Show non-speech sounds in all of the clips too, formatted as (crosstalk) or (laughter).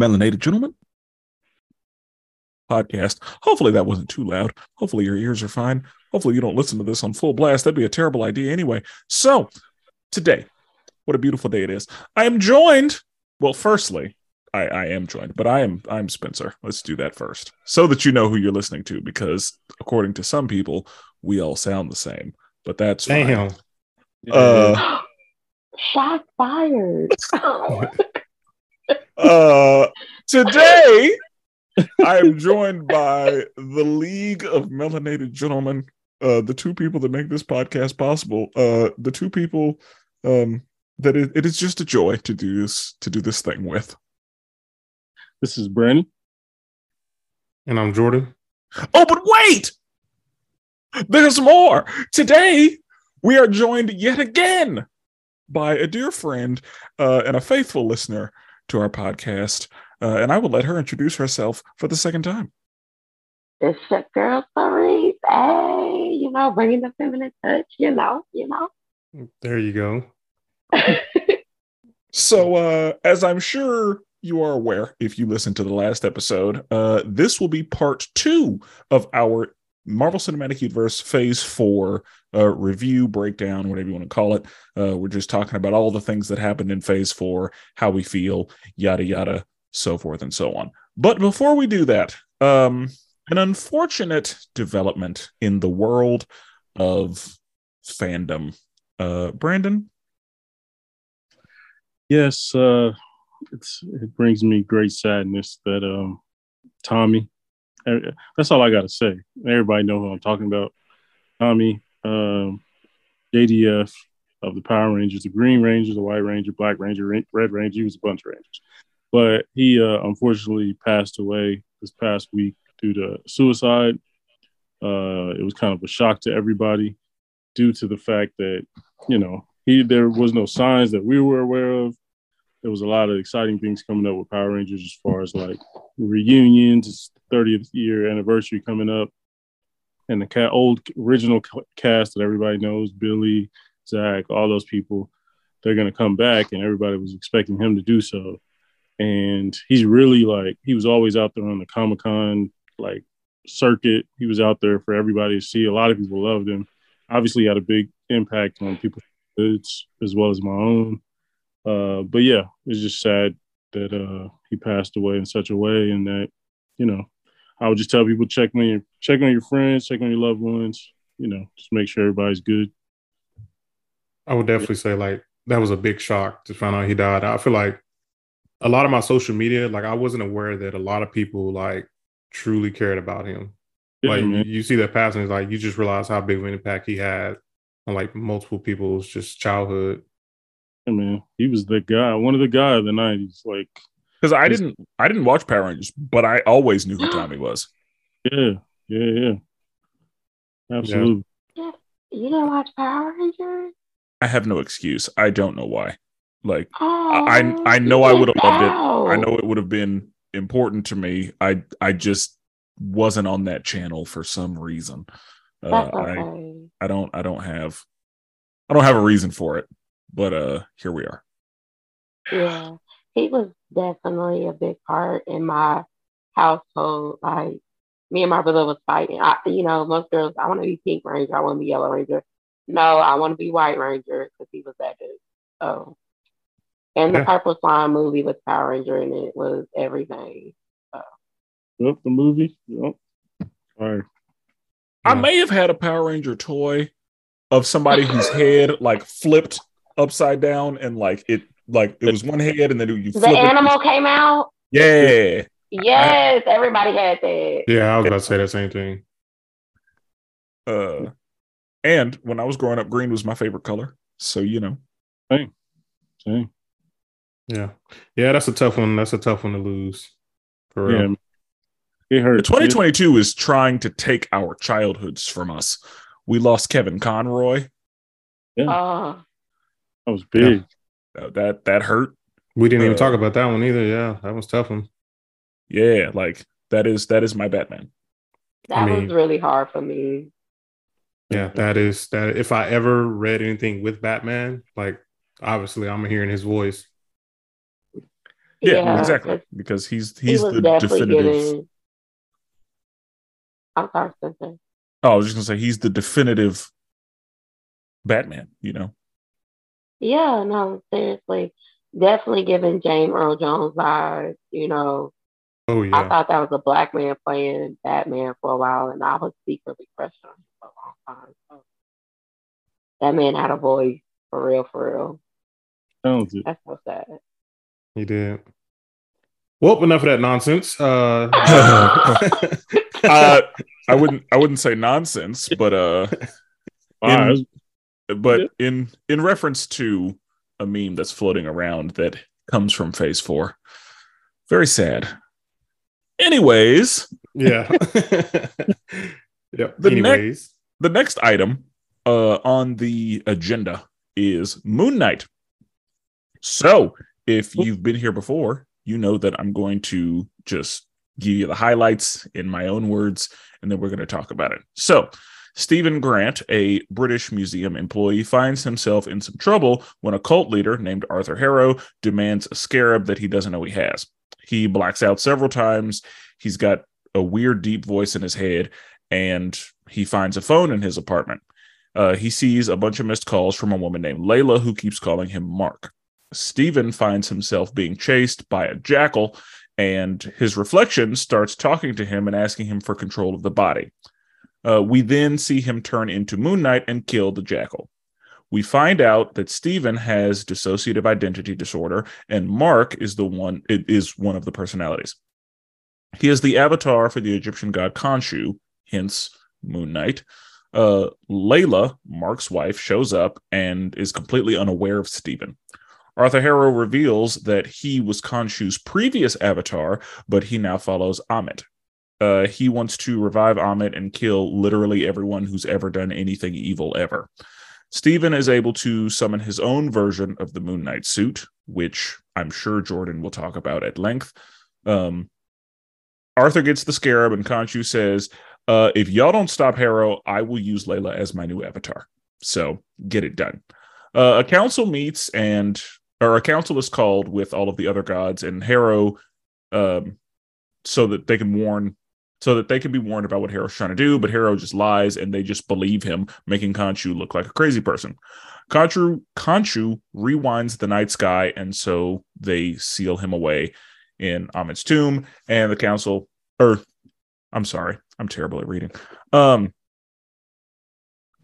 Melanated Gentlemen podcast. Hopefully that wasn't too loud. Hopefully your ears are fine. Hopefully you don't listen to this on full blast. That'd be a terrible idea anyway. So today, what a beautiful day it is. I am joined. Well, firstly, I, I am joined, but I am I'm Spenser. Let's do that first, so that you know who you're listening to, because according to some people, we all sound the same. But that's fine. Damn. Uh, (gasps) Shot fired. (laughs) (laughs) uh, today, I am joined by the League of Melanated Gentlemen, uh, the two people that make this podcast possible. Uh, the two people um, that it, it is just a joy to do this to do this thing with. This is Brandon. And I'm Jordan. Oh, but wait! There's more. Today, we are joined yet again by a dear friend uh, and a faithful listener to our podcast. Uh, and I will let her introduce herself for the second time. it's your girl Cerees. Hey, you know, bringing the feminine touch, you know, you know. There you go. (laughs) So, uh, as I'm sure you are aware, if you listened to the last episode, uh, this will be part two of our Marvel Cinematic Universe Phase 4 uh, review, breakdown, whatever you want to call it. Uh, we're just talking about all the things that happened in Phase 4, how we feel, yada, yada, so forth and so on. But before we do that, um, an unfortunate development in the world of fandom. Uh, Brandon, Yes, uh, it brings me great sadness that um, Tommy. That's all I got to say. Everybody know who I'm talking about. Tommy, um, JDF of the Power Rangers, the Green Ranger, the White Ranger, Black Ranger, Red Ranger. He was a bunch of Rangers, but he uh, unfortunately passed away this past week due to suicide. Uh, it was kind of a shock to everybody due to the fact that you know he there was no signs that we were aware of. There was a lot of exciting things coming up with Power Rangers as far as like reunions, it's 30th year anniversary coming up, and the cat old original cast that everybody knows, Billy, Zach, all those people, they're gonna come back, and everybody was expecting him to do so. And he's really like he was always out there on the Comic Con like circuit. He was out there for everybody to see. A lot of people loved him. Obviously, had a big impact on people's as well as my own. Uh, but yeah, it's just sad that uh, he passed away in such a way, and that you know, I would just tell people check on your check on your friends, check on your loved ones. You know, just make sure everybody's good. I would definitely say like that was a big shock to find out he died. I feel like a lot of my social media, like I wasn't aware that a lot of people like truly cared about him. Yeah, like man. you see that passing, it's like you just realize how big of an impact he had on like multiple people's just childhood. Yeah, man, he was the guy, one of the guy of the '90s. Like, because I didn't, I didn't watch Power Rangers, but I always knew who (gasps) Tommy was. yeah, yeah, yeah, absolutely. Yeah. you didn't watch Power Rangers? I have no excuse. I don't know why. Like Oh, I I know I would have loved it. I know it would have been important to me. I I just wasn't on that channel for some reason. Uh, That's I. I don't I don't have I don't have a reason for it. But uh here we are. Yeah, he was definitely a big part in my household. Like me and my brother was fighting. I, you know, most girls, I want to be Pink Ranger. I want to be Yellow Ranger. No, I want to be White Ranger because he was that dude. So, and the Yeah. Purple Slime movie with Power Ranger in it was everything. Yep, the movie. Yep. All right. I Yeah. may have had a Power Ranger toy of somebody whose head like flipped upside down and like it like it was one head and then you The flip it. animal came out. Yeah. Yes, everybody had that. Yeah, I was about to say that same thing. Uh and when I was growing up, green was my favorite color. So you know. Same. Yeah. Yeah, that's a tough one. That's a tough one to lose. For real. Yeah, it hurt. 2022 is trying to take our childhoods from us. We lost Kevin Conroy. Uh, That was big. Uh, that that hurt. We didn't even Uh, talk about that one either. Yeah, that was tough one. Yeah, like that is that is my Batman. that I mean- was really hard for me. Yeah, that is that. If I ever read anything with Batman, like obviously I'm hearing his voice. Yeah, Yeah, exactly. 'cause Because he's he's was the definitive. giving. I'm sorry, Spenser. Oh, I was just gonna say he's the definitive Batman. You know. Yeah, no, seriously, definitely giving James Earl Jones vibes. You know, Oh I thought that was a black man playing Batman for a while, and I was secretly crushed on him for a long time. So that man had a voice for real, for real. Talented. That's so sad. He did. Well, enough of that nonsense. Uh, (laughs) (laughs) uh, I wouldn't I wouldn't say nonsense, but uh, in- that's- but Yeah. in in reference to a meme that's floating around that comes from Phase Four, very sad. Anyways, yeah. (laughs) yep. The next- Anyways, the next item uh, on the agenda is Moon Knight. So, if you've been here before, you know that I'm going to just give you the highlights in my own words, and then we're going to talk about it. So, Steven Grant, a British museum employee, finds himself in some trouble when a cult leader named Arthur Harrow demands a scarab that he doesn't know he has. He blacks out several times. He's got a weird, deep voice in his head, and he finds a phone in his apartment. Uh, he sees a bunch of missed calls from a woman named Layla who keeps calling him Mark. Steven finds himself being chased by a jackal, and his reflection starts talking to him and asking him for control of the body. Uh, we then see him turn into Moon Knight and kill the jackal. We find out that Steven has dissociative identity disorder, and Mark is the one it is one of the personalities. He is the avatar for the Egyptian god Khonshu, hence Moon Knight. Uh, Layla, Mark's wife, shows up and is completely unaware of Steven. Arthur Harrow reveals that he was Khonshu's previous avatar, but he now follows Ammit. Uh, he wants to revive Ammit and kill literally everyone who's ever done anything evil ever. Steven is able to summon his own version of the Moon Knight suit, which I'm sure Jordan will talk about at length. Um, Arthur gets the scarab, and Khonshu says, uh, If y'all don't stop Harrow, I will use Layla as my new avatar. So get it done. Uh, a council meets, and or a council is called with all of the other gods, and Harrow, um, so that they can warn so that they can be warned about what Harrow's trying to do, but Harrow just lies and they just believe him, making Khonshu look like a crazy person. Khonshu, Khonshu rewinds the night sky, and so they seal him away in Ammit's tomb, and the council, or I'm sorry, I'm terrible at reading. Um,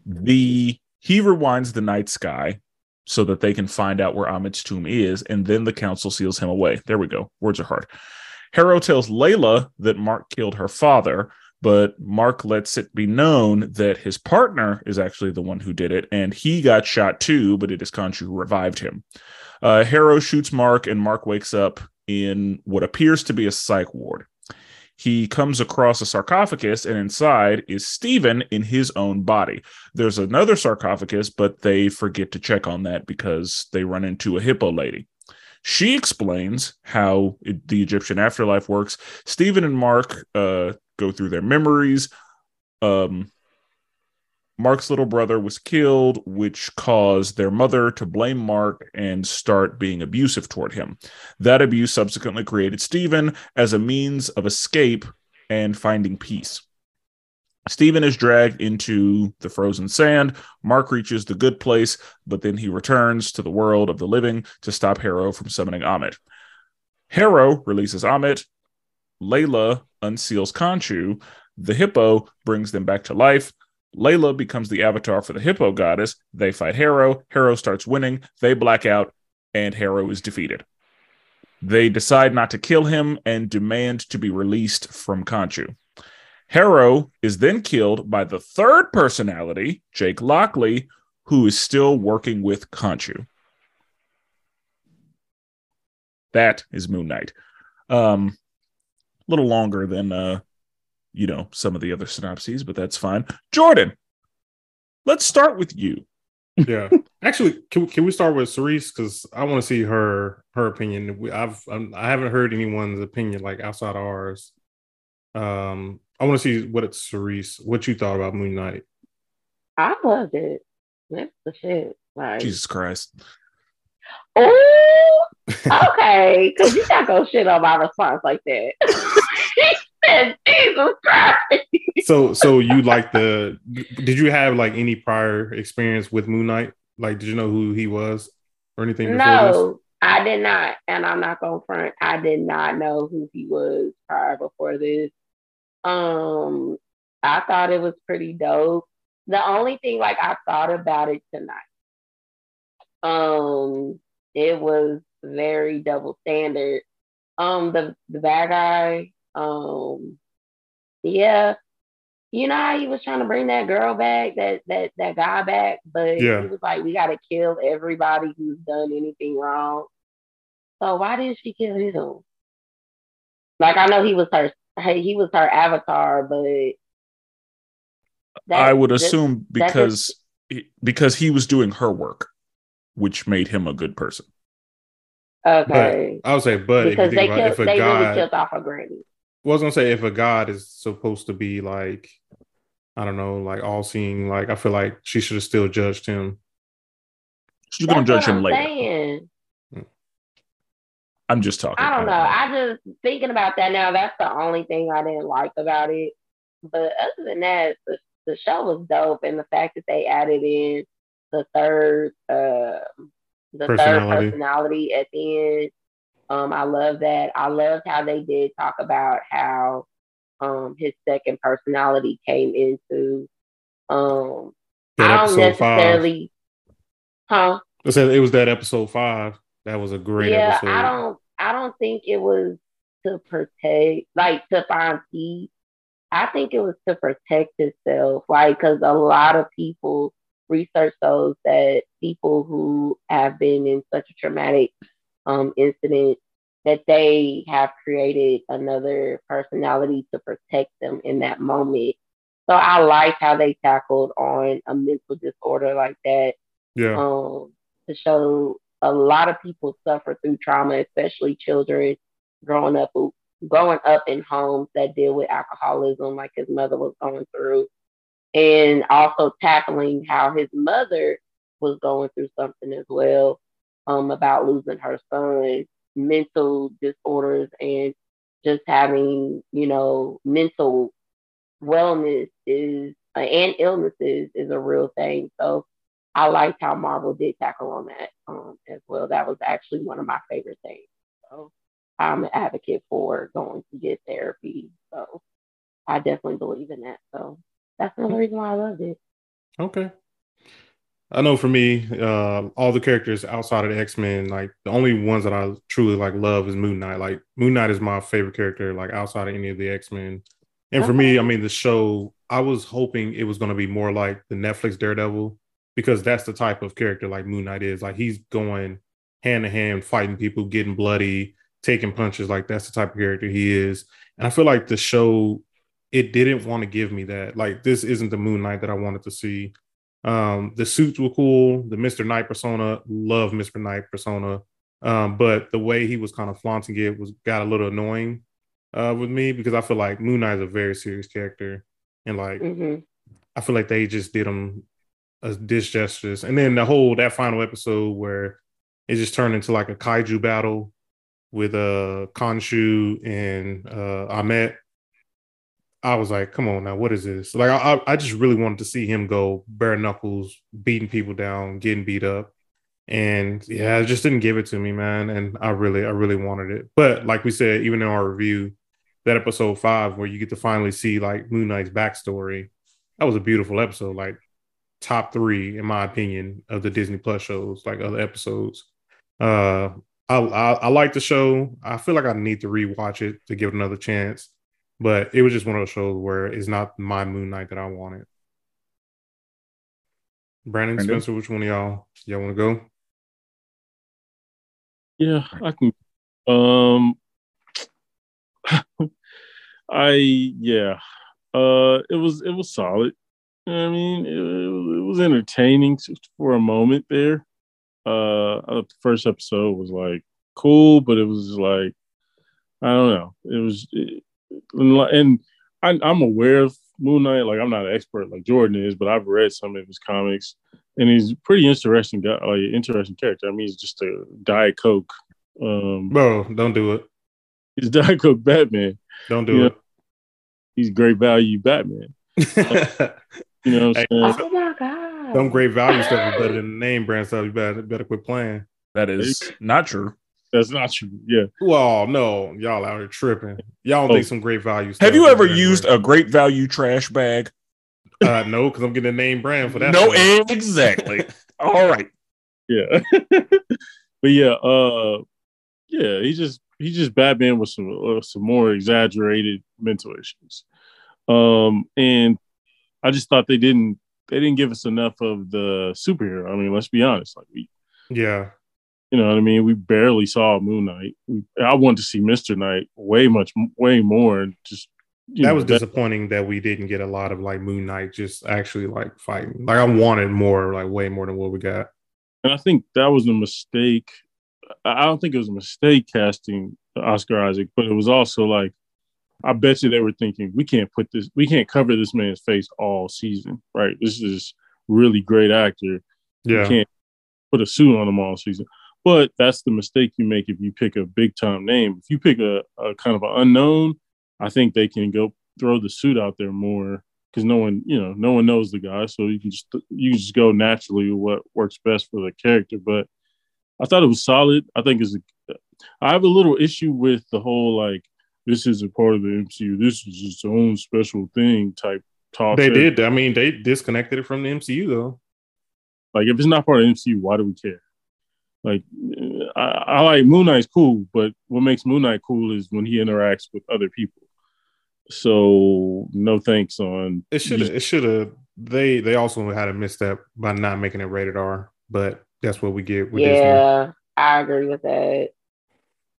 the he rewinds the night sky so that they can find out where Ammit's tomb is, and then the council seals him away. There we go. Words are hard. Harrow tells Layla that Mark killed her father, but Mark lets it be known that his partner is actually the one who did it, and he got shot too, but it is Khonshu who revived him. Uh, Harrow shoots Mark, and Mark wakes up in what appears to be a psych ward. He comes across a sarcophagus, and inside is Steven in his own body. There's another sarcophagus, but they forget to check on that because they run into a hippo lady. She explains how it, the Egyptian afterlife works. Steven and Mark uh, go through their memories. Um, Mark's little brother was killed, which caused their mother to blame Mark and start being abusive toward him. That abuse subsequently created Steven as a means of escape and finding peace. Steven is dragged into the frozen sand. Mark reaches the good place, but then he returns to the world of the living to stop Harrow from summoning Ammit. Harrow releases Ammit. Layla unseals Khonshu. The hippo brings them back to life. Layla becomes the avatar for the hippo goddess. They fight Harrow. Harrow starts winning. They black out, and Harrow is defeated. They decide not to kill him and demand to be released from Khonshu. Harrow is then killed by the third personality, Jake Lockley, who is still working with Khonshu. That is Moon Knight. Um, a little longer than uh, you know, some of the other synopses, but that's fine. Jordan, let's start with you. yeah. (laughs) Actually, can, we- can we start with Cerees because I want to see her her opinion. I've I'm, I haven't heard anyone's opinion like outside ours. Um, I want to see what it's Cerees. What you thought about Moon Knight? I loved it. That's the shit. Like Jesus Christ. Oh, (laughs) okay. Because you not gonna shit on my response like that. (laughs) he said, Jesus Christ. So, so you like the? Did you have like any prior experience with Moon Knight? Like, did you know who he was or anything? before No, this? I did not, and I'm not gonna front. I did not know who he was prior before this. Um, I thought it was pretty dope. The only thing, like, I thought about it tonight. Um, it was very double standard. Um, the the bad guy. Um, yeah, you know how he was trying to bring that girl back, that that that guy back, but Yeah. he was like, we got to kill everybody who's done anything wrong. So why didn't she kill him? Like I know he was her, he was her avatar, but that- I would assume that because because he was doing her work, which made him a good person. okay, I would say, but if because you they think about it, killed, if a they really god, killed off her granny. well, I was gonna say if a god is supposed to be like, I don't know, like all seeing, like I feel like she should have still judged him. She's going to judge what him I'm later. saying. I'm just talking. I don't know. I just thinking about that now. That's the only thing I didn't like about it. But other than that, the, the show was dope, and the fact that they added in the third, uh, the third Personality. personality at the end. Um, I love that. I loved how they did talk about how um his second personality came into um That I don't episode five. huh I said it was that episode five. That was a great yeah, episode. I don't I don't think it was to protect like to find peace. I think it was to protect itself, like because a lot of people research those that people who have been in such a traumatic um incident that they have created another personality to protect them in that moment. So I like how they tackled on a mental disorder like that Yeah, um, to show a lot of people suffer through trauma, especially children growing up growing up in homes that deal with alcoholism, like his mother was going through, and also tackling how his mother was going through something as well um, about losing her son, mental disorders, and just having you know mental wellness is and illnesses is a real thing. So I liked how Marvel did tackle on that um, as well. That was actually one of my favorite things. So I'm an advocate for going to get therapy. So I definitely believe in that. So that's another reason why I loved it. Okay. I know for me, uh, all the characters outside of the X Men, like the only ones that I truly like love is Moon Knight. Like Moon Knight is my favorite character, like outside of any of the X Men. And for me, I mean, the show, I was hoping it was going to be more like the Netflix Daredevil because that's the type of character like Moon Knight is. Like he's going hand to hand, fighting people, getting bloody, taking punches. Like that's the type of character he is. And I feel like the show, it didn't want to give me that. Like this isn't the Moon Knight that I wanted to see. Um, the suits were cool. The Mr. Knight persona, love Mr. Knight persona. Um, but the way he was kind of flaunting it was got a little annoying uh, with me because I feel like Moon Knight is a very serious character, and like hmm I feel like they just did him a dish justice. And then the whole that final episode where it just turned into like a kaiju battle with uh Khonshu and uh Ammit. I was like, come on now, what is this? Like I I- just really wanted to see him go bare knuckles, beating people down, getting beat up. And yeah, it just didn't give it to me, man. And I really, I really wanted it. But like we said, even in our review, that episode five, where you get to finally see like Moon Knight's backstory, that was a beautiful episode. Like top three, in my opinion, of the Disney Plus shows, like other episodes. Uh, I, I I like the show. I feel like I need to rewatch it to give it another chance. But it was just one of those shows where it's not my Moon Knight that I wanted. Brandon, Brandon? Spenser, which one of y'all y'all want to go? Yeah, I can. Um, (laughs) I yeah. Uh, it was it was solid. I mean, it, it was entertaining for a moment there. Uh, the first episode was like cool, but it was like I don't know. It was, it, and I, I'm aware of Moon Knight. Like I'm not an expert like Jordan is, but I've read some of his comics, and he's a pretty interesting guy, like interesting character. I mean, he's just a Diet Coke. Um, Bro, don't do it. he's (laughs) Diet Coke Batman. Don't do Yeah. He's great value Batman. (laughs) it. You know what I'm Hey, saying? Oh my god. Some great value stuff is better than the name brand stuff. You better better quit playing. That is not true. That's not true. Yeah. Well, no, y'all out here tripping. Y'all don't Oh. think some great value stuff. Have you ever used than- a great value trash bag? Uh, no, because I'm getting a name brand for that. no, stuff. exactly. (laughs) All right. Yeah. (laughs) but yeah, uh yeah, he just he's just Batman with some uh, some more exaggerated mental issues. Um and I just thought they didn't they didn't give us enough of the superhero. I mean, let's be honest. Like we yeah, you know what I mean? We barely saw Moon Knight. We, I wanted to see Mr. Knight way much way more just that know, was disappointing that we didn't get a lot of like Moon Knight just actually like fighting. Like I wanted more, like way more than what we got. And I think that was a mistake. I don't think it was a mistake casting Oscar Isaac, but it was also like, I bet you they were thinking, we can't put this, we can't cover this man's face all season, right? This is really great actor. You Yeah, can't put a suit on him all season. But that's the mistake you make if you pick a big time name. If you pick a, a kind of an unknown, I think they can go throw the suit out there more because no one, you know, no one knows the guy, so you can just you can just go naturally what works best for the character. But I thought it was solid. I think it's. A, I have a little issue with the whole like this is a part of the MCU. This is its own special thing type talk. they did. I mean, they disconnected it from the MCU though. Like, if it's not part of the MCU, why do we care? Like, I, I like Moon Knight's cool, but what makes Moon Knight cool is when he interacts with other people. So, no thanks on. It should. It should have. They they also had a misstep by not making it rated R. But that's what we get with Disney. yeah, I agree with that.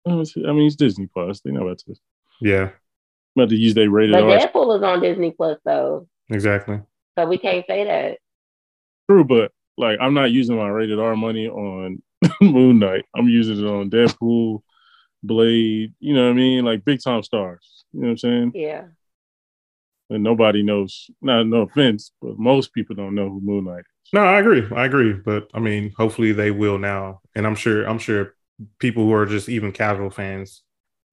I mean, it's Disney Plus. They know about to Yeah, about to use their rated But R. Deadpool is on Disney Plus though, exactly. so we can't say that. True, but like, I'm not using my rated R money on (laughs) Moon Knight. I'm using it on Deadpool, Blade. You know what I mean? Like big time stars. You know what I'm saying? Yeah. And nobody knows. Not no offense, but most people don't know who Moon Knight is. No, I agree. I agree. But I mean, hopefully they will now. And I'm sure. I'm sure people who are just even casual fans,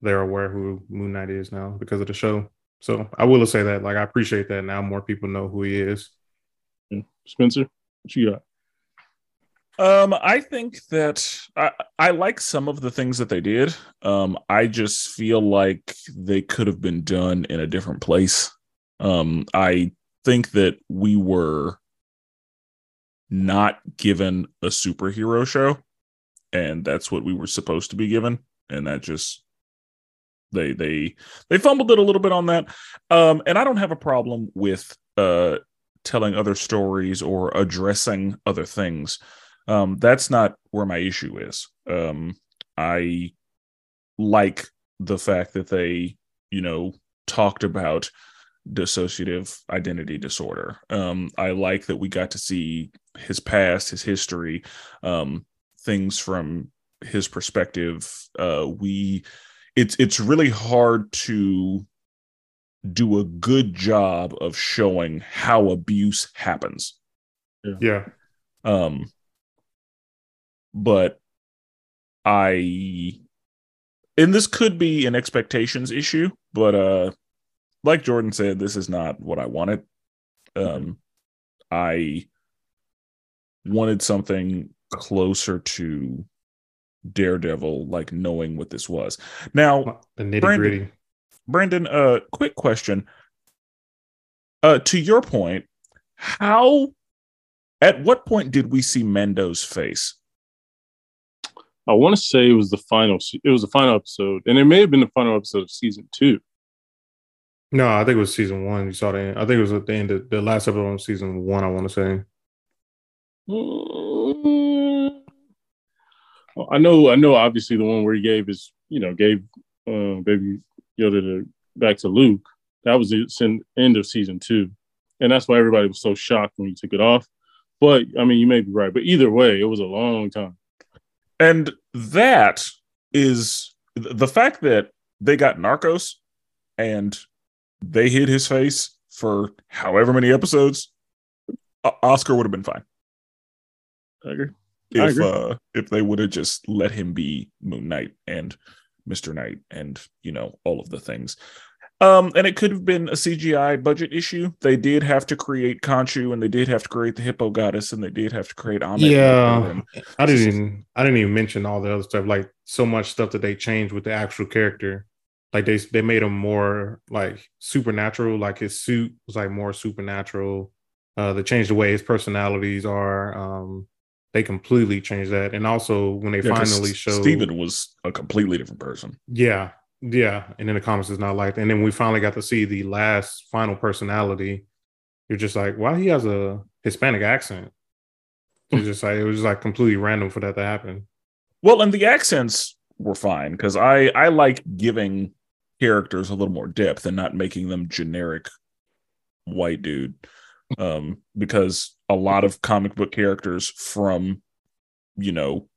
they're aware who Moon Knight is now because of the show. So I will say that. Like I appreciate that now more people know who he is. Spenser, what you got? Um, I think that I, I like some of the things that they did. Um, I just feel like they could have been done in a different place. Um, I think that we were not given a superhero show, and that's what we were supposed to be given, and that just they they they fumbled it a little bit on that. Um, and I don't have a problem with uh telling other stories or addressing other things. Um that's not where my issue is. Um i like the fact that they you know talked about dissociative identity disorder. Um i like that we got to see his past his history um things from his perspective. Uh we it's it's really hard to do a good job of showing how abuse happens. Yeah. um but i and this could be an expectations issue but uh like jordan said this is not what i wanted. Um i wanted something closer to daredevil like knowing what this was now The nitty Brandon. gritty. Brandon, uh, quick question. Uh, to your point, how, at what point did we see Mando's face? I want to say it was the final. It was the final episode, and it may have been the final episode of season two. No, I think it was season one. You saw the end. I think it was at the end of the last episode of season one, I want to say. Mm, I know, I know. Obviously, the one where he gave his, you know, gave uh, baby Yoda to, back to Luke. That was the end of season two, and that's why everybody was so shocked when he took it off. But I mean, you may be right. But either way, it was a long time. And that is the fact that they got Narcos and they hid his face for however many episodes. Oscar would have been fine. I agree. I if uh if they would have just let him be Moon Knight and Mr. Knight and you know all of the things. Um and it could have been a CGI budget issue. They did have to create Khonshu and they did have to create the hippo goddess and they did have to create Ammit. Yeah. I didn't even I didn't even mention all the other stuff, like so much stuff that they changed with the actual character. Like they they made him more like supernatural, like his suit was like more supernatural. Uh they changed the way his personalities are. Um they completely changed that. And also when they Yeah, finally showed Steven was a completely different person. Yeah, yeah. And in the comics it's not like that. And then we finally got to see the last final personality. You're just like, wow, he has a Hispanic accent. It's just like it was just like completely random for that to happen. Well, and the accents were fine because I I like giving characters a little more depth and not making them generic white dude. Um, because a lot of comic book characters from you know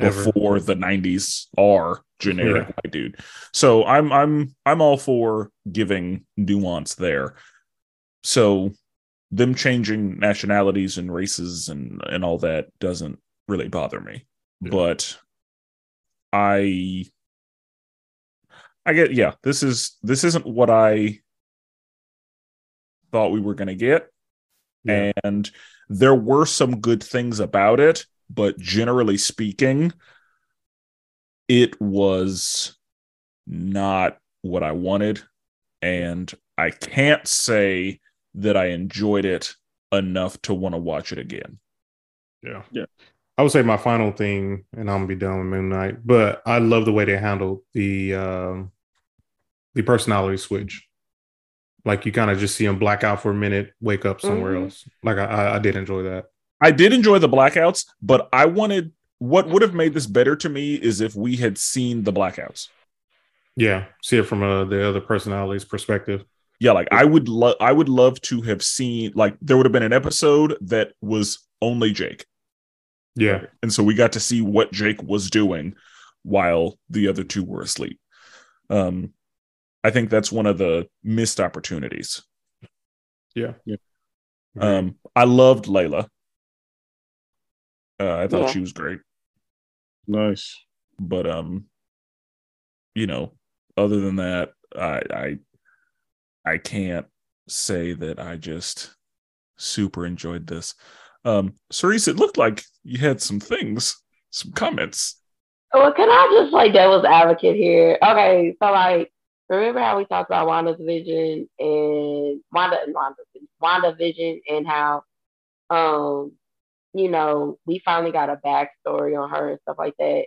Ever. before the 90s are generic Yeah. white dude. So I'm I'm I'm all for giving nuance there. So them changing nationalities and races and and all that doesn't really bother me. Yeah. But I I get yeah, this is this isn't what I thought we were going to get Yeah. and there were some good things about it but generally speaking it was not what i wanted and i can't say that i enjoyed it enough to want to watch it again Yeah. Yeah. I would say my final thing, and I'm gonna be done with Moon Knight, but I love the way they handled the um the personality switch. Like you kind of just see him black out for a minute, wake up somewhere Mhm. else. Like I, I, I did enjoy that. i did enjoy the blackouts but i wanted what would have made this better to me is if we had seen the blackouts Yeah, see it from uh, the other personality's perspective. yeah like i would love i would love to have seen like there would have been an episode that was only jake Yeah, and so we got to see what jake was doing while the other two were asleep um i think that's one of the missed opportunities yeah. Yeah. um i loved layla uh, i thought Yeah. she was great Nice. but um you know other than that i i i can't say that i just super enjoyed this um Cerees, it looked like you had some things some comments Well, can I just play devil's advocate here? Okay, so like, remember how we talked about Wanda's vision and Wanda and Wanda, vision and how, um, you know, we finally got a backstory on her and stuff like that.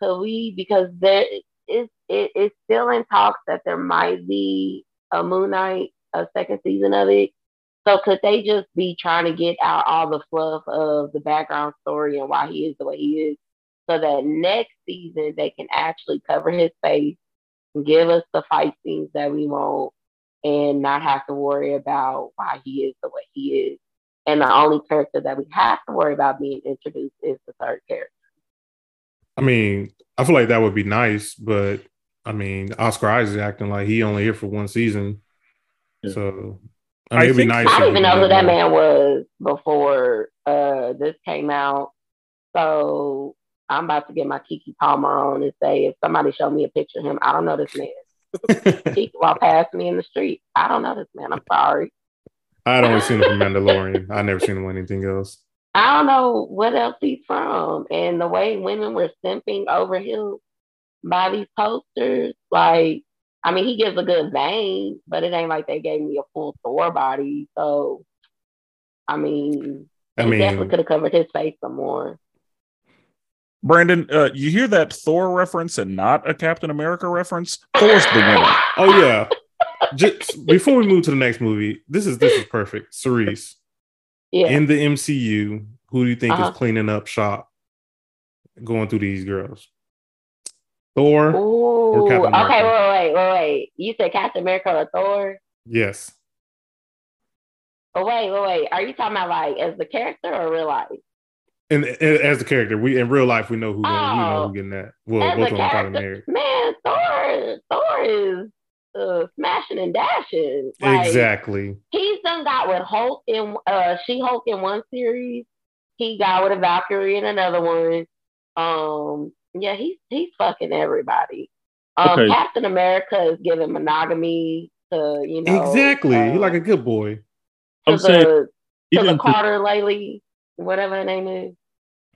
Could we? Because there is it, it's still in talks that there might be a Moon Knight, a second season of it. So could they just be trying to get out all the fluff of the background story and why he is the way he is? so that next season they can actually cover his face give us the fight scenes that we want and not have to worry about why he is the way he is. And the only character that we have to worry about being introduced is the third character. I mean, I feel like that would be nice, but I mean, Oscar Isaac is acting like he only here for one season. Yeah. So I I mean, it'd be nice. I if didn't even know who that man was before uh, this came out. So I'm about to get my Keke Palmer on and say if somebody showed me a picture of him, I don't know this man. He could walk past me in the street. I don't know this man. I'm sorry. I'd only seen him from Mandalorian. I never seen him on anything else. I don't know what else he's from. And the way women were simping over him by these posters, like, I mean, he gives a good vein, but it ain't like they gave me a full Thor body. So, I mean, I they definitely mean, could have covered his face some more. Brandon uh you hear that thor reference and not a captain america reference thor's the winner oh yeah. Just before we move to the next movie, this is this is perfect. Cerees Yeah. in the MCU, who do you think Uh-huh. is cleaning up shop, going through these girls? Thor. Ooh, Captain okay, wait, wait, wait, wait. You said Captain America or Thor? Yes. Oh, wait, wait, wait. Are you talking about like as the character or real life? And, and as the character, we in real life we know who gonna, we know Oh. who getting that. Well, As both a of them probably married. man, Thor, Thor is uh, smashing and dashing. Like, exactly. He's done got with Hulk in uh, She Hulk in one series, he got with a Valkyrie in another one. Um, yeah, he's he's fucking everybody. Um, Okay. Captain America is giving monogamy to you know exactly. uh, He like a good boy. to I'm the saying he to the didn't, pre- Carter lady, whatever her name is.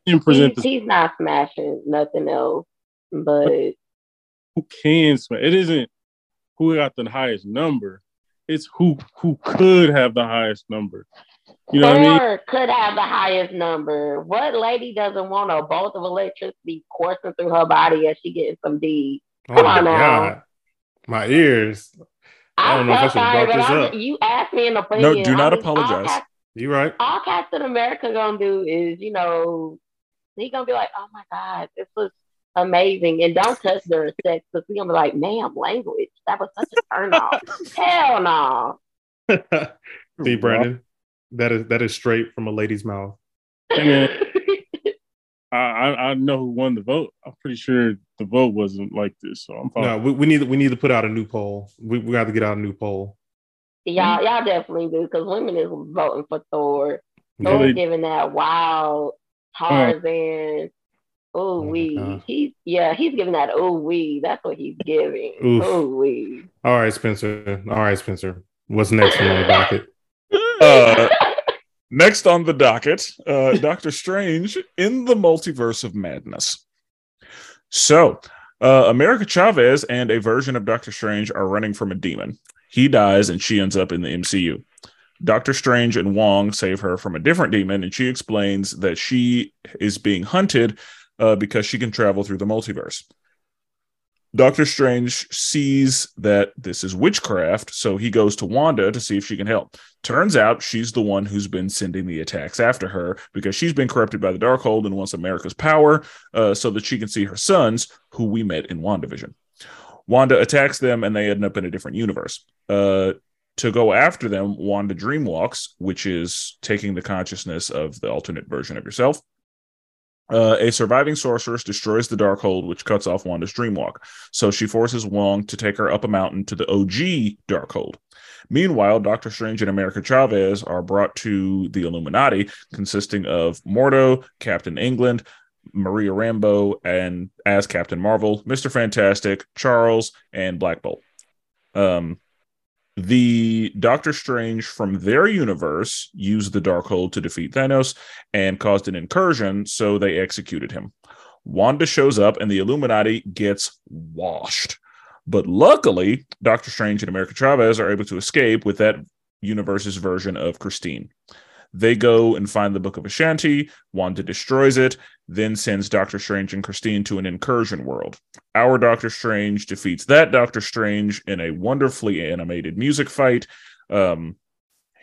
he didn't He's, present the he's not smashing nothing else, but who can smash. It isn't who got the highest number. It's who who could have the highest number. You know what I mean? Could have the highest number. What lady doesn't want a bolt of electricity coursing through her body as she getting some D? Oh Come my on now. god, my ears. I don't know if I should so have sorry, brought this up. you asked me an opinion. No, do not I mean, apologize. Cap- You right? All Captain America gonna do is, you know, he gonna be like, "Oh my god, this was amazing," and don't touch their sex because he gonna be like, "Ma'am, language. That was such a turn off." (laughs) Hell no. (laughs) See, Brandon, that is that is straight from a lady's mouth. Hey, man, I, I I know who won the vote. I'm pretty sure the vote wasn't like this, so I'm fine. No, we, we need we need to put out a new poll. We we got to get out a new poll. Y'all, y'all definitely do because women is voting for Thor. Yeah. Thor they- giving that wild Tarzan. Ooh Oh my wee. He's yeah, he's giving that ooh we, That's what he's giving. Oof. Ooh wee. All right, Spenser. All right, Spenser. What's next on the docket? (laughs) Uh, next on the docket, uh, Doctor Strange in the Multiverse of Madness. So, uh, America Chavez and a version of Doctor Strange are running from a demon. He dies and she ends up in the MCU. Doctor Strange and Wong save her from a different demon, and she explains that she is being hunted uh, because she can travel through the multiverse. Doctor Strange sees that this is witchcraft, so he goes to Wanda to see if she can help. Turns out she's the one who's been sending the attacks after her because she's been corrupted by the Darkhold and wants America's power uh, so that she can see her sons, who we met in WandaVision. Wanda attacks them and they end up in a different universe. Uh, to go after them, Wanda dreamwalks, which is taking the consciousness of the alternate version of yourself. Uh, a surviving sorceress destroys the Darkhold, which cuts off Wanda's dreamwalk. So she forces Wong to take her up a mountain to the OG Darkhold. Meanwhile, Doctor Strange and America Chavez are brought to the Illuminati, consisting of Mordo, Captain England, Maria Rambeau, and as Captain Marvel, Mr. Fantastic, Charles, and Black Bolt. Um, the Doctor Strange from their universe used the Darkhold to defeat Thanos and caused an incursion, so they executed him. Wanda shows up and the Illuminati gets washed. But luckily, Doctor Strange and America Chavez are able to escape with that universe's version of Christine. They go and find the Book of Vishanti. Wanda destroys it, then sends Doctor Strange and Christine to an incursion world. Our Doctor Strange defeats that Doctor Strange in a wonderfully animated music fight. Um,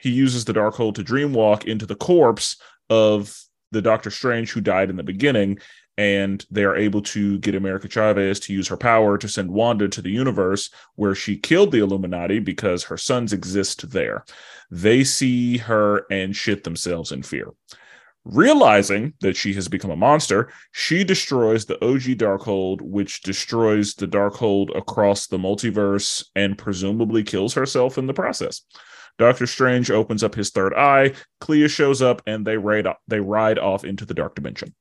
he uses the Darkhold to dreamwalk into the corpse of the Doctor Strange who died in the beginning, and they are able to get America Chavez to use her power to send Wanda to the universe where she killed the Illuminati because her sons exist there. They see her and shit themselves in fear. Realizing that she has become a monster, she destroys the OG Darkhold, which destroys the Darkhold across the multiverse and presumably kills herself in the process. Doctor Strange opens up his third eye, Clea shows up, and they ride, they ride off into the dark dimension.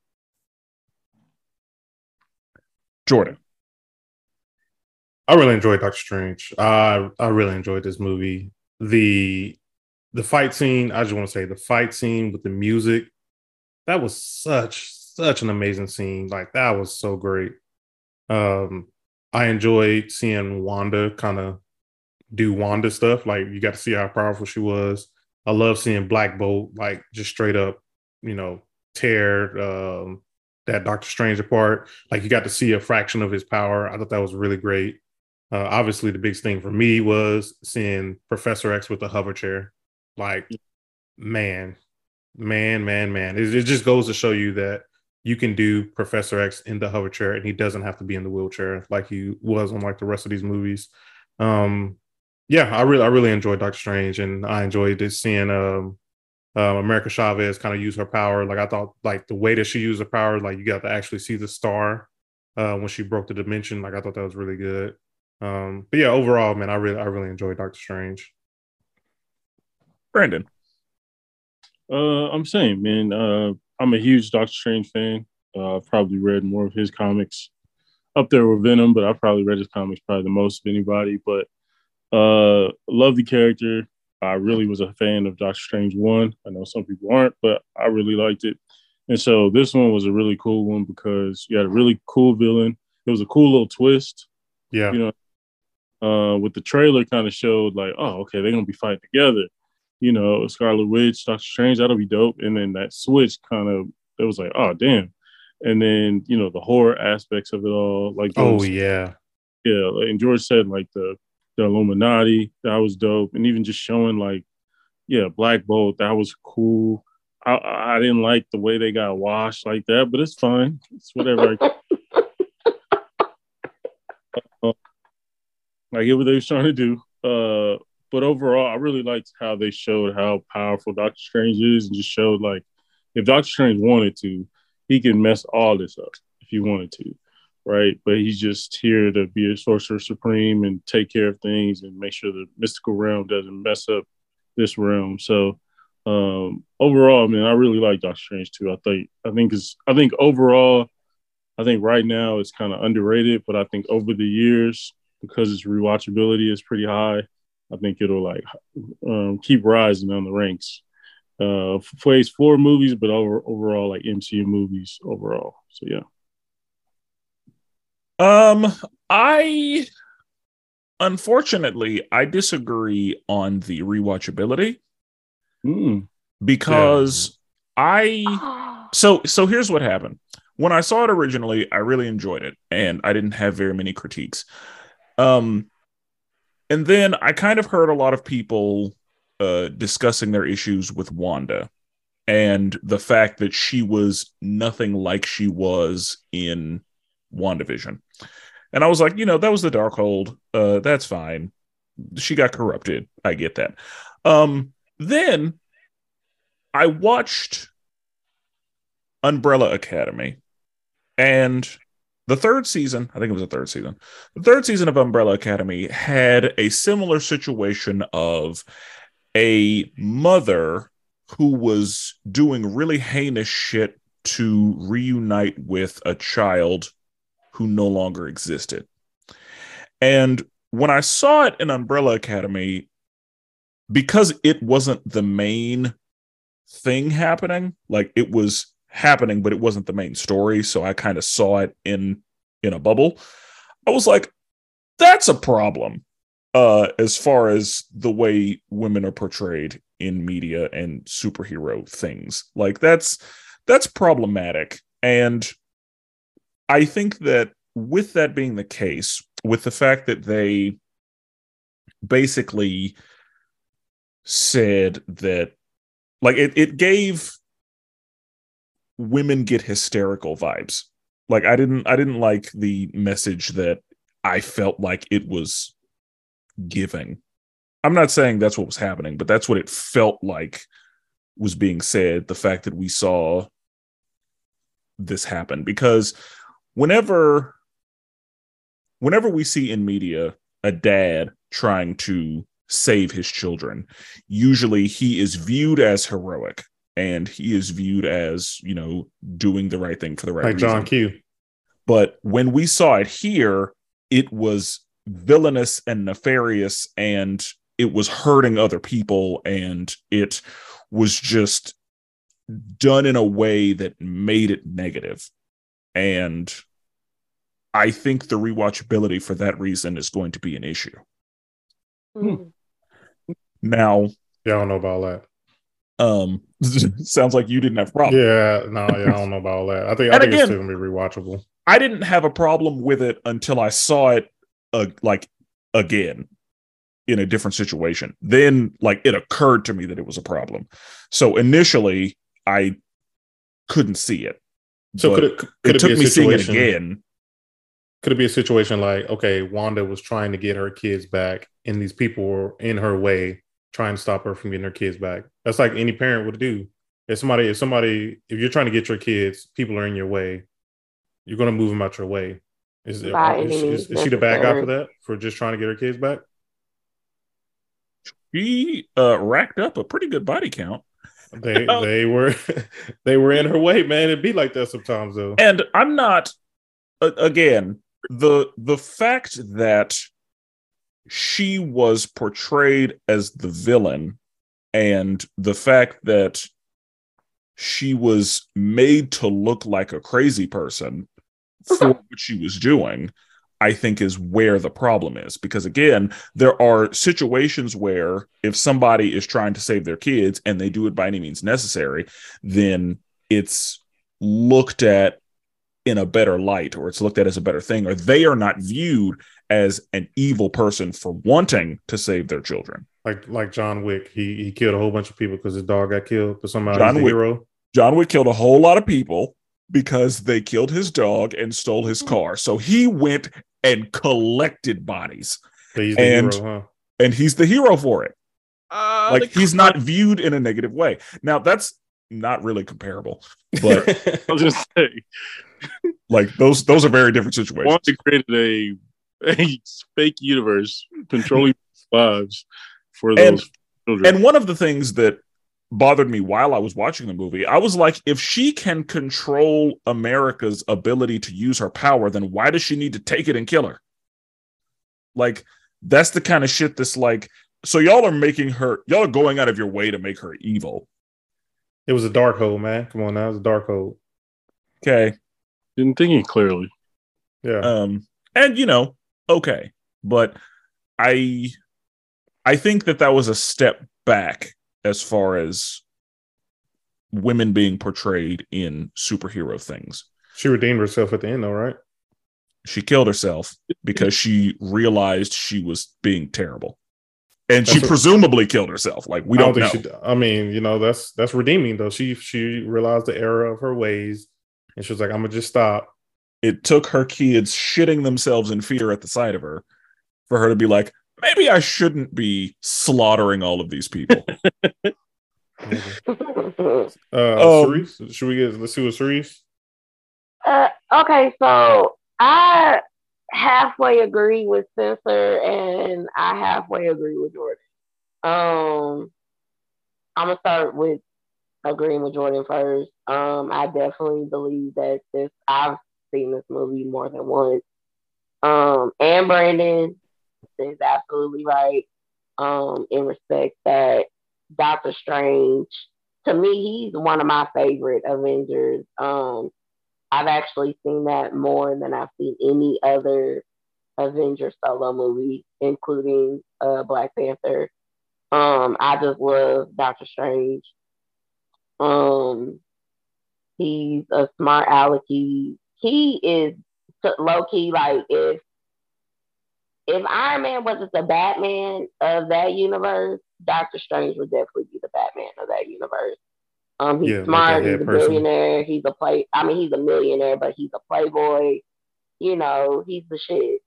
Jordan. I really enjoyed Doctor Strange. I I really enjoyed this movie. The the fight scene, I just want to say the fight scene with the music, that was such such an amazing scene. Like that was so great. Um I enjoyed seeing Wanda kind of do Wanda stuff. Like you got to see how powerful she was. I love seeing Black Bolt like just straight up, you know, tear um that Doctor Strange apart. Like you got to see a fraction of his power. I thought that was really great. Uh, obviously, the biggest thing for me was seeing Professor X with the hover chair. Like, man, man, man, man. It, it just goes to show you that you can do Professor X in the hover chair and he doesn't have to be in the wheelchair like he was on like the rest of these movies. Um, yeah, I really, I really enjoyed Doctor Strange and I enjoyed seeing um, um, America Chavez kind of use her power. Like I thought, like the way that she used her power, like you got to actually see the star uh, when she broke the dimension. Like I thought that was really good. Um, but yeah, overall, man, I really, I really enjoyed Doctor Strange. Brandon. Uh, I'm saying, man, uh, I'm a huge Doctor Strange fan. Uh, I've probably read more of his comics up there with Venom, but I've probably read his comics probably the most of anybody. But uh, love the character. I really was a fan of Doctor Strange one. I know some people aren't, but I really liked it. And so this one was a really cool one because you had a really cool villain. It was a cool little twist. Yeah. You know, uh, with the trailer kind of showed like, oh, okay, they're gonna be fighting together. You know, Scarlet Witch, Doctor Strange, that'll be dope. And then that switch kind of it was like, oh damn. And then, you know, the horror aspects of it all, like Oh yeah. yeah, and George said like the the Illuminati that was dope, and even just showing like yeah, Black Bolt that was cool. I I didn't like the way they got washed like that, but it's fine. It's whatever. I, I get what they was trying to do. Uh, but overall, I really liked how they showed how powerful Doctor Strange is, and just showed like if Doctor Strange wanted to, he can mess all this up if he wanted to right? But he's just here to be a sorcerer supreme and take care of things and make sure the mystical realm doesn't mess up this realm. So um overall, man, I really like Doctor Strange too. I think I think is I think overall, I think right now it's kind of underrated, but I think over the years, because its rewatchability is pretty high, I think it'll like um, keep rising on the ranks. Uh, phase four movies, but over overall like MCU movies overall. So yeah. Um, I unfortunately I disagree on the rewatchability Mm. because I (gasps) so so here's what happened. When I saw it originally, I really enjoyed it and I didn't have very many critiques. Um and then I kind of heard a lot of people uh discussing their issues with Wanda and the fact that she was nothing like she was in WandaVision. And I was like, you know, that was the Darkhold. Uh that's fine. She got corrupted. I get that. Um then I watched Umbrella Academy and the third season, I think it was the third season, the third season of Umbrella Academy had a similar situation of a mother who was doing really heinous shit to reunite with a child who no longer existed. And when I saw it in Umbrella Academy, because it wasn't the main thing happening, like it was happening, but it wasn't the main story. So I kind of saw it in in a bubble. I was like, that's a problem uh as far as the way women are portrayed in media and superhero things. Like that's that's problematic. And I think that with that being the case, with the fact that they basically said that like it, it gave women get hysterical vibes. Like i didn't i didn't like the message that i felt like it was giving. I'm not saying that's what was happening but that's what it felt like was being said the fact that we saw this happen. Because whenever whenever we see in media a dad trying to save his children usually he is viewed as heroic and he is viewed as you know doing the right thing for the right Like reason. John Q. but when we saw it here it was villainous and nefarious and it was hurting other people and it was just done in a way that made it negative. negative and i think the rewatchability for that reason is going to be an issue Mm. now Yeah, I don't know about all that. Um (laughs) sounds like you didn't have problems. Yeah, no, yeah, I don't (laughs) know about all that. I think I think it's again- still gonna be rewatchable. I didn't have a problem with it until I saw it uh, like again in a different situation. Then like it occurred to me that it was a problem. So initially I couldn't see it. So could it could it it, took be a me seeing it again. Could it be a situation like okay, Wanda was trying to get her kids back, and these people were in her way trying to stop her from getting her kids back? That's like any parent would do. If somebody, if somebody, if you're trying to get your kids, people are in your way, you're gonna move them out your way. Is, it, By is, is, she the bad guy for that? For just trying to get her kids back? She uh racked up a pretty good body count. they (laughs) they were (laughs) they were in her way, man. It'd be like that sometimes though. And I'm not uh, again, the the fact that she was portrayed as the villain and the fact that she was made to look like a crazy person for (laughs) what she was doing I think is where the problem is. Because again, there are situations where if somebody is trying to save their kids and they do it by any means necessary, then it's looked at in a better light or it's looked at as a better thing, or they are not viewed as an evil person for wanting to save their children. Like like John Wick, he he killed a whole bunch of people because his dog got killed, but somehow John he's the Wick- hero. John Wick killed a whole lot of people because they killed his dog and stole his car. So he went and collected bodies, So he's the And- hero, huh? and he's the hero for it. Uh, like the- he's not viewed in a negative way. Now that's not really comparable, but I was gonna say, like those those are very different situations. Wanda created a a (laughs) fake universe controlling (laughs) lives for those And- children. And one of the things that bothered me while I was watching the movie, I was like, if she can control America's ability to use her power, then why does she need to take it and kill her? Like, that's the kind of shit that's like, so y'all are making her, y'all are going out of your way to make her evil. it was a Darkhold, man. Come on now, it was a Darkhold. Okay. Didn't think it clearly. Yeah. um and you know okay but i i think that that was a step back as far as women being portrayed in superhero things she redeemed herself at the end, though, right? she killed herself because she realized she was being terrible and she That's what- presumably killed herself like we don't, know think she. I mean, you know, that's that's redeeming though. She she realized the error of her ways, and she was like, "I'm gonna just stop." It took her kids shitting themselves in fear at the sight of her for her to be like maybe i shouldn't be slaughtering all of these people (laughs) Uh, Um, Cerees, should we get? Let's see what Cerees. Uh, okay, so I halfway agree with Spenser and I halfway agree with Jordan. Um, I'm gonna start with agreeing with Jordan first. Um, I definitely believe that this. I've seen this movie more than once. Um, and Brandon is absolutely right. Um, in respect that Doctor Strange, to me, he's one of my favorite Avengers. Um, I've actually seen that more than I've seen any other Avenger solo movie, including uh, Black Panther. Um, I just love Doctor Strange. Um, he's a smart aleck. He, is low key like if if Iron Man wasn't the Batman of that universe, Doctor Strange would definitely be the Batman of that universe. Um, he's Yeah, smart. that He's a person. billionaire. He's a play. I mean, he's a millionaire, but he's a playboy. You know, he's the shit.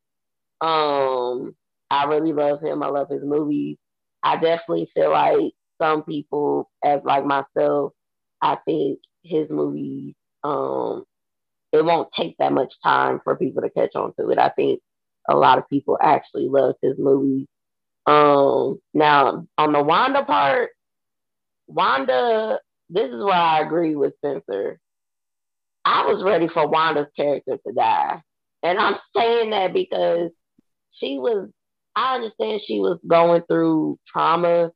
Um, I really love him. I love his movies. I definitely feel like some people, as like myself, I think his movies, um, it won't take that much time for people to catch on to it. I think a lot of people actually love his movies. Um, now on the Wanda part, Wanda, this is where I agree with Spenser. I was ready for Wanda's character to die. And I'm saying that because she was, I understand she was going through trauma,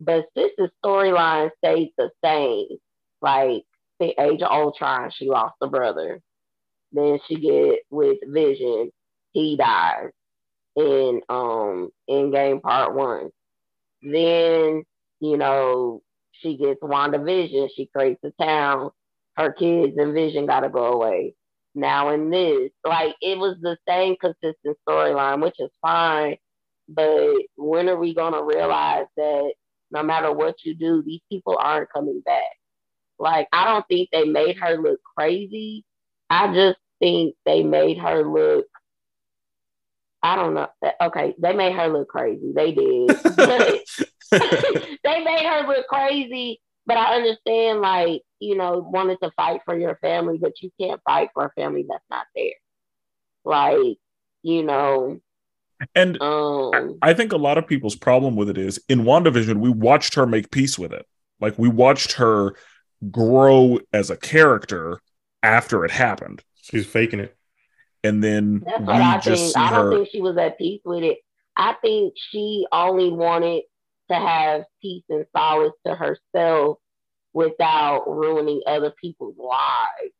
but Sis's storyline stayed the same. Like age of Ultron, she lost a brother. Then she get with Vision, he dies in um Endgame part one. Then, you know, she gets WandaVision, she creates a town, her kids and Vision gotta go away. Now in this, like it was the same consistent storyline, which is fine. But when are we gonna realize that no matter what you do, these people aren't coming back? Like I don't think they made her look crazy. I just think they made her look I don't know. Okay, they made her look crazy. They did. (laughs) (laughs) they made her look crazy, but I understand, like, you know, wanted to fight for your family, but you can't fight for a family that's not there. Like, you know, and um, I think a lot of people's problem with it is in WandaVision, we watched her make peace with it. Like we watched her grow as a character after it happened. She's faking it. And then That's we what I just think. see I don't her think she was at peace with it. I think she only wanted to have peace and solace to herself without ruining other people's lives.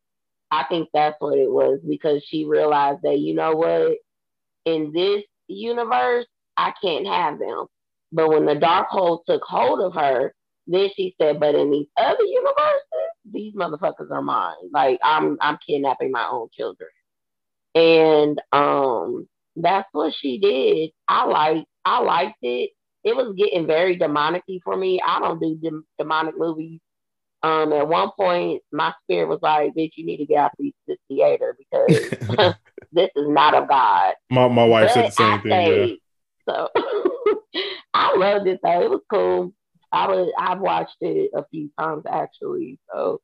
I think that's what it was because she realized that, you know what, in this universe, I can't have them. But when the Darkhold took hold of her, then she said, but in these other universes, these motherfuckers are mine. Like I'm I'm kidnapping my own children. And um that's what she did. I like I liked it. It was getting very demonic for me. I don't do dem- demonic movies. Um, at one point, my spirit was like, "Bitch, you need to get out of this theater because (laughs) (laughs) this is not of God." My my wife said the same I thing. Yeah. So (laughs) I loved it though. It was cool. I was I've watched it a few times actually. So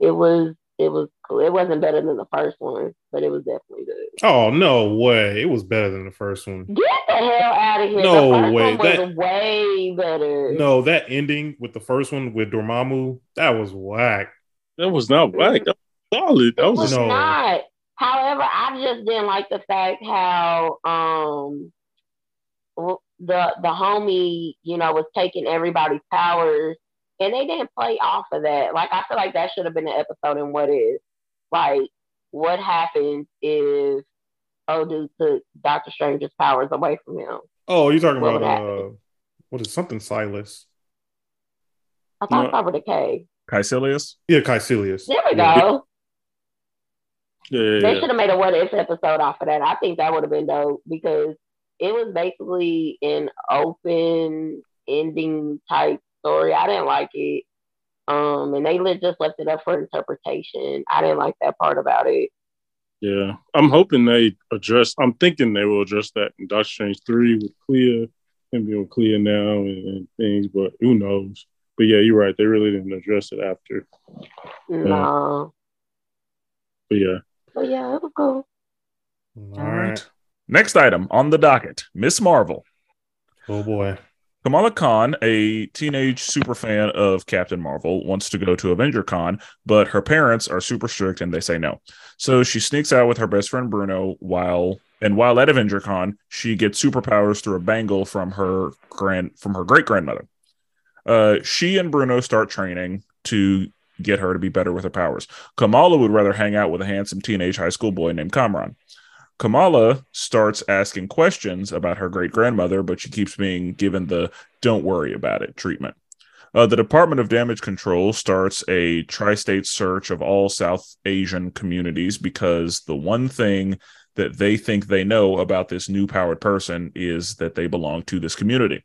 it was it was cool. It wasn't better than the first one, but it was definitely good. Oh no way! It was better than the first one. Get the hell out of here. No the first way. one was That- way better. No, that ending with the first one with Dormammu, that was whack. That was not whack. That was solid. That It was was No. not. However, I just didn't like the fact how um w- the the homie, you know, was taking everybody's powers and they didn't play off of that. Like I feel like that should have been an episode in what is. Like what happens if Odu took Doctor Strange's powers away from him? Oh, you're talking What about would uh, what is something Silas? I thought No. it covered a K. Kaecilius. Yeah, Kaecilius. There we Yeah. go. yeah, yeah, They yeah. should have made a what if episode off of that. I think that would have been dope because it was basically an open ending type story. I didn't like it. Um, and they just left it up for interpretation. I didn't like that part about it. Yeah, I'm hoping they address. I'm thinking they will address that in Doctor Strange three with Clea, him being with Clea now and, and things. But who knows? But yeah, you're right. They really didn't address it after. No, But yeah, but yeah, it was cool. All right. Next item on the docket Miss Marvel. Oh boy. Kamala Khan, a teenage super fan of Captain Marvel, wants to go to Avenger Con, but her parents are super strict and they say no. So she sneaks out with her best friend Bruno while and while at Avenger Con, she gets superpowers through a bangle from her grand from her great grandmother. Uh, she and Bruno start training to get her to be better with her powers. Kamala would rather hang out with a handsome teenage high school boy named Kamran. Kamala starts asking questions about her great grandmother, but she keeps being given the don't worry about it treatment. Uh, the Department of Damage Control starts a tri state search of all South Asian communities because the one thing that they think they know about this new powered person is that they belong to this community.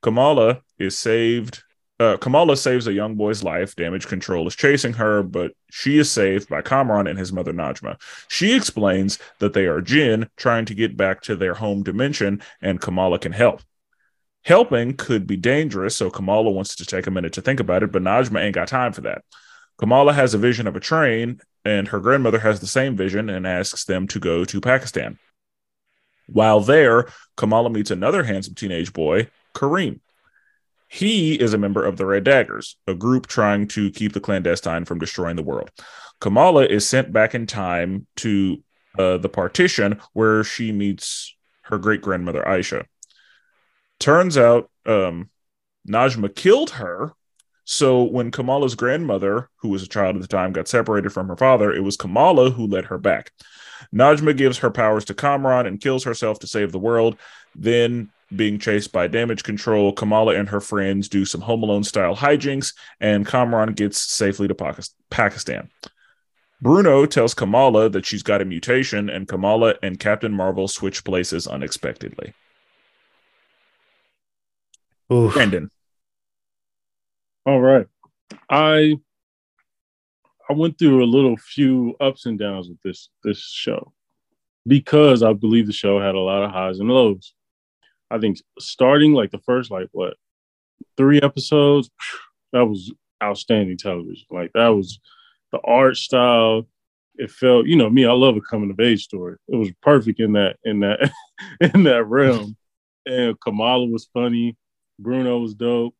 Kamala is saved. Uh, Kamala saves a young boy's life. Damage Control is chasing her, but she is saved by Kamran and his mother Najma. She explains that they are Jinn trying to get back to their home dimension, and Kamala can help. Helping could be dangerous, so Kamala wants to take a minute to think about it, but Najma ain't got time for that. Kamala has a vision of a train, and her grandmother has the same vision and asks them to go to Pakistan. While there, Kamala meets another handsome teenage boy, Kareem. He is a member of the Red Daggers, a group trying to keep the clandestine from destroying the world. Kamala is sent back in time to uh, the partition where she meets her great grandmother Aisha. Turns out um, Najma killed her. So when Kamala's grandmother, who was a child at the time, got separated from her father, it was Kamala who led her back. Najma gives her powers to Kamran and kills herself to save the world. Then, being chased by damage control, Kamala and her friends do some Home Alone style hijinks, and Kamran gets safely to Pakistan. Bruno tells Kamala that she's got a mutation, and Kamala and Captain Marvel switch places unexpectedly. Oof. Brandon, all right. I I went through a little few ups and downs with this this show because I believe the show had a lot of highs and lows. I think starting like the first like what three episodes, that was outstanding television. Like that was the art style. It felt, you know, me. I love a coming of age story. It was perfect in that in that (laughs) in that realm. And Kamala was funny. Bruno was dope.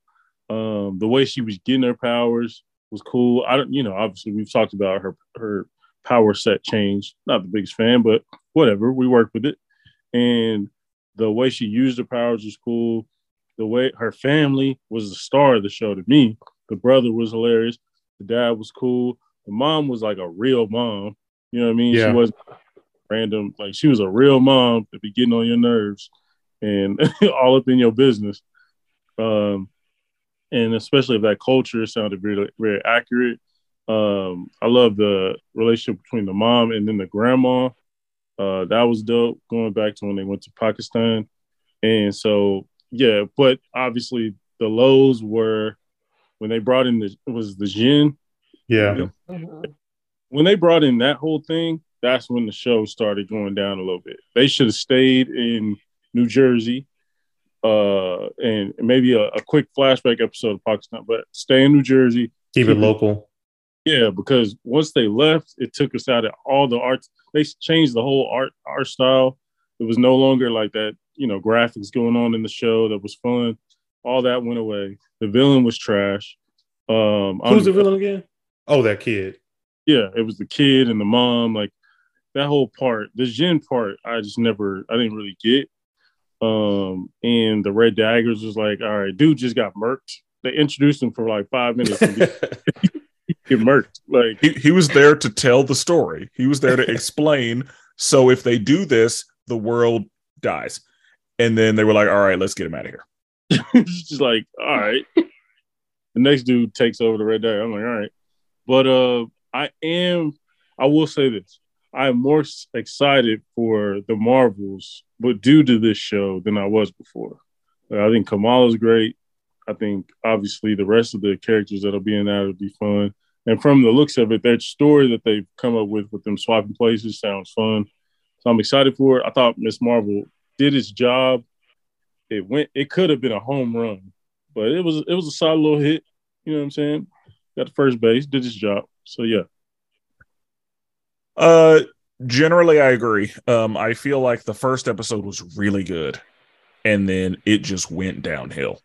Um, the way she was getting her powers was cool. I don't, you know, obviously we've talked about her her power set change. Not the biggest fan, but whatever. We work with it, and the way she used her powers was cool. The way her family was the star of the show to me. The brother was hilarious. The dad was cool. The mom was like a real mom. You know what I mean? Yeah. She wasn't random. Like she was a real mom to be getting on your nerves and (laughs) all up in your business. Um, and especially if that culture sounded very, very accurate. Um, I love the relationship between the mom and then the grandma. Uh, that was dope. Going back to when they went to Pakistan, and so yeah, but obviously the lows were when they brought in the was the Jinn. Yeah. Mhm. When they brought in that whole thing, that's when the show started going down a little bit. They should have stayed in New Jersey, uh, and maybe a, a quick flashback episode of Pakistan, but stay in New Jersey. Keep it local. Yeah, because once they left, it took us out of all the art. They changed the whole art art style. It was no longer like that, you know, graphics going on in the show that was fun. All that went away. The villain was trash. Um, I Who's the villain again? Oh, that kid. Yeah, it was the kid and the mom. Like that whole part, the Jinn part, I just never, I didn't really get. Um, and the Red Daggers was like, all right, dude just got murked. They introduced him for like five minutes and (laughs) get, get murked. Like, He, he was there to tell the story. He was there to (laughs) explain. So if they do this, the world dies. And then they were like, all right, let's get him out of here. (laughs) it's just like, all right. (laughs) The next dude takes over the red dagger. I'm like, all right. But uh I am I will say this. I'm more excited for the Marvels, but due to this show than I was before. Like, I think Kamala's great. I think obviously the rest of the characters that'll be in that will be fun. And from the looks of it, that story that they've come up with with them swapping places sounds fun. So I'm excited for it. I thought Miss Marvel did its job it went it could have been a home run, but it was it was a solid little hit. You know what I'm saying? Got the first base, did his job. So yeah. Uh generally I agree. Um I feel like the first episode was really good and then it just went downhill.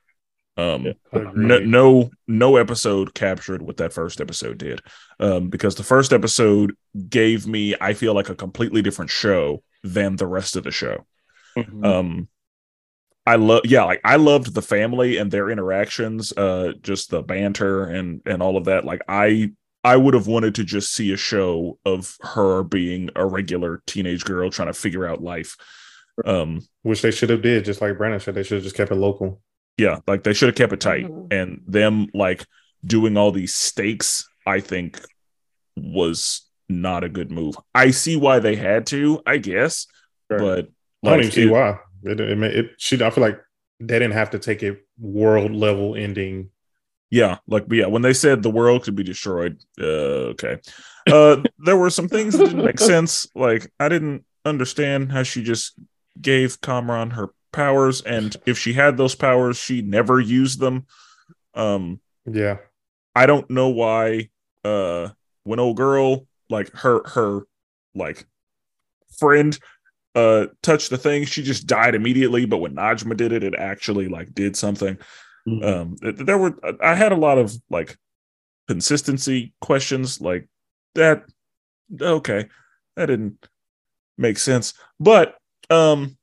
Um Yeah. no, no no episode captured what that first episode did um because the first episode gave me i feel like a completely different show than the rest of the show Mhm. um i love yeah like i loved the family and their interactions uh just the banter and and all of that like i i would have wanted to just see a show of her being a regular teenage girl trying to figure out life um Which they should have did, just like Brandon said. They should have just kept it local. Yeah like they should have kept it tight Mhm. and them like doing all these stakes i think was not a good move i see why they had to i guess Sure. but I don't like even see it- why. It, it, it, she, I feel like they didn't have to take a world level ending. yeah like but yeah when they said the world could be destroyed uh okay uh there were some things that didn't make (laughs) sense like i didn't understand how she just gave kamran her powers and if she had those powers she never used them um Yeah. I don't know why uh when old girl like her her like friend uh touched the thing she just died immediately but when Najma did it it actually like did something Mhm. um there were I had a lot of like consistency questions like that okay that didn't make sense but um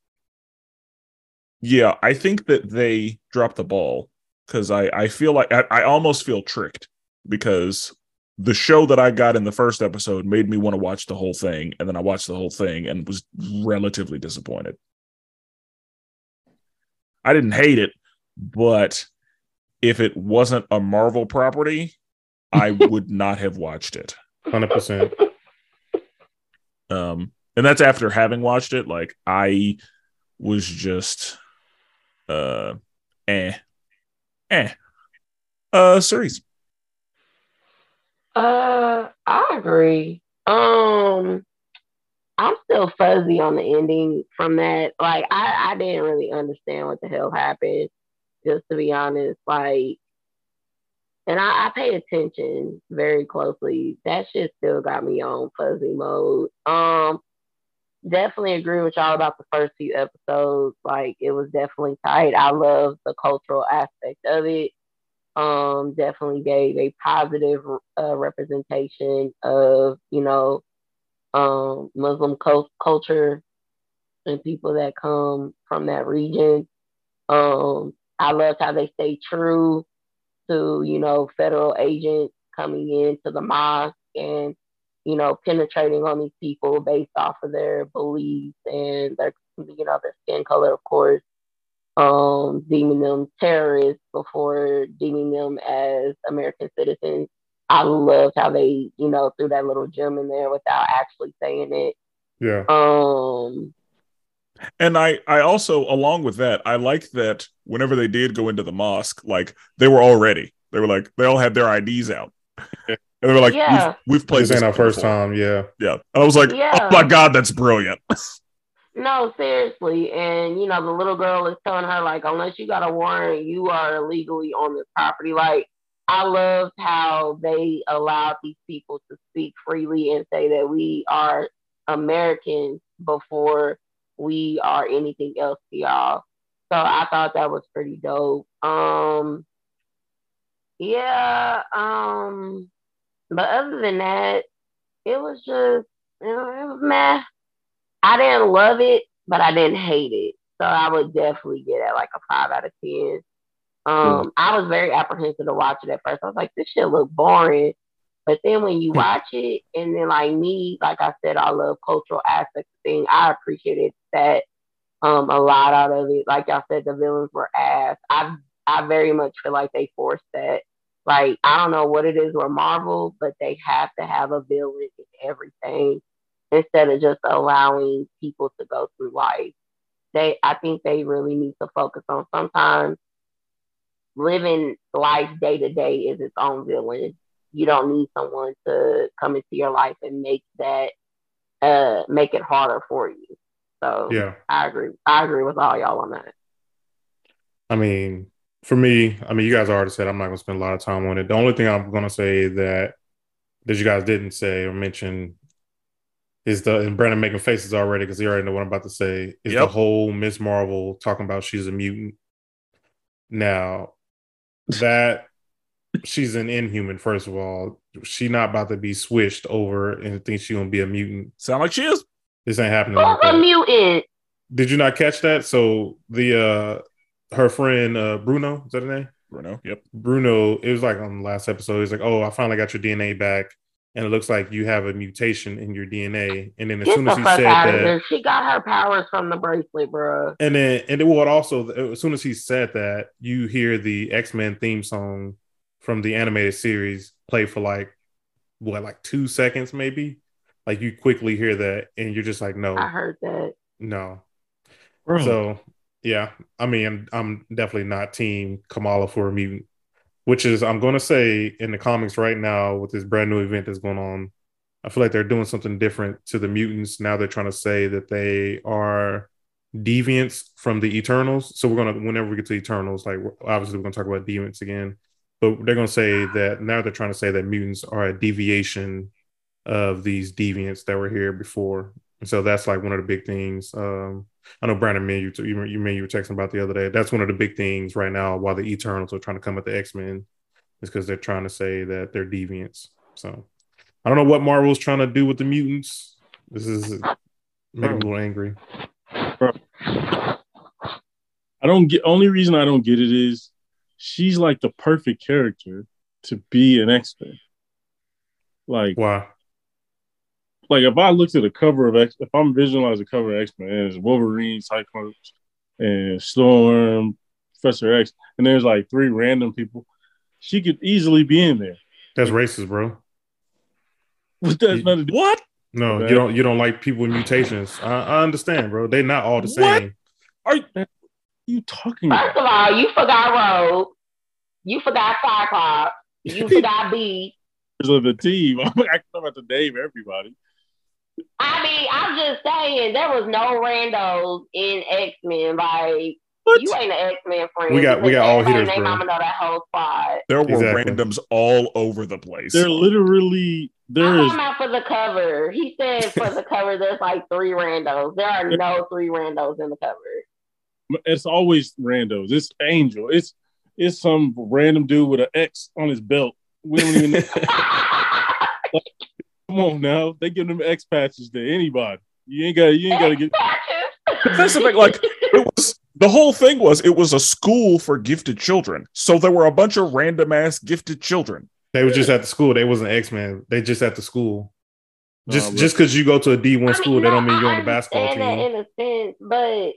yeah I think that they dropped the ball because I I feel like I, I almost feel tricked because the show that I got in the first episode made me want to watch the whole thing, and then I watched the whole thing and was relatively disappointed. I didn't hate it, but if it wasn't a Marvel property, I (laughs) would not have watched it. 100%. Um, and that's after having watched it. Like I was just, uh, eh, eh. Uh, Cerees. Uh, I agree. Um, I'm still fuzzy on the ending from that. Like, I I didn't really understand what the hell happened. Just to be honest, like, and I, I pay attention very closely. That shit still got me on fuzzy mode. Um, definitely agree with y'all about the first few episodes. Like, it was definitely tight. I love the cultural aspect of it. um, definitely gave a positive uh, representation of, you know, um, Muslim co- culture and people that come from that region. Um, I loved how they stay true to, you know, federal agents coming into the mosque and, you know, penetrating on these people based off of their beliefs and their, you know, their skin color, of course um, deeming them terrorists before deeming them as American citizens. I loved how they, you know, threw that little gem in there without actually saying it. Yeah. Um, and I, I also, along with that, I like that whenever they did go into the mosque, like they were all ready. They were like, they all had their IDs out. And they were like, Yeah. we've, we've played This this our first before. time. Yeah. Yeah. And I was like, Yeah. oh my God, that's brilliant. (laughs) no, seriously. And, you know, the little girl is telling her, like, unless you got a warrant, you are illegally on this property. Like, I loved how they allowed these people to speak freely and say that we are Americans before we are anything else to y'all. So I thought that was pretty dope. Um, yeah. Um, but other than that, it was just you know, it was meh. I didn't love it, but I didn't hate it. So I would definitely get it like a five out of ten. Um, I was very apprehensive to watch it at first. I was like, this shit look boring. But then when you watch it, and then like me, like I said, I love cultural aspects of things. I appreciated that um a lot out of it. Like I said, the villains were ass. I I very much feel like they forced that. Like I don't know what it is with Marvel, but they have to have a villain in everything instead of just allowing people to go through life. They I think they really need to focus on sometimes living life day to day is its own villain. You don't need someone to come into your life and make that uh make it harder for you. So Yeah. I agree. I agree with all y'all on that. I mean, for me, I mean, you guys already said I'm not going to spend a lot of time on it. The only thing I'm going to say that that you guys didn't say or mention is the and Brandon making faces already because he already know what I'm about to say is the whole Miss Marvel talking about she's a mutant. Now that she's an inhuman, first of all, she not about to be switched over and think she gonna be a mutant. Sound like she is. This ain't happening. like Who's a mutant? Did you not catch that? So the uh her friend uh Bruno, is that her name? Bruno. Yep. Bruno, it was like on the last episode, he's like, Oh, I finally got your DNA back. And it looks like you have a mutation in your DNA. And then as Get soon the as he said that, here. She got her powers from the bracelet, bro. and then and then what also as soon as he said that, you hear the X-Men theme song from the animated series play for like what, like two seconds maybe? Like you quickly hear that and you're just like, No, I heard that. no. Bro, So yeah, I mean, I'm definitely not team Kamala for a mutant, which is I'm going to say in the comics right now with this brand new event that's going on. I feel like they're doing something different to the mutants. Now they're trying to say that they are deviants from the Eternals. So we're gonna whenever we get to Eternals, like obviously we're gonna talk about deviants again, but they're gonna say that now they're trying to say that mutants are a deviation of these deviants that were here before. And so that's like one of the big things. Um, I know Brandon, me, you, you, you, me, you were texting about the other day. That's one of the big things right now. While the Eternals are trying to come at the X Men, is because they're trying to say that they're deviants. So I don't know what Marvel's trying to do with the mutants. This is making me a little angry. I don't get. Only reason I don't get it is she's like the perfect character to be an X Men. Like, Why? Like if I looked at a cover of X, if I'm visualizing a cover of X Men, and it's Wolverine, Cyclops, and Storm, Professor X, and there's like three random people, she could easily be in there. That's racist, bro. But that's not a What? No, Okay. you don't. You don't like people with mutations. I, I understand, bro. They're not all the What? same. Are you talking First about? of all, you forgot Rogue. You forgot Cyclops. You (laughs) forgot B. Of the team, (laughs) I'm like, I'm about the name everybody. I mean, I'm just saying there was no randos in X Men. Like What? you ain't an X Men friend. We got- we got all Everybody hitters, named bro. Mama know that whole squad. There were Exactly. randoms all over the place. They're literally there I'm is talking for the cover. He said for the cover, there's like three randos. There are no three randos in the cover. it's always randos. It's Angel. It's it's some random dude with an X on his belt. We don't even (laughs) know. (laughs) Come on now, they give them X patches to anybody. You ain't got. You ain't got to get. That's the thing. Like it was the whole thing was it was a school for gifted children. So there were a bunch of random ass gifted children. They were just at the school. They wasn't X Men. They just at the school. Just Nah, just because you go to a D one I mean, school, that don't mean you're on the basketball team. in a sense, but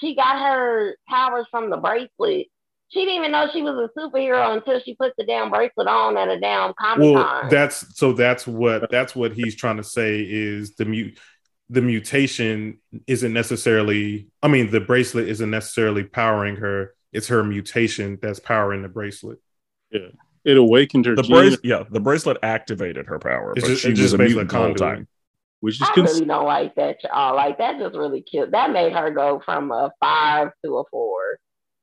she got her powers from the bracelet. She didn't even know she was a superhero until she put the damn bracelet on at a damn comic Well, con. that's so that's what that's what he's trying to say is the mute the mutation isn't necessarily I mean the bracelet isn't necessarily powering her. It's her mutation that's powering the bracelet. Yeah, it awakened her The gene, bracelet, yeah, the bracelet activated her power, It's but just- she it's was just a basically mutant the whole time. which is I cons- really don't like that at all. Like that just really killed. That made her go from a five to a four.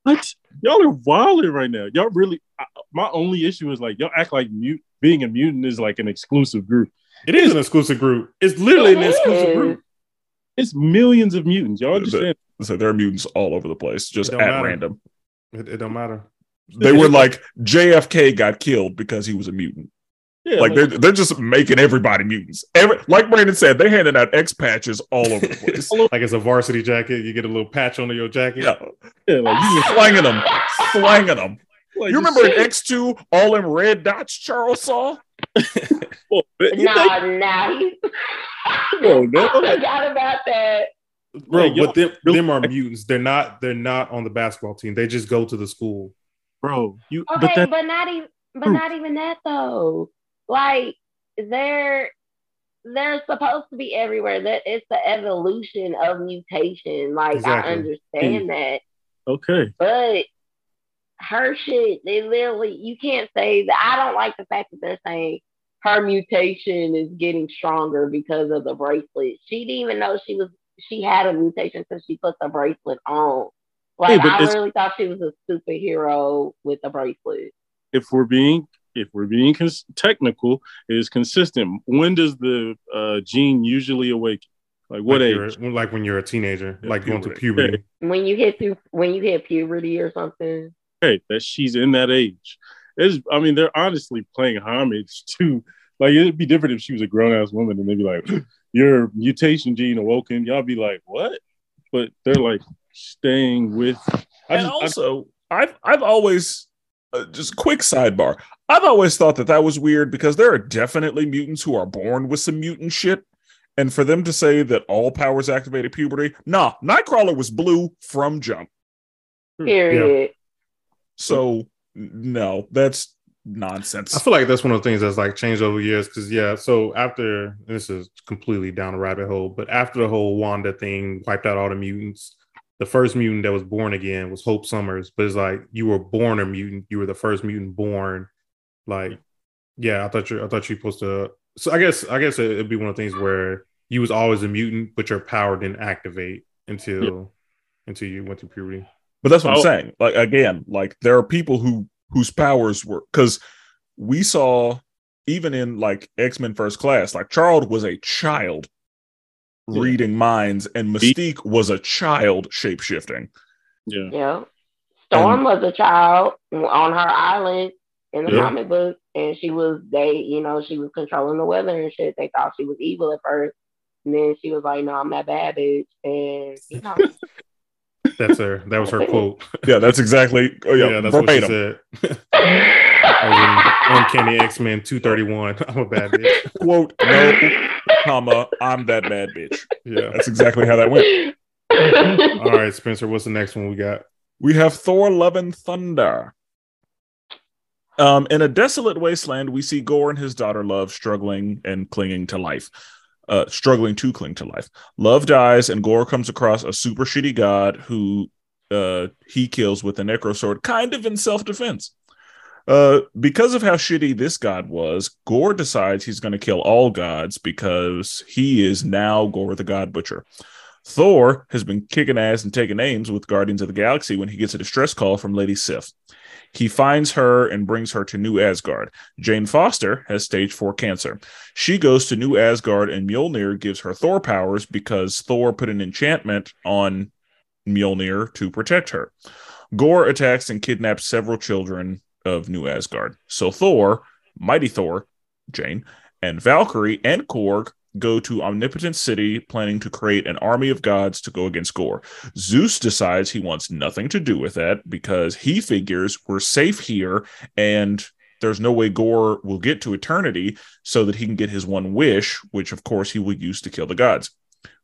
What y'all are wilding right now. Y'all really. I, my only issue is like y'all act like mute being a mutant is like an exclusive group. It is an exclusive group. It's literally an exclusive group. It's millions of mutants. Y'all The- understand? So there are mutants all over the place, just at matter. random. It, it don't matter. They were like JFK got killed because he was a mutant. Yeah, like they're they're just making everybody mutants. Every like Brandon said, they're handing out X patches all over the place. (laughs) Like it's a varsity jacket. You get a little patch under your jacket. yeah, yeah, like you just slanging them, slanging them. like You remember in say- X two, all them red dots Charles saw? (laughs) oh, you think- No, no, he's. No. I forgot about that. Bro, Like, but them, really- them are mutants. They're not. They're not on the basketball team. They just go to the school. bro, you Okay, but that but not even, but not even that though. Like they're they're supposed to be everywhere. That it's the evolution of mutation. Like Exactly. I understand that, okay. but her shit, they literally you can't say that. I don't like the fact that they're saying her mutation is getting stronger because of the bracelet. She didn't even know she was she had a mutation until she put the bracelet on. Like but I really thought she was a superhero with the bracelet. If we're being if we're being cons- technical, it is consistent. When does the uh, gene usually awaken? Like what like age? Like when you're a teenager, Yeah, like going to puberty. puberty. when you hit through when you hit puberty or something. Okay, that she's in that age. It's, I mean, they're honestly playing homage to. Like it'd be different if she was a grown ass woman and they'd be like, (clears throat) "Your mutation gene awoken." Y'all be like, "What?" But they're like staying with. I and just, I- also, I've I've always Uh, just quick sidebar. I've always thought that that was weird because there are definitely mutants who are born with some mutant shit, and for them to say that all powers activated puberty, nah, Nightcrawler was blue from jump. Hmm, Period. So no, that's nonsense. I feel like that's one of the things that's like changed over years. Because yeah, so after this is completely down a rabbit hole, but after the whole Wanda thing wiped out all the mutants, the first mutant that was born again was Hope Summers. But it's like you were born a mutant. You were the first mutant born. Like, yeah, I thought you. I thought you were supposed to. So I guess I guess it'd be one of the things where you was always a mutant, but your power didn't activate until until you went through puberty. But that's what I'm Oh. saying. Like again, like there are people who whose powers were because we saw even in like X Men First Class, like Charles was a child Yeah. reading minds, and Mystique was a child shape shifting. yeah, Yeah. Storm was a child on her island in the Yeah. comic book, and she was they, you know, she was controlling the weather and shit. They thought she was evil at first, and then she was like, "No, I'm that bad bitch," and you know, (laughs) That's her. That was her (laughs) quote. Yeah, that's exactly. Oh yeah, yeah, that's verbatim. what she said. (laughs) As in Uncanny X Men 231. I'm a bad bitch. Quote: No, comma. I'm that bad bitch. Yeah. That's exactly how that went. (laughs) All right, Spenser, what's the next one we got? We have Thor: Love and Thunder. Um, in a desolate wasteland, we see Gorr and his daughter Love struggling and clinging to life. Uh, struggling to cling to life. Love dies, and Gorr comes across a super shitty god who uh, he kills with a necro sword, kind of in self defense. Uh, because of how shitty this god was, Gorr decides he's going to kill all gods because he is now Gorr the God Butcher. Thor has been kicking ass and taking names with Guardians of the Galaxy when he gets a distress call from Lady Sif. He finds her and brings her to New Asgard. Jane Foster has stage 4 cancer. She goes to New Asgard and Mjolnir gives her Thor powers because Thor put an enchantment on Mjolnir to protect her. Gorr attacks and kidnaps several children of New Asgard. So Thor, Mighty Thor, Jane, and Valkyrie and Korg go to Omnipotent City, planning to create an army of gods to go against Gorr. Zeus decides he wants nothing to do with that because he figures we're safe here and there's no way Gorr will get to eternity so that he can get his one wish, which of course he will use to kill the gods.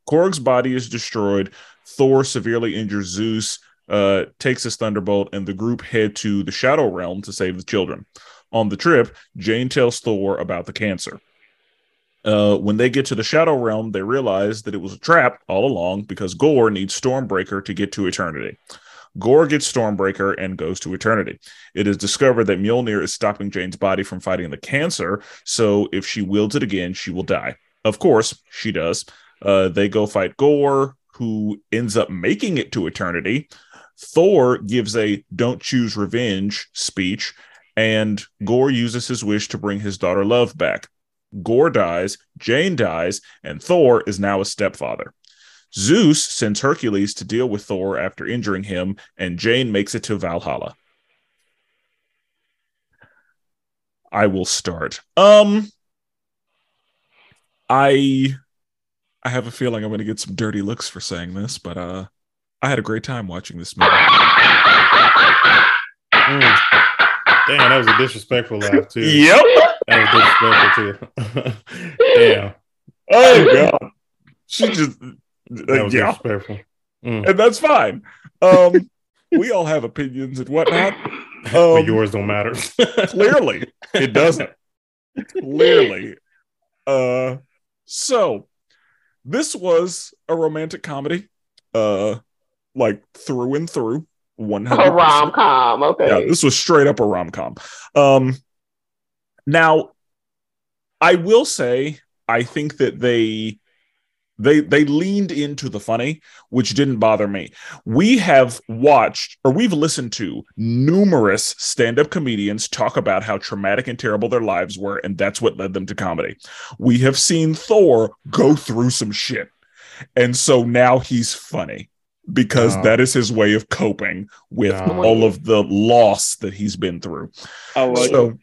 Korg's body is destroyed. Thor severely injures Zeus, uh, takes his thunderbolt, and the group head to the Shadow Realm to save the children. On the trip, Jane tells Thor about the cancer. Uh, when they get to the Shadow Realm, they realize that it was a trap all along because Gorr needs Stormbreaker to get to eternity. Gorr gets Stormbreaker and goes to eternity. It is discovered that Mjolnir is stopping Jane's body from fighting the cancer, so if she wields it again, she will die. Of course, she does. Uh, they go fight Gorr, who ends up making it to eternity. Thor gives a don't choose revenge speech, and Gorr uses his wish to bring his daughter Love back. Gorr dies, Jane dies, and Thor is now a stepfather. Zeus sends Hercules to deal with Thor after injuring him, and Jane makes it to Valhalla. I will start. Um I I have a feeling I'm going to get some dirty looks for saying this, but uh I had a great time watching this movie. Mm. Damn, that was a disrespectful laugh too. Yep. That was disrespectful too. (laughs) Damn, Oh god. She just that uh, was yeah, disrespectful. Mm. and that's fine. Um we all have opinions and whatnot. (laughs) but Um, yours don't matter. (laughs) clearly it doesn't clearly uh so this was a romantic comedy uh like through and through 100 A rom com. Okay. yeah this was straight up a rom-com um now i will say i think that they they they leaned into the funny which didn't bother me we have watched or we've listened to numerous stand-up comedians talk about how traumatic and terrible their lives were and that's what led them to comedy we have seen thor go through some shit and so now he's funny because Wow. that is his way of coping with Wow. all of the loss that he's been through I like so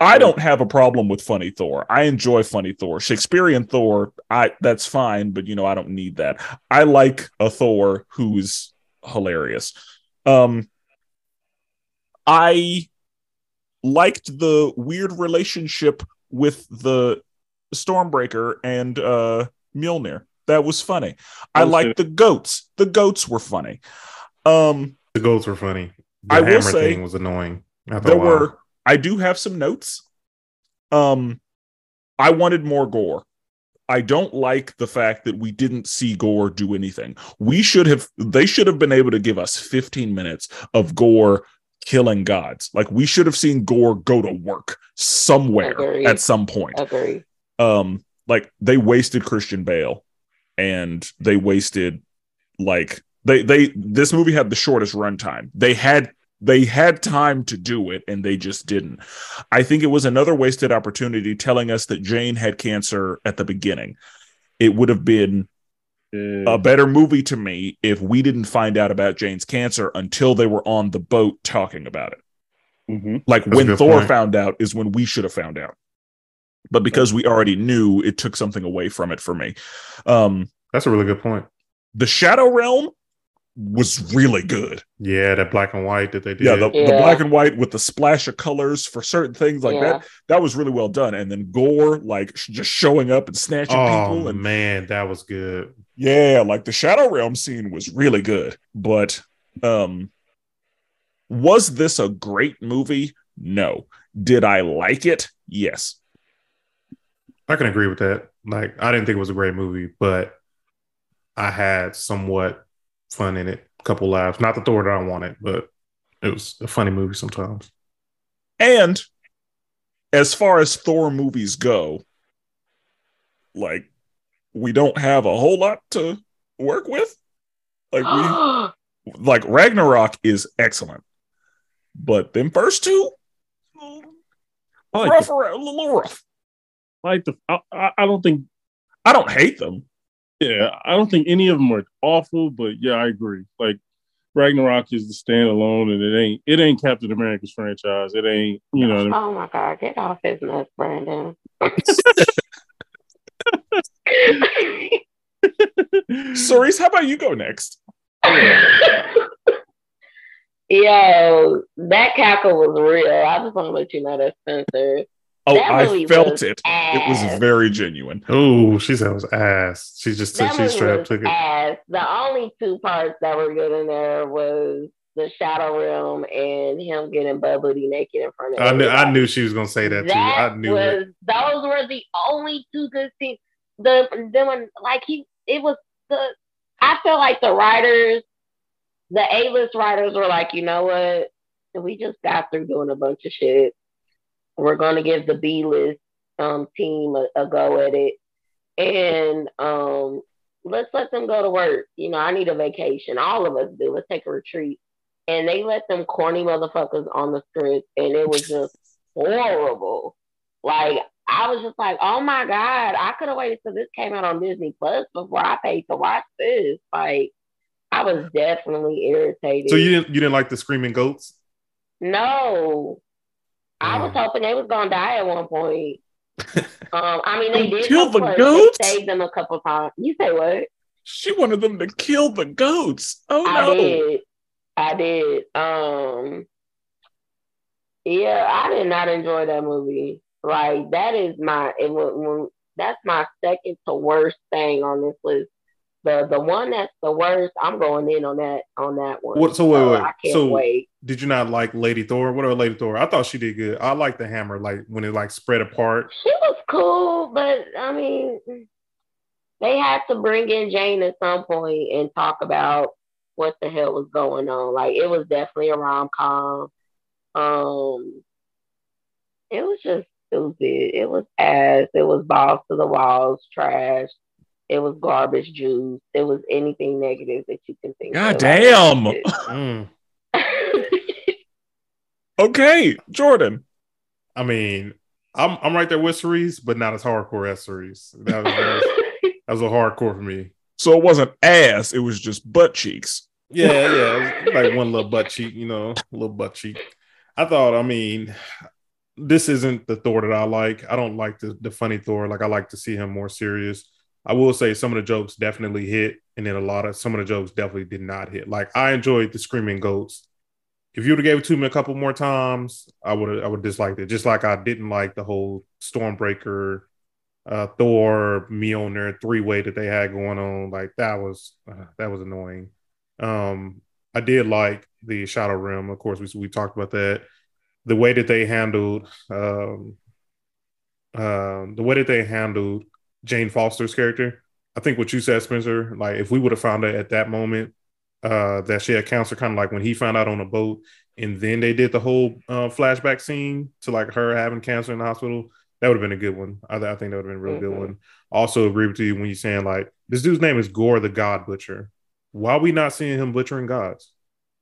I don't have a problem with funny Thor. I enjoy funny Thor. Shakespearean Thor, I that's fine, but you know, I don't need that. I like a Thor who's hilarious. Um I liked the weird relationship with the Stormbreaker and uh Mjolnir. That was funny. I I liked the goats. The goats were funny. Um the goats were funny. The I will hammer say thing was annoying. After there were i do have some notes um i wanted more gorr i don't like the fact that we didn't see gorr do anything we should have they should have been able to give us 15 minutes of gorr killing gods like we should have seen gorr go to work somewhere Agreed. at some point Agree. um like they wasted christian bale and they wasted like they they this movie had the shortest runtime they had they had time to do it and they just didn't i think it was another wasted opportunity telling us that jane had cancer at the beginning it would have been a better movie to me if we didn't find out about jane's cancer until they were on the boat talking about it Mhm. like That's when Thor point. found out is when we should have found out. But because we already knew, it took something away from it for me. Um, That's a really good point. the Shadow Realm was really good. Yeah, that black and white that they did. Yeah, the, the black and white with the splash of colors for certain things like yeah. that. That was really well done. And then Gorr, like sh- just showing up and snatching oh people. And man, that was good. yeah, like the Shadow Realm scene was really good. But um, was this a great movie? No. Did I like it? Yes. I can agree with that. Like, I didn't think it was a great movie, but I had somewhat fun in it. A couple laughs. Not the Thor that I wanted, but it was a funny movie sometimes. And as far as Thor movies go, like we don't have a whole lot to work with. Like we (gasps) like Ragnarok is excellent. But them first two rough, the, a little rough. I like the I, I I don't think I don't hate them. yeah, I don't think any of them are awful, but yeah, I agree. Like Ragnarok is the standalone, and it ain't it ain't Captain America's franchise. It ain't you know. Oh my god, get off his nuts, Brandon. Cerees, how about you go next? (laughs) Yo, that cackle was real. I just want to let you know that Spenser. Oh, That I felt was it. It was very genuine. Oh, she said it was ass. She just took That she movie straight up was took it. ass. The only two parts that were good in there was the Shadow Realm and him getting bubbly naked in front of I knew I knew she was gonna say that too. I knew was it. those were the only two good scenes. The then when like he it was the I feel like the writers, the A list writers were like, you know what? We just got through doing a bunch of shit. We're gonna give the B list um team a, a go at it. And um let's let them go to work. You know, I need a vacation. All of us do. Let's take a retreat. And they let them corny motherfuckers on the script and it was just horrible. Like I was just like, oh my god, I could have waited till this came out on Disney Plus before I paid to watch this. Like I was definitely irritated. So you didn't you didn't like the screaming goats? no, I was hoping they was gonna die at one point. (laughs) um, I mean, they did kill the goats? They saved them a couple times. You say what? She wanted them to kill the goats. Oh I no. did. I did. Um yeah, I did not enjoy that movie. Like that is my it when, that's my second to worst thing on this list. The the one that's the worst, I'm going in on that on that one. What- so wait, wait, I can't so- wait. Did you not like Lady Thor? What about Lady Thor? I thought she did good. I like the hammer, like when it like spread apart. She was cool, but I mean they had to bring in Jane at some point and talk about what the hell was going on. Like it was definitely a rom com. Um, it was just stupid. It was ass. It was balls to the walls, trash. It was garbage juice. It was anything negative that you can think God of. damn. Mm. (laughs) Okay, Jordan. I mean, I'm I'm right there with Cerees, but not as hardcore as Cerees. That was, that was, (laughs) that was a hardcore for me. So it wasn't ass, it was just butt cheeks. Yeah, yeah, like one little butt cheek, you know, a little butt cheek. I thought, I mean, this isn't the Thor that I like. I don't like the the funny Thor. Like I like to see him more serious. I will say some of the jokes definitely hit, and then a lot of some of the jokes definitely did not hit. Like I enjoyed the screaming goats. If you would have gave it to me a couple more times, I would I would disliked it. Just like I didn't like the whole Stormbreaker, uh, Thor, Mjolnir three way that they had going on. Like that was uh, that was annoying. Um, I did like the Shadow Realm. Of course, we we talked about that. The way that they handled, um, um, the way that they handled Jane Foster's character. I think what you said, Spenser. Like if we would have found out at that moment uh, that she had cancer, kind of like when he found out on a boat, and then they did the whole uh, flashback scene to like her having cancer in the hospital. That would have been a good one. I, I think that would have been a real good Mhm. one. Also, agree with you when you're saying like this dude's name is Gorr the God Butcher. Why are we not seeing him butchering gods?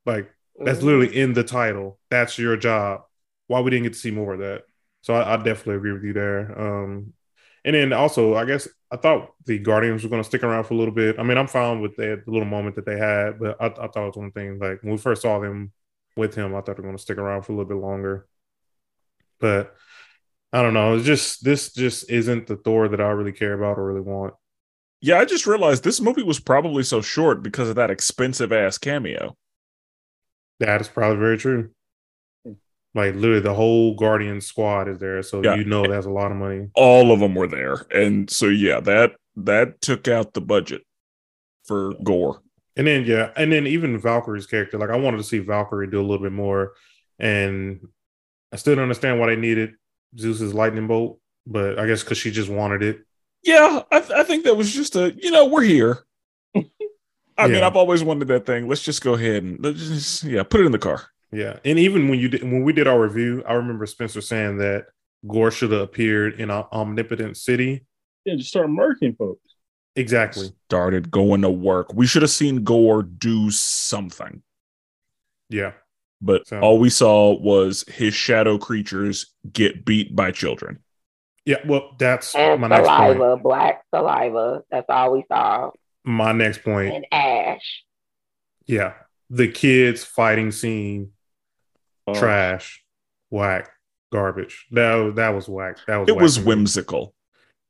Like that's Mm-hmm. literally in the title. That's your job. Why we didn't get to see more of that? So I, I definitely agree with you there. Um, and then also, I guess I thought the Guardians were going to stick around for a little bit. I mean, I'm fine with that the little moment that they had, but I, I thought it was one thing. Like when we first saw them with him, I thought they were going to stick around for a little bit longer. But I don't know. It's just this just isn't the Thor that I really care about or really want. Yeah, I just realized this movie was probably so short because of that expensive ass cameo. That is probably very true. Like literally, the whole Guardian squad is there, so Yeah. you know that's a lot of money. All of them were there. And so yeah, that that took out the budget for Gorr. And then yeah, and then even Valkyrie's character, like I wanted to see Valkyrie do a little bit more, and I still don't understand why they needed Zeus's lightning bolt, but I guess because she just wanted it. Yeah, I, th- I think that was just a you know we're here. (laughs) I mean, I've always wanted that thing. Let's just go ahead and let's just yeah put it in the car. Yeah, and even when you did when we did our review, I remember Spenser saying that Gorr should have appeared in an omnipotent city. Yeah, just start murking folks. Exactly. Started going to work. We should have seen Gorr do something, Yeah. but So- all we saw was his shadow creatures get beat by children. Yeah. Well, that's and my next saliva, point. black saliva. That's all we saw. My next point. And ash. Yeah. the kids fighting scene, Uh, trash, whack, garbage. That that was whack. That was It was whimsical.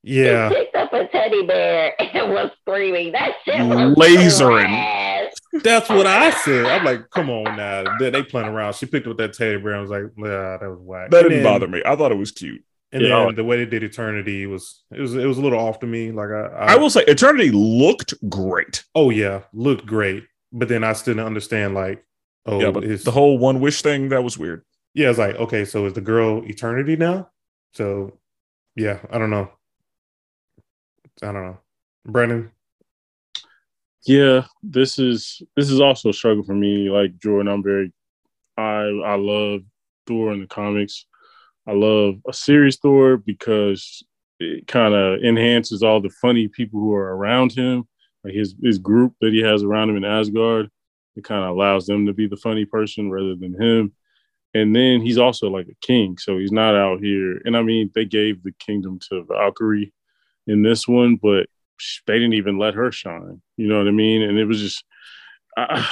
Yeah, He picked up a teddy bear and was screaming. That shit was Lasering. trash. that's what I said. I'm like, come on now. They, they playing around. She picked up that teddy bear. and was like, yeah, that was whack. That And didn't then- bother me. I thought it was cute. And Yeah, then the way they did Eternity was it was it was a little off to me. Like I, I will say, Eternity looked great. oh yeah, looked great, but then I still didn't understand like oh yeah, but it's, the whole one wish thing that was weird. yeah it's like okay so is the girl Eternity now? So yeah, I don't know. I don't know, Brennan. yeah, this is this is also a struggle for me. Like Jordan, I'm very I I love Thor in the comics. I love a series Thor because it kind of enhances all the funny people who are around him, like his his group that he has around him in Asgard. It kind of allows them to be the funny person rather than him. And then he's also like a king, so he's not out here. And I mean, they gave the kingdom to Valkyrie in this one, but they didn't even let her shine. You know what I mean? And it was just, I,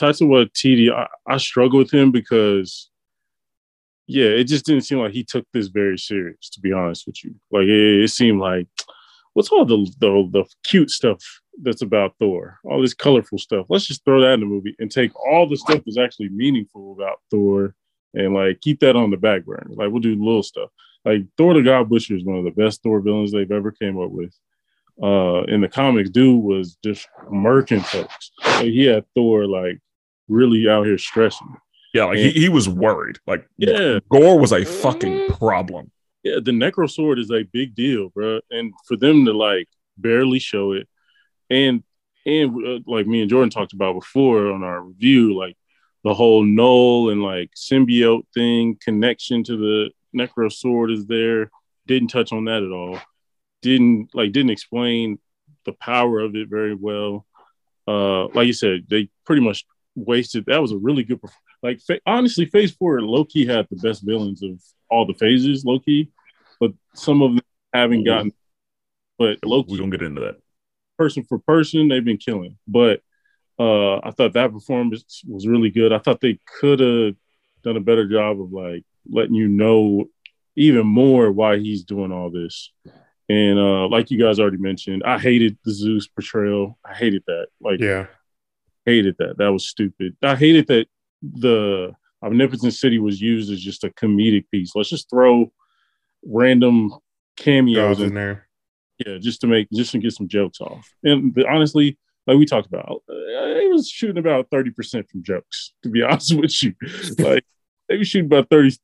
was TD. I, I struggle with him because, yeah, it just didn't seem like he took this very serious. To be honest with you, like it, it seemed like, what's all the, the the cute stuff that's about Thor? All this colorful stuff. Let's just throw that in the movie and take all the stuff that's actually meaningful about Thor and like keep that on the back burner. Like we'll do little stuff. Like Thor the God Butcher is one of the best Thor villains they've ever came up with uh in the comics dude was just murking folks like, he had thor like really out here stressing Yeah, like he, he was worried. Like yeah Gorr was a fucking problem. Yeah the necro sword is a big deal bro. And for them to like barely show it. And and uh, like me and jordan talked about before on our review like the whole Knull and like symbiote thing connection to the necro sword is there. Didn't touch on that at all. Didn't like didn't explain the power of it very well. Uh like you said they pretty much wasted that was a really good like fa- honestly phase four low-key had the best villains of all the phases low-key but some of them haven't gotten but We're low-key gonna get into that. person for person they've been killing but uh i thought that performance was really good. I thought they could have done a better job of like letting you know even more why he's doing all this. And uh like you guys already mentioned i hated the zeus portrayal. I hated that. Like Yeah, hated that. That was stupid. I hated that the omnipotent city was used as just a comedic piece. Let's just throw random cameos in there. yeah, just to make just to get some jokes off. And honestly, like we talked about, uh, it was shooting about thirty percent from jokes. To be (laughs) honest with you, like they were shooting about 30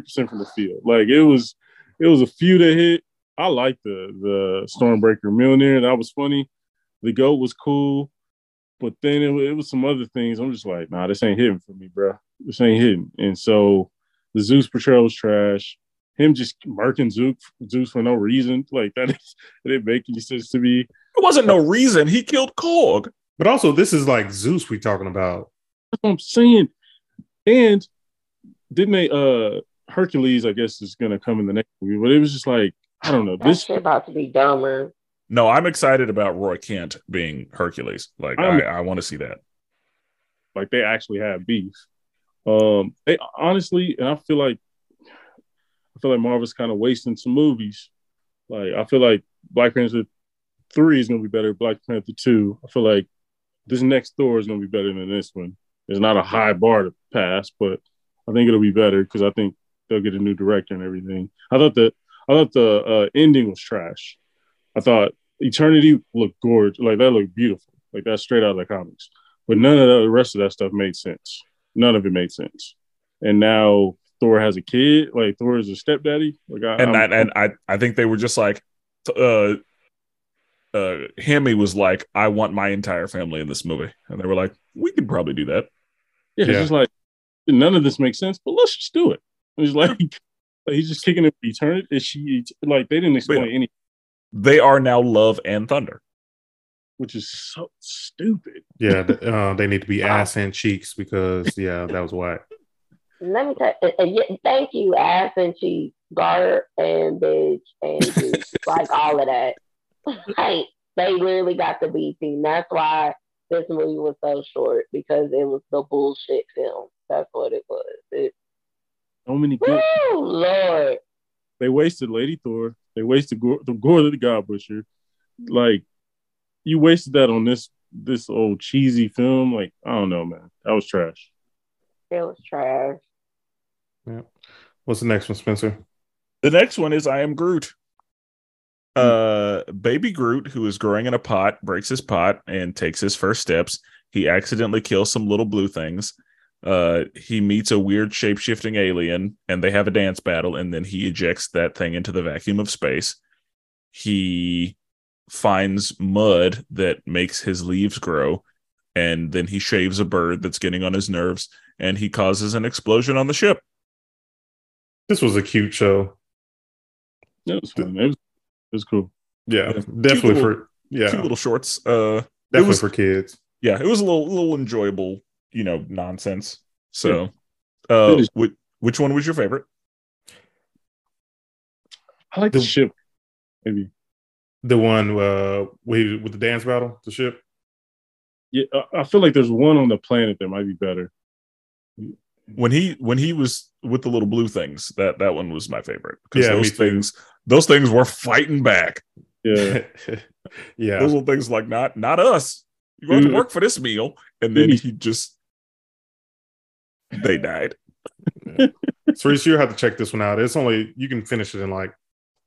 percent from the field. Like it was, it was a few that hit. I liked the the Stormbreaker Mjolnir. That was funny. The goat was cool, but then it, it was some other things. I'm just like, nah, this ain't hitting for me, bro. This ain't hitting. And so the Zeus portrayal was trash. Him just marking Zeus, Zeus for no reason, like that, is, that didn't make any sense to me. It wasn't no reason he killed Korg. But also, this is like Zeus we talking about. That's what I'm saying. And didn't they? Uh, Hercules, I guess, is gonna come in the next movie, but it was just like I don't know. That This shit about to be dumber. No, I'm excited about Roy Kent being Hercules. Like I'm- I, I want to see that. like they actually have beef. Um, they honestly, and I feel like I feel like Marvel's kind of wasting some movies. Like I feel like Black Panther three is gonna be better. Black Panther two. I feel like this next Thor is gonna be better than this one. It's not a high bar to pass, but I think it'll be better because I think they'll get a new director and everything. I thought the I thought the uh, ending was trash. I thought Eternity looked gorgeous, like that looked beautiful, like that's straight out of the comics. But none of the rest of that stuff made sense. None of it made sense. And now Thor has a kid. Like Thor is a stepdaddy. Like I, And I'm- that, and I, I think they were just like, uh, uh, Hemi was like, I want my entire family in this movie, and they were like, we could probably do that. yeah, it's just like none of this makes sense. But let's just do it. It's like, (laughs) like he's just kicking it for eternity. Is she like they didn't explain Yeah. any, They are now Love and Thunder. which is so stupid. Yeah, (laughs) uh, they need to be ass and cheeks because yeah, that was whack. Let me tell yeah, thank you, ass and cheek, guard and bitch and (laughs) like all of that. Like they literally got the B team. That's why this movie was so short because it was the bullshit film. That's what it was. It, So many good. woo, Lord. They wasted Lady Thor. They wasted Gorr, the Gorr of the God Butcher. Like you wasted that on this this old cheesy film. Like I don't know, man. That was trash. It was trash. What's the next one, Spenser? The next one is I am Groot. Uh, baby Groot, who is growing in a pot, breaks his pot and takes his first steps. He accidentally kills some little blue things. Uh, he meets a weird shape shifting alien and they have a dance battle, and then he ejects that thing into the vacuum of space. He finds mud that makes his leaves grow, and then he shaves a bird that's getting on his nerves, and he causes an explosion on the ship. This was a cute show. It was fun. It was, it was cool. Yeah, Yeah. definitely Cute for yeah, Cute little shorts. Uh, definitely was- for kids. yeah, it was a little little enjoyable, you know, nonsense. So, uh, which, which one was your favorite? I like the, The- ship. Maybe. The one uh with, with the dance battle, the ship. Yeah, I- I feel like there's one on the planet that might be better. When he when he was with the little blue things, that that one was my favorite because Yeah, those things those things were fighting back. Yeah. (laughs) yeah. Those little things like not not us. You going to Mm. work for this meal, and then he just they died. So you have to check this one out. It's only you can finish it in like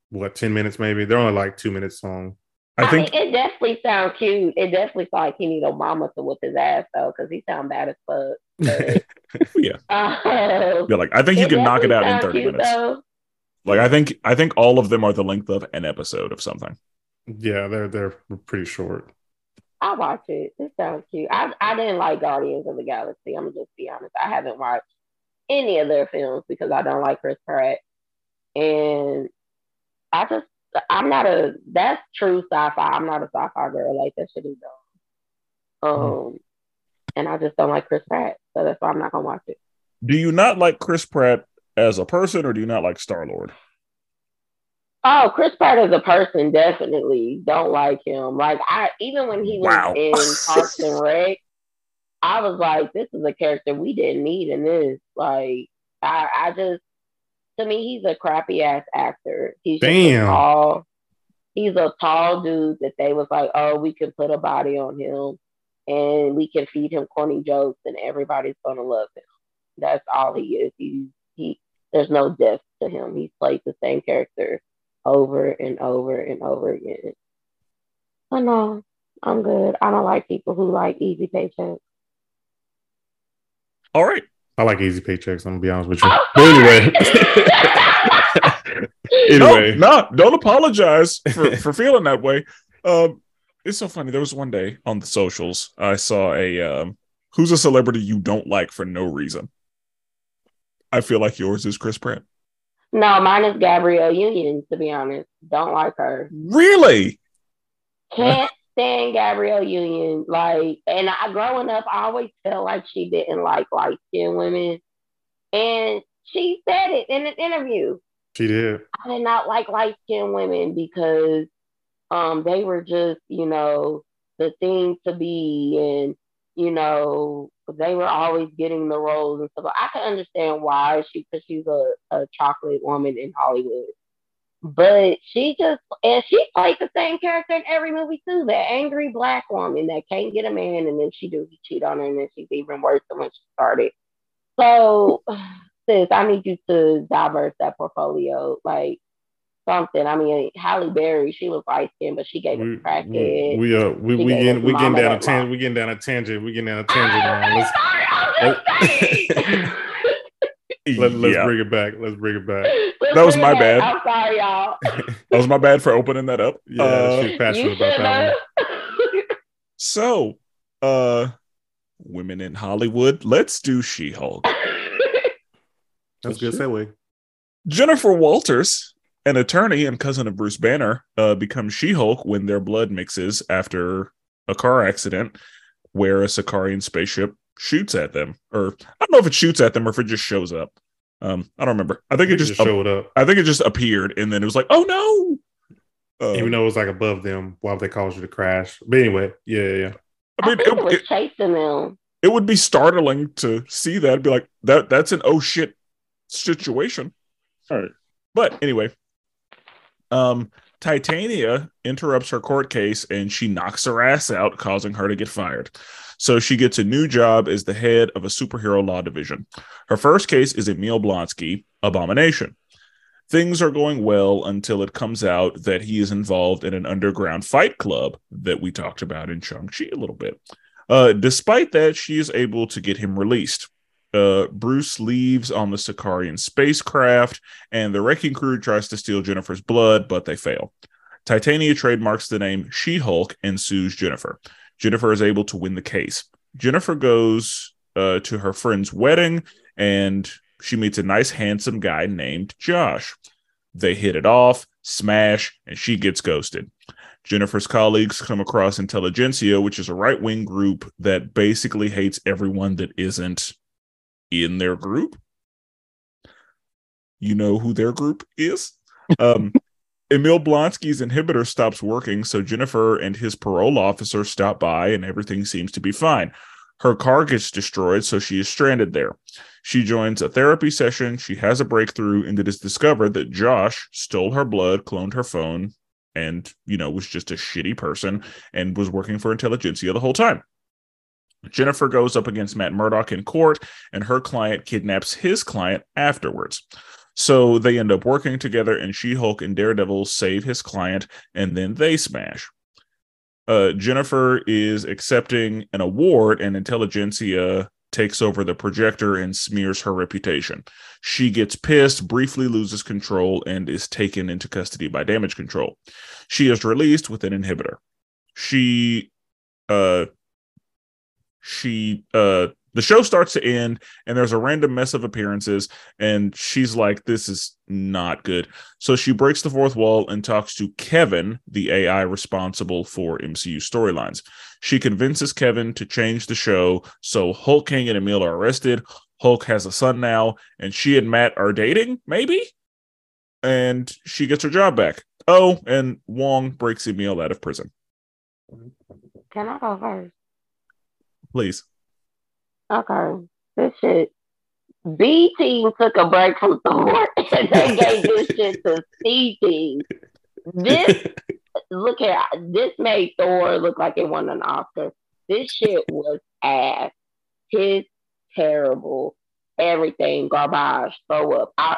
what ten minutes maybe. They're only like two minutes long. I think mean, it definitely sounds cute. It definitely sounds like he need Obama to whip his ass though, because he sound bad as fuck. (laughs) yeah, (laughs) Um, yeah. Like I think he can knock it out in thirty cute, minutes. though. Like I think I think all of them are the length of an episode of something. Yeah, they're they're pretty short. I watch it. It sounds cute. I I didn't like Guardians of the Galaxy. I'm gonna just be honest. I haven't watched any of their films because I don't like Chris Pratt, and I just I'm not a that's true sci-fi. I'm not a sci-fi girl. Like that shit is dumb. Um, and I just don't like Chris Pratt, so that's why I'm not gonna watch it. Do you not like Chris Pratt as a person, or do you not like Star Lord? Oh, Chris Pratt as a person, definitely don't like him. Like I, even when he was Wow. in (laughs) Parks and Rec, I was like, this is a character we didn't need in this. Like, I, I just, to me, he's a crappy ass actor. He's just a Damn. tall. He's a tall dude that they was like, oh, we can put a body on him, and we can feed him corny jokes, and everybody's gonna love him. That's all he is. He he. There's no depth to him. He's played the same character over and over and over again. So no, I'm good. I don't like people who like easy paychecks. All right. I like easy paychecks. I'm gonna be honest with you. Oh, But anyway, (laughs) anyway, No, no, don't apologize for, for feeling that way. Um, it's so funny. There was one day on the socials I saw a um, who's a celebrity you don't like for no reason. I feel like yours is Chris Pratt. no, mine is Gabrielle Union. To be honest, don't like her. Really? Can't stand Gabrielle Union. Like, and I growing up, I always felt like she didn't like light skinned women, and she said it in an interview. she did. I did not like light skinned women because um they were just, you know, the thing to be and you know, they were always getting the roles and stuff. I can understand why she because she's a, a chocolate woman in Hollywood. But she just and she played the same character in every movie too, that angry black woman that can't get a man and then she do he cheat on her and then she's even worse than when she started. So (sighs) sis, I need you to diverse that portfolio. Like something. I mean, Halle Berry, she was light skinned, but she gave We a crackhead. we, uh we we getting we getting down a tangent. We getting down a tangent. We getting down a I'm tangent now. really Let's sorry. (laughs) I'm just saying. let, let's yeah, bring it back. Let's bring it back. (laughs) Let's That was my bad. I'm sorry, y'all. (laughs) that was my bad for opening that up. Yeah, Uh, she's passionate you about that one. so, uh, women in Hollywood. Let's do She-Hulk. (laughs) That's a good segue. Jennifer Walters, an attorney and cousin of Bruce Banner, uh, becomes She Hulk when their blood mixes after a car accident where a Sakaarian spaceship shoots at them. Or I don't know if it shoots at them or if it just shows up. Um, I don't remember. I think It it just, just showed up, I think it just appeared and then it was like, oh no. Uh, even though it was like above them. Why would they cause you to crash? But anyway, yeah, yeah, yeah. I mean, I think it, it, was it, chasing them. it would be startling to see that. Be like, that that's an oh shit situation. All right. But anyway, um, Titania interrupts her court case and she knocks her ass out, causing her to get fired. So she gets a new job as the head of a superhero law division. Her first case is Emil Blonsky, Abomination. Things are going well until it comes out that he is involved in an underground fight club that we talked about in Shang-Chi a little bit. Uh, despite that, she is able to get him released. Uh, Bruce leaves on the Sakaarian spacecraft, and the wrecking crew tries to steal Jennifer's blood, but they fail. Titania trademarks the name She Hulk and sues Jennifer. Jennifer is able to win the case. Jennifer goes uh, to her friend's wedding and she meets a nice, handsome guy named Josh. They hit it off, smash, and she gets ghosted. Jennifer's colleagues come across Intelligentsia, which is a right wing group that basically hates everyone that isn't in their group. You know who their group is? Um, Emil Blonsky's inhibitor stops working, so Jennifer and his parole officer stop by, and everything seems to be fine. Her car gets destroyed, so she is stranded there. She joins a therapy session. She has a breakthrough, and it is discovered that Josh stole her blood, cloned her phone, and, you know, was just a shitty person and was working for Intelligentsia the whole time. Jennifer goes up against Matt Murdock in court, and her client kidnaps his client afterwards. So they end up working together, and She Hulk and Daredevil save his client, and then they smash. Uh, Jennifer is accepting an award, and Intelligentsia takes over the projector and smears her reputation. She gets pissed, briefly loses control, and is taken into custody by damage control. She is released with an inhibitor. She, uh, she, uh, the show starts to end and there's a random mess of appearances and she's like this is not good. So she breaks the fourth wall and talks to kevin the ai responsible for mcu storylines. She convinces kevin to change the show so hulk king and emil are arrested. Hulk has a son now and she and matt are dating maybe? And she gets her job back. Oh and wong breaks emil out of prison. Can I go first? please Okay. This shit. B team took a break from Thor (laughs) and they gave this shit to C team. This look here, this made Thor look like it won an Oscar. This shit was ass. His terrible. Everything garbage. Throw up. I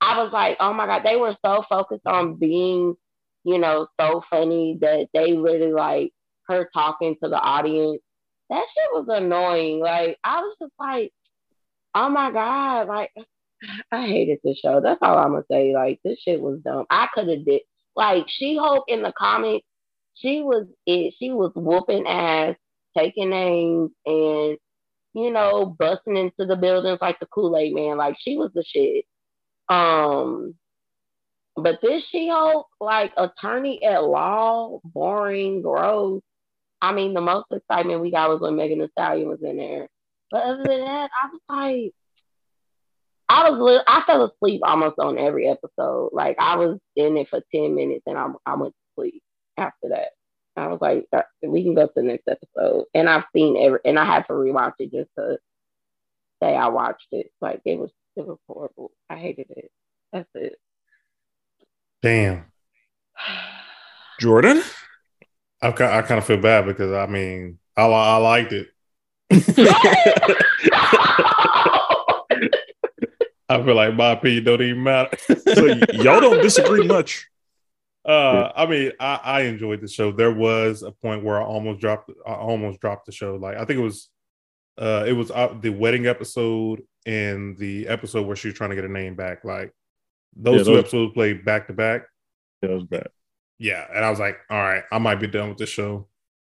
I was like, oh my god, they were so focused on being, you know, so funny that they really like her talking to the audience that shit was annoying. Like I was just like, oh my god, like I hated the show. That's all I'm gonna say. Like this shit was dumb. I could have did like She Hulk in the comics. She was it. She was whooping ass, taking names, and you know busting into the buildings like the Kool Aid Man. Like she was the shit. Um, but this She Hulk, like attorney at law, boring, gross. I mean, the most excitement we got was when Megan Thee Stallion was in there. But other than that, I was like, I was I fell asleep almost on every episode. Like I was in it for ten minutes and I I went to sleep after that. I was like, uh, we can go to the next episode. And I've seen every and I had to rewatch it just to say I watched it. Like it was it was horrible. I hated it. That's it. Damn. jordan I, I kind of feel bad because I mean, I, I liked it. (laughs) I feel like my opinion don't even matter. so y'all don't disagree much (laughs) Uh, I mean, I, I enjoyed the show. There was a point where I almost dropped, I almost dropped the show. Like I think it was, uh, it was uh, the wedding episode and the episode where she was trying to get her name back. Like those Yeah, two those- episodes played back to back. That was bad. Yeah, and I was like, all right, I might be done with the show.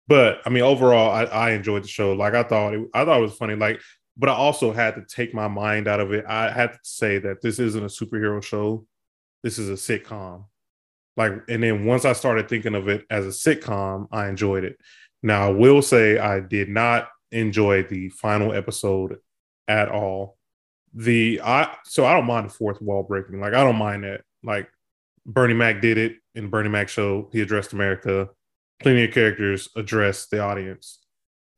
But I mean, overall, I, I enjoyed the show. Like I thought, it, I thought it was funny. Like, but I also had to take my mind out of it. I had to say that this isn't a superhero show. This is a sitcom. Like, and then once I started thinking of it as a sitcom, I enjoyed it. Now, I will say I did not enjoy the final episode at all. The I so I don't mind the fourth wall breaking. Like, I don't mind that. Like, Bernie Mac did it in Bernie Mac show. He addressed America. Plenty of characters addressed the audience.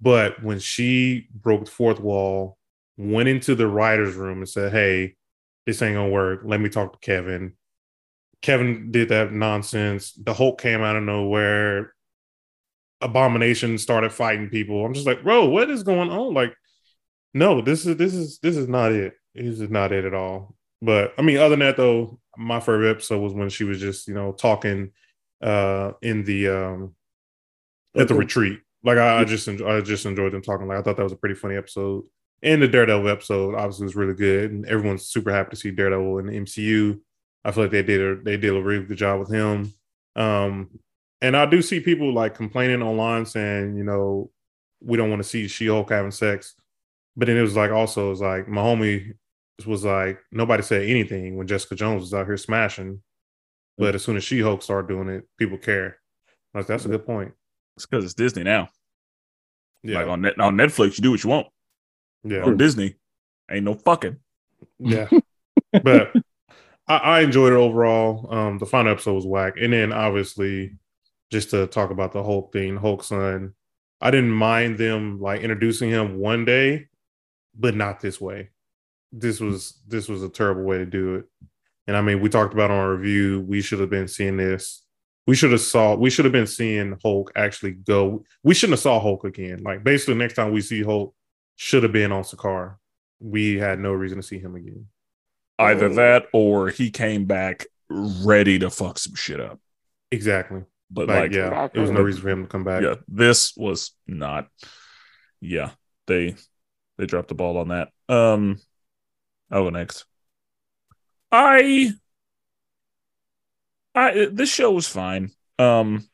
But when she broke the fourth wall, went into the writer's room and said, Hey, this ain't gonna work. Let me talk to Kevin. Kevin did that nonsense. The Hulk came out of nowhere. Abomination started fighting people. I'm just like, bro, what is going on? Like, no, this is this is this is not it. This is not it at all. But I mean, other than that though, my favorite episode was when she was just, you know, talking uh in the um at the retreat. Like I, I just I just enjoyed them talking. Like I thought that was a pretty funny episode. And the Daredevil episode obviously was really good, and everyone's super happy to see Daredevil in the MCU. I feel like they did a they did a really good job with him. Um, and I do see people like complaining online saying, you know, we don't want to see She Hulk having sex. But then it was like also it was like my homie was like nobody said anything when Jessica Jones was out here smashing. But as soon as She Hulk started doing it, people care. Like that's a good point. It's because it's Disney now. Yeah, Like on net on Netflix, you do what you want. yeah, On Disney, ain't no fucking. yeah. but I, I enjoyed it overall. Um, the final episode was whack, and then obviously, just to talk about the Hulk thing, Hulk son. I didn't mind them like introducing him one day, but not this way. This was this was a terrible way to do it. And I mean, we talked about on our review. We should have been seeing this. We should have saw. We should have been seeing Hulk actually go. We shouldn't have saw Hulk again. Like basically, next time we see Hulk, should have been on Sakaar. We had no reason to see him again. Either that or he came back ready to fuck some shit up. Exactly. But Like, like, yeah, there was no reason for him to come back. yeah, this was not. Yeah, they they dropped the ball on that. Um, I'll go next. I, I this show was fine. Um,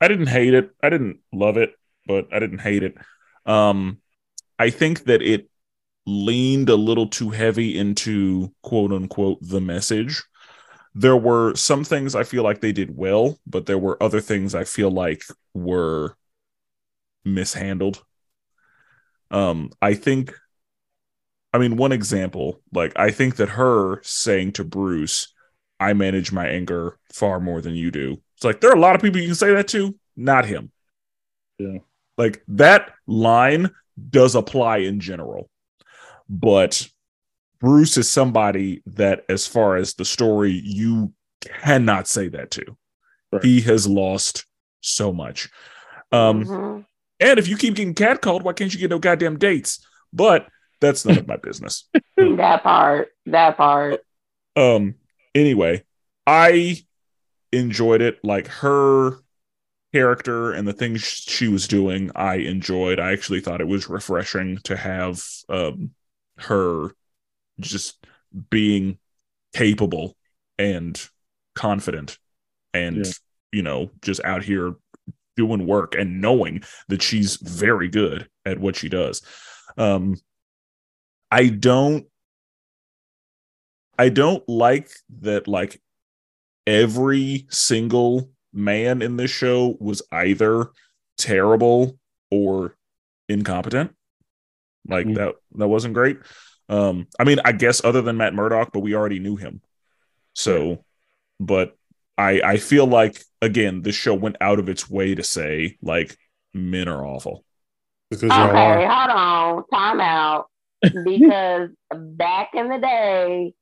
I didn't hate it. I didn't love it, but I didn't hate it. Um, I think that it leaned a little too heavy into quote unquote the message. There were some things I feel like they did well, but there were other things I feel like were mishandled. Um, I think, I mean, one example, like, I think that her saying to Bruce, I manage my anger far more than you do. It's like, there are a lot of people you can say that to, not him. Yeah. Like, that line does apply in general. But Bruce is somebody that, as far as the story, you cannot say that to. Right. He has lost so much. Um, Mhm. and if you keep getting catcalled, why can't you get no goddamn dates? But that's none of my business. (laughs) that part. That part. Um, anyway, I enjoyed it. Like her character and the things she was doing, I enjoyed. I actually thought it was refreshing to have um her just being capable and confident and Yeah. you know just out here doing work and knowing that she's very good at what she does um i don't i don't like that like every single man in this show was either terrible or incompetent like Mhm. that that wasn't great um i mean i guess other than matt murdock but we already knew him so but i i feel like again this show went out of its way to say like men are awful Because y'all Okay, are. hold on. Time out. (laughs) Because back in the day,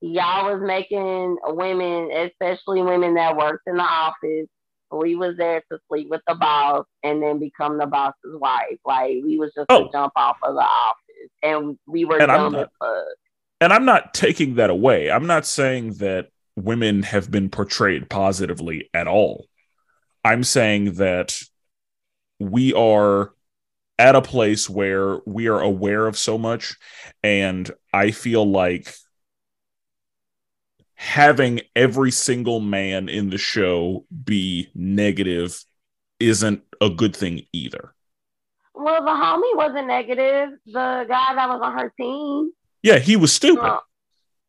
y'all was making women, especially women that worked in the office, we was there to sleep with the boss and then become the boss's wife. Like we was just Oh. to jump off of the office. And we were And I'm dumb not- as fuck. and I'm not taking that away. I'm not saying that women have been portrayed positively at all. I'm saying that we are at a place where we are aware of so much and I feel like having every single man in the show be negative isn't a good thing either. Well, the homie wasn't negative. The guy that was on her team. Yeah, he was stupid. uh,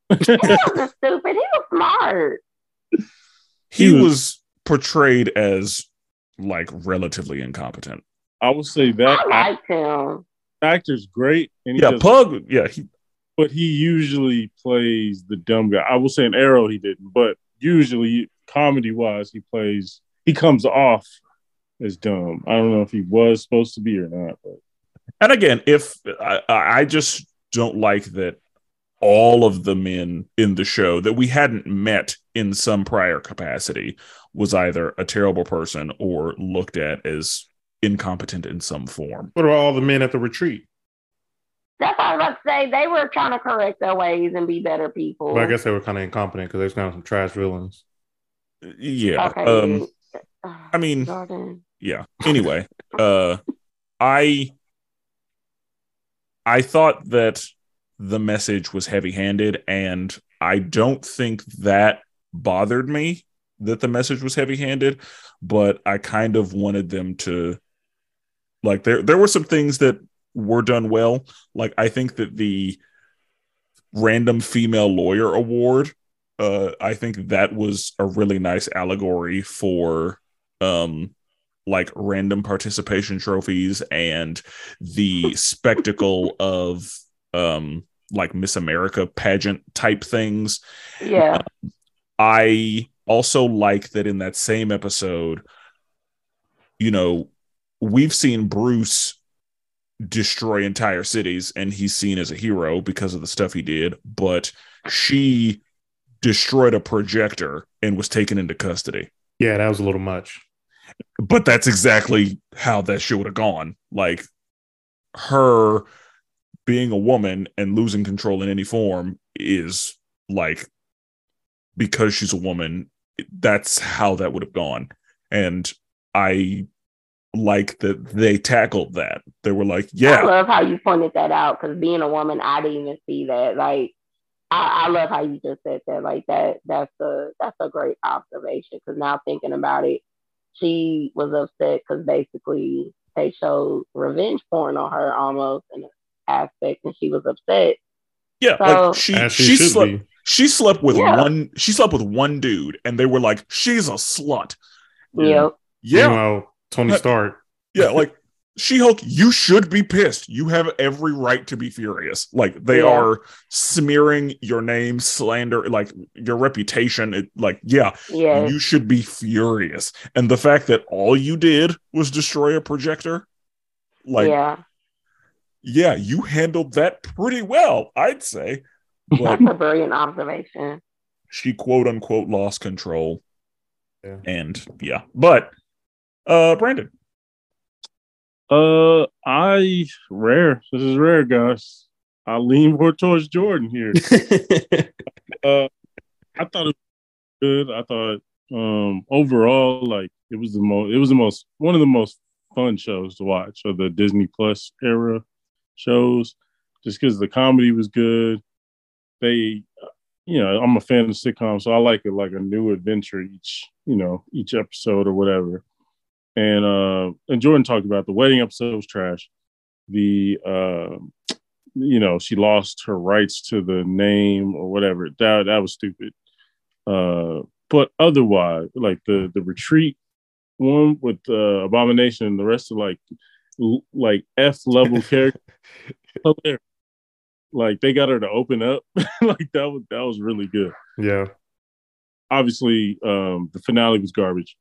(laughs) he wasn't stupid. He was smart. he He was- was portrayed as like relatively incompetent. I would say that I liked him. actor's great, and Yeah, Pug. Yeah, he, but he usually plays the dumb guy. I will say in Arrow he didn't, but usually comedy wise he plays he comes off as dumb. I don't know if he was supposed to be or not, but And again, if I, I just don't like that all of the men in the show that we hadn't met in some prior capacity was either a terrible person or looked at as incompetent in some form. What about all the men at the retreat? That's what I was about to say. They were trying to correct their ways and be better people. But I guess they were kind of incompetent because they was kind of some trash villains. Yeah. Okay. Um I mean (sighs) Jordan. yeah. Anyway, uh I I thought that the message was heavy-handed and I don't think that bothered me that the message was heavy-handed, but I kind of wanted them to like there there were some things that were done well. Like I think that the random female lawyer award uh I think that was a really nice allegory for um like random participation trophies and the spectacle of um like Miss America pageant type things. Yeah. I also like that in that same episode, you know, we've seen Bruce destroy entire cities and he's seen as a hero because of the stuff he did, but she destroyed a projector and was taken into custody. Yeah, that was a little much. But that's exactly how that shit would have gone. Like her being a woman and losing control in any form is like because she's a woman, that's how that would have gone. And I like that they tackled that. They were like, yeah. I love how you pointed that out because being a woman, I didn't even see that. Like, I, I love how you just said that. Like that, that's a that's a great observation. Because now thinking about it, she was upset because basically they showed revenge porn on her almost in an aspect, and she was upset. yeah, So- like she she, she, slept be. she slept with Yeah. one she slept with one dude and they were like, she's a slut. You know, Yeah. Meanwhile, Tony Stark. Yeah, like She Hulk, you should be pissed. You have every right to be furious. Like they Yeah. are smearing your name, slander, like your reputation. It, like, yeah, yeah, you should be furious. And the fact that all you did was destroy a projector, like, yeah, yeah. you handled that pretty well, I'd say. (laughs) But That's a brilliant observation. she quote unquote lost control. Yeah. And yeah, but uh, Brandon, Uh, I rare. This is rare, guys. I lean more towards Jordan here. (laughs) uh, I thought it was good. I thought um overall, like it was the most. It was the most one of the most fun shows to watch of the Disney Plus era shows, just because the comedy was good. They, you know, I'm a fan of sitcoms, so I like it like a new adventure each, you know, each episode or whatever. And uh, and Jordan talked about the wedding episode was trash. The uh, you know, she lost her rights to the name or whatever. That that was stupid. Uh, but otherwise, like the the retreat one with uh, Abomination and the rest of like l- like F level (laughs) characters, hilarious. like they got her to open up. (laughs) like that was that was really good yeah. obviously um the finale was garbage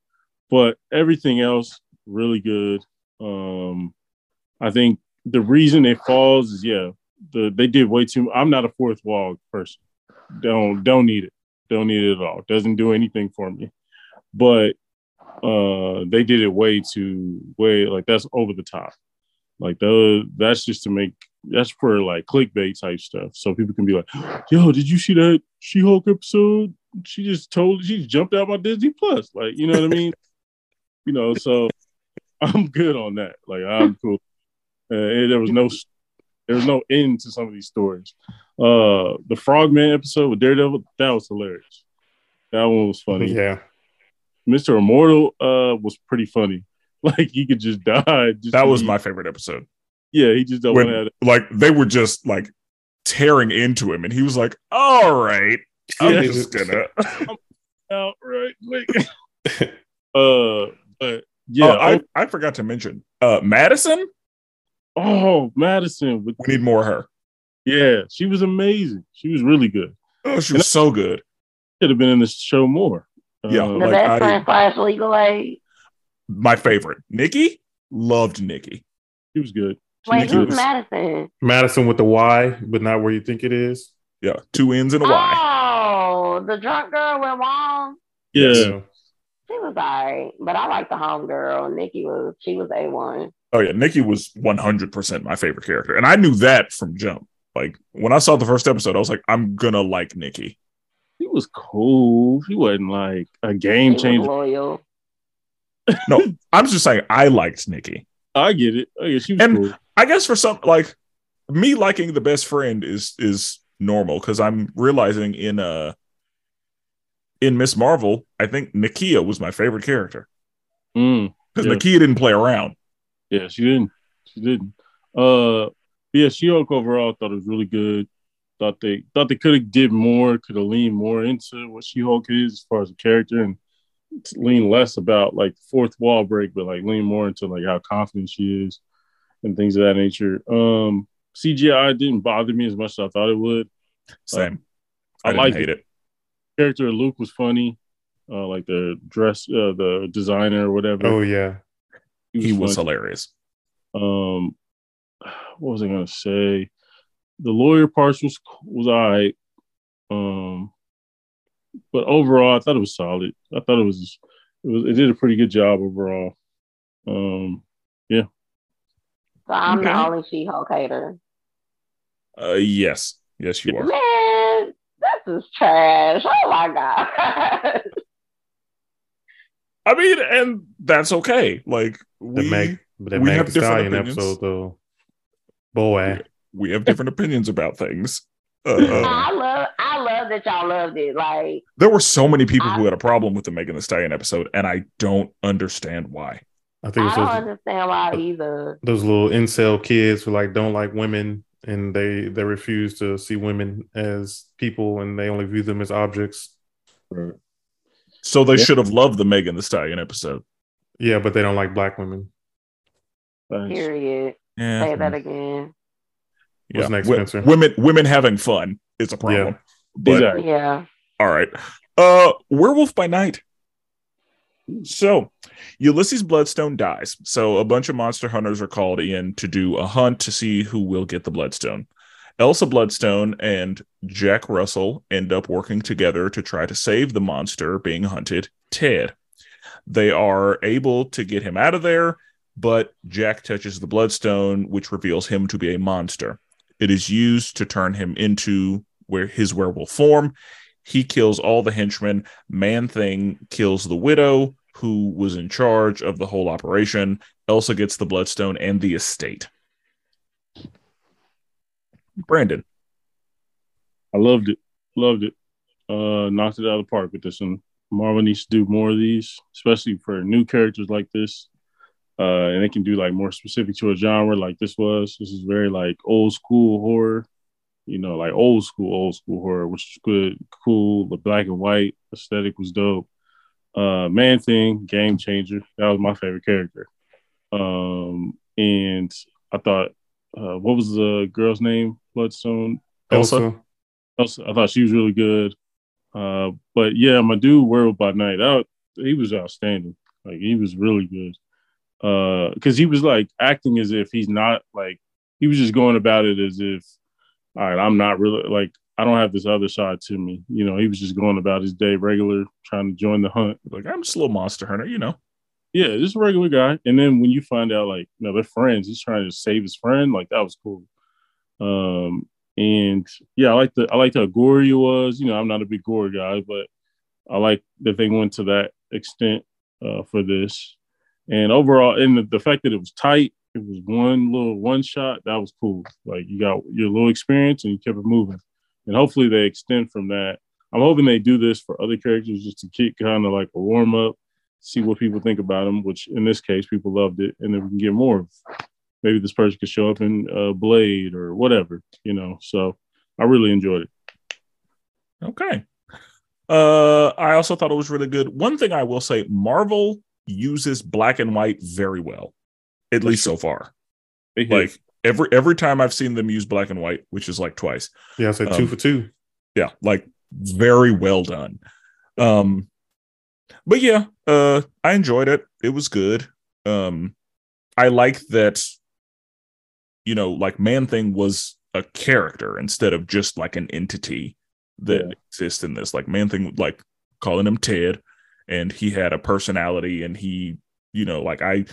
but everything else really good. Um i think the reason it falls is yeah the they did way too i'm not a fourth wall person. Don't don't need it. Don't need it at all. Doesn't do anything for me. But uh they did it way too way like that's over the top. Like those that's just to make that's for like clickbait type stuff. So people can be like yo did you see that she-hulk episode? She just told she jumped out my Disney Plus. Like, you know what I mean? (laughs) you know, so (laughs) I'm good on that. Like, I'm cool. Uh, and there was no there was no end to some of these stories. Uh, the Frogman episode with Daredevil that was hilarious. That one was funny. (laughs) Yeah. Mr. Immortal uh was pretty funny. (laughs) Like he could just die. Just that was my favorite episode. yeah. He just When-. Like they were just like tearing into him, and he was like, "All right, I'm Yeah. just gonna." out right quick. uh, but yeah. oh, I I forgot to mention uh Madison. oh, Madison We need more of her. Yeah, she was amazing. She was really good. Oh, she was so good. Should have been in the show more. Yeah. Uh, The Like, best I- friend slash legal aid. My favorite, Nikki. Loved Nikki. she was good. Wait, Nikki who's was- Madison? Madison with the Y, but not where you think it is. Yeah, two N's and a Y. Oh, the drunk girl with Wong. Yeah. She was alright, but I like the home girl. Nikki was she was a one. Oh yeah, Nikki was 100% my favorite character. And I knew that from jump. Like when I saw the first episode, I was like, I'm gonna like Nikki. He was cool. He wasn't like a game was changer. loyal. No, (laughs) I'm just saying I liked Nikki. I get it. Oh, yeah, she was And- cool. I guess for some like me liking the best friend is is normal because I'm realizing in uh in Miss Marvel, I think Nakia was my favorite character Mm, because Yeah. Nakia didn't play around. yeah, she didn't. She didn't. Uh, yeah, She-Hulk overall thought it was really good. Thought they thought they could have did more, could have leaned more into what She-Hulk is as far as a character, and lean less about like fourth wall break, but like lean more into like how confident she is and things of that nature. Um, CGI didn't bother me as much as I thought it would. Same. I I, didn't like hate it. Character of Luke was funny. Uh, like the dress, uh, the designer or whatever. Oh yeah. He was funny. hilarious. Um, what was I gonna say? The lawyer parts was was all right. Um, but overall, I thought it was solid. I thought it was it was it did a pretty good job overall. Um, yeah. So I'm Okay. the only She Hulk hater. Uh, yes, yes, you (laughs) are. Man, this is trash. Oh my god. (laughs) I mean, and that's okay. Like The we Meg the we Meg have Thee different Stallion opinions. episode though. Boy. we have different opinions about things. (laughs) Uh, I love I love that y'all loved it. Like there were so many people I- who had a problem with the Megan Thee Stallion episode, and I don't understand why. I think I don't those, understand why either. those little incel kids who like don't like women and they they refuse to see women as people and they only view them as objects. So they Yeah. should have loved the Megan Thee Stallion episode. Yeah, but they don't like black women. thanks. Period. Yeah, Say that again. yeah. What's next, Wo- Spenser? Women, women having fun is a problem. But Exactly. Yeah. all right, uh, Werewolf by Night. So, Ulysses Bloodstone dies. So, a bunch of monster hunters are called in to do a hunt to see who will get the Bloodstone. Elsa Bloodstone and Jack Russell end up working together to try to save the monster being hunted, Ted. They are able to get him out of there, but Jack touches the Bloodstone, which reveals him to be a monster. It is used to turn him into where his werewolf form. He kills all the henchmen. Man Thing kills the widow, who was in charge of the whole operation. Elsa gets the Bloodstone and the estate. Brandon. I loved it. Loved it. Uh, knocked it out of the park with this one. Marvel needs to do more of these, especially for new characters like this. Uh, and they can do like more specific to a genre like this was. This is very like old school horror, you know, like old school, old school horror, which is good, cool. The black and white aesthetic was dope. Uh, Man Thing, game changer. That was my favorite character. Um, and I thought, uh, what was the girl's name? Bloodstone. Elsa? Also, Elsa, I thought she was really good. Uh, but yeah, my dude, Werewolf by Night, that, he was outstanding. Like he was really good. Uh, because he was like acting as if he's not like he was just going about it as if, all right, I'm not really like I don't have this other side to me. You know, he was just going about his day regular, trying to join the hunt. Like, I'm just a little monster hunter, you know. Yeah, just a regular guy. And then when you find out like, you know, they're friends, he's trying to save his friend, like that was cool. Um, and yeah, I like the I liked how gory it was. You know, I'm not a big gore guy, but I like that they went to that extent uh, for this. And overall, and the, the fact that it was tight, it was one little one shot, that was cool. Like you got your little experience and you kept it moving. And hopefully they extend from that. I'm hoping they do this for other characters just to keep kind of like a warm up, see what people think about them, which in this case, people loved it. And then we can get more maybe this person could show up in uh, Blade or whatever, you know. So I really enjoyed it. Okay. Uh, I also thought it was really good. One thing I will say, Marvel uses black and white very well, at least so far. Like every every time I've seen them use black and white, which is like twice. yeah, I said Um, two for two. Yeah, like very well done. Um, but yeah, uh, I enjoyed it. It was good. Um, I like that you know, like Man Thing was a character instead of just like an entity that Yeah. exists in this. Like Man Thing, like calling him Ted, and he had a personality, and he, you know, like I,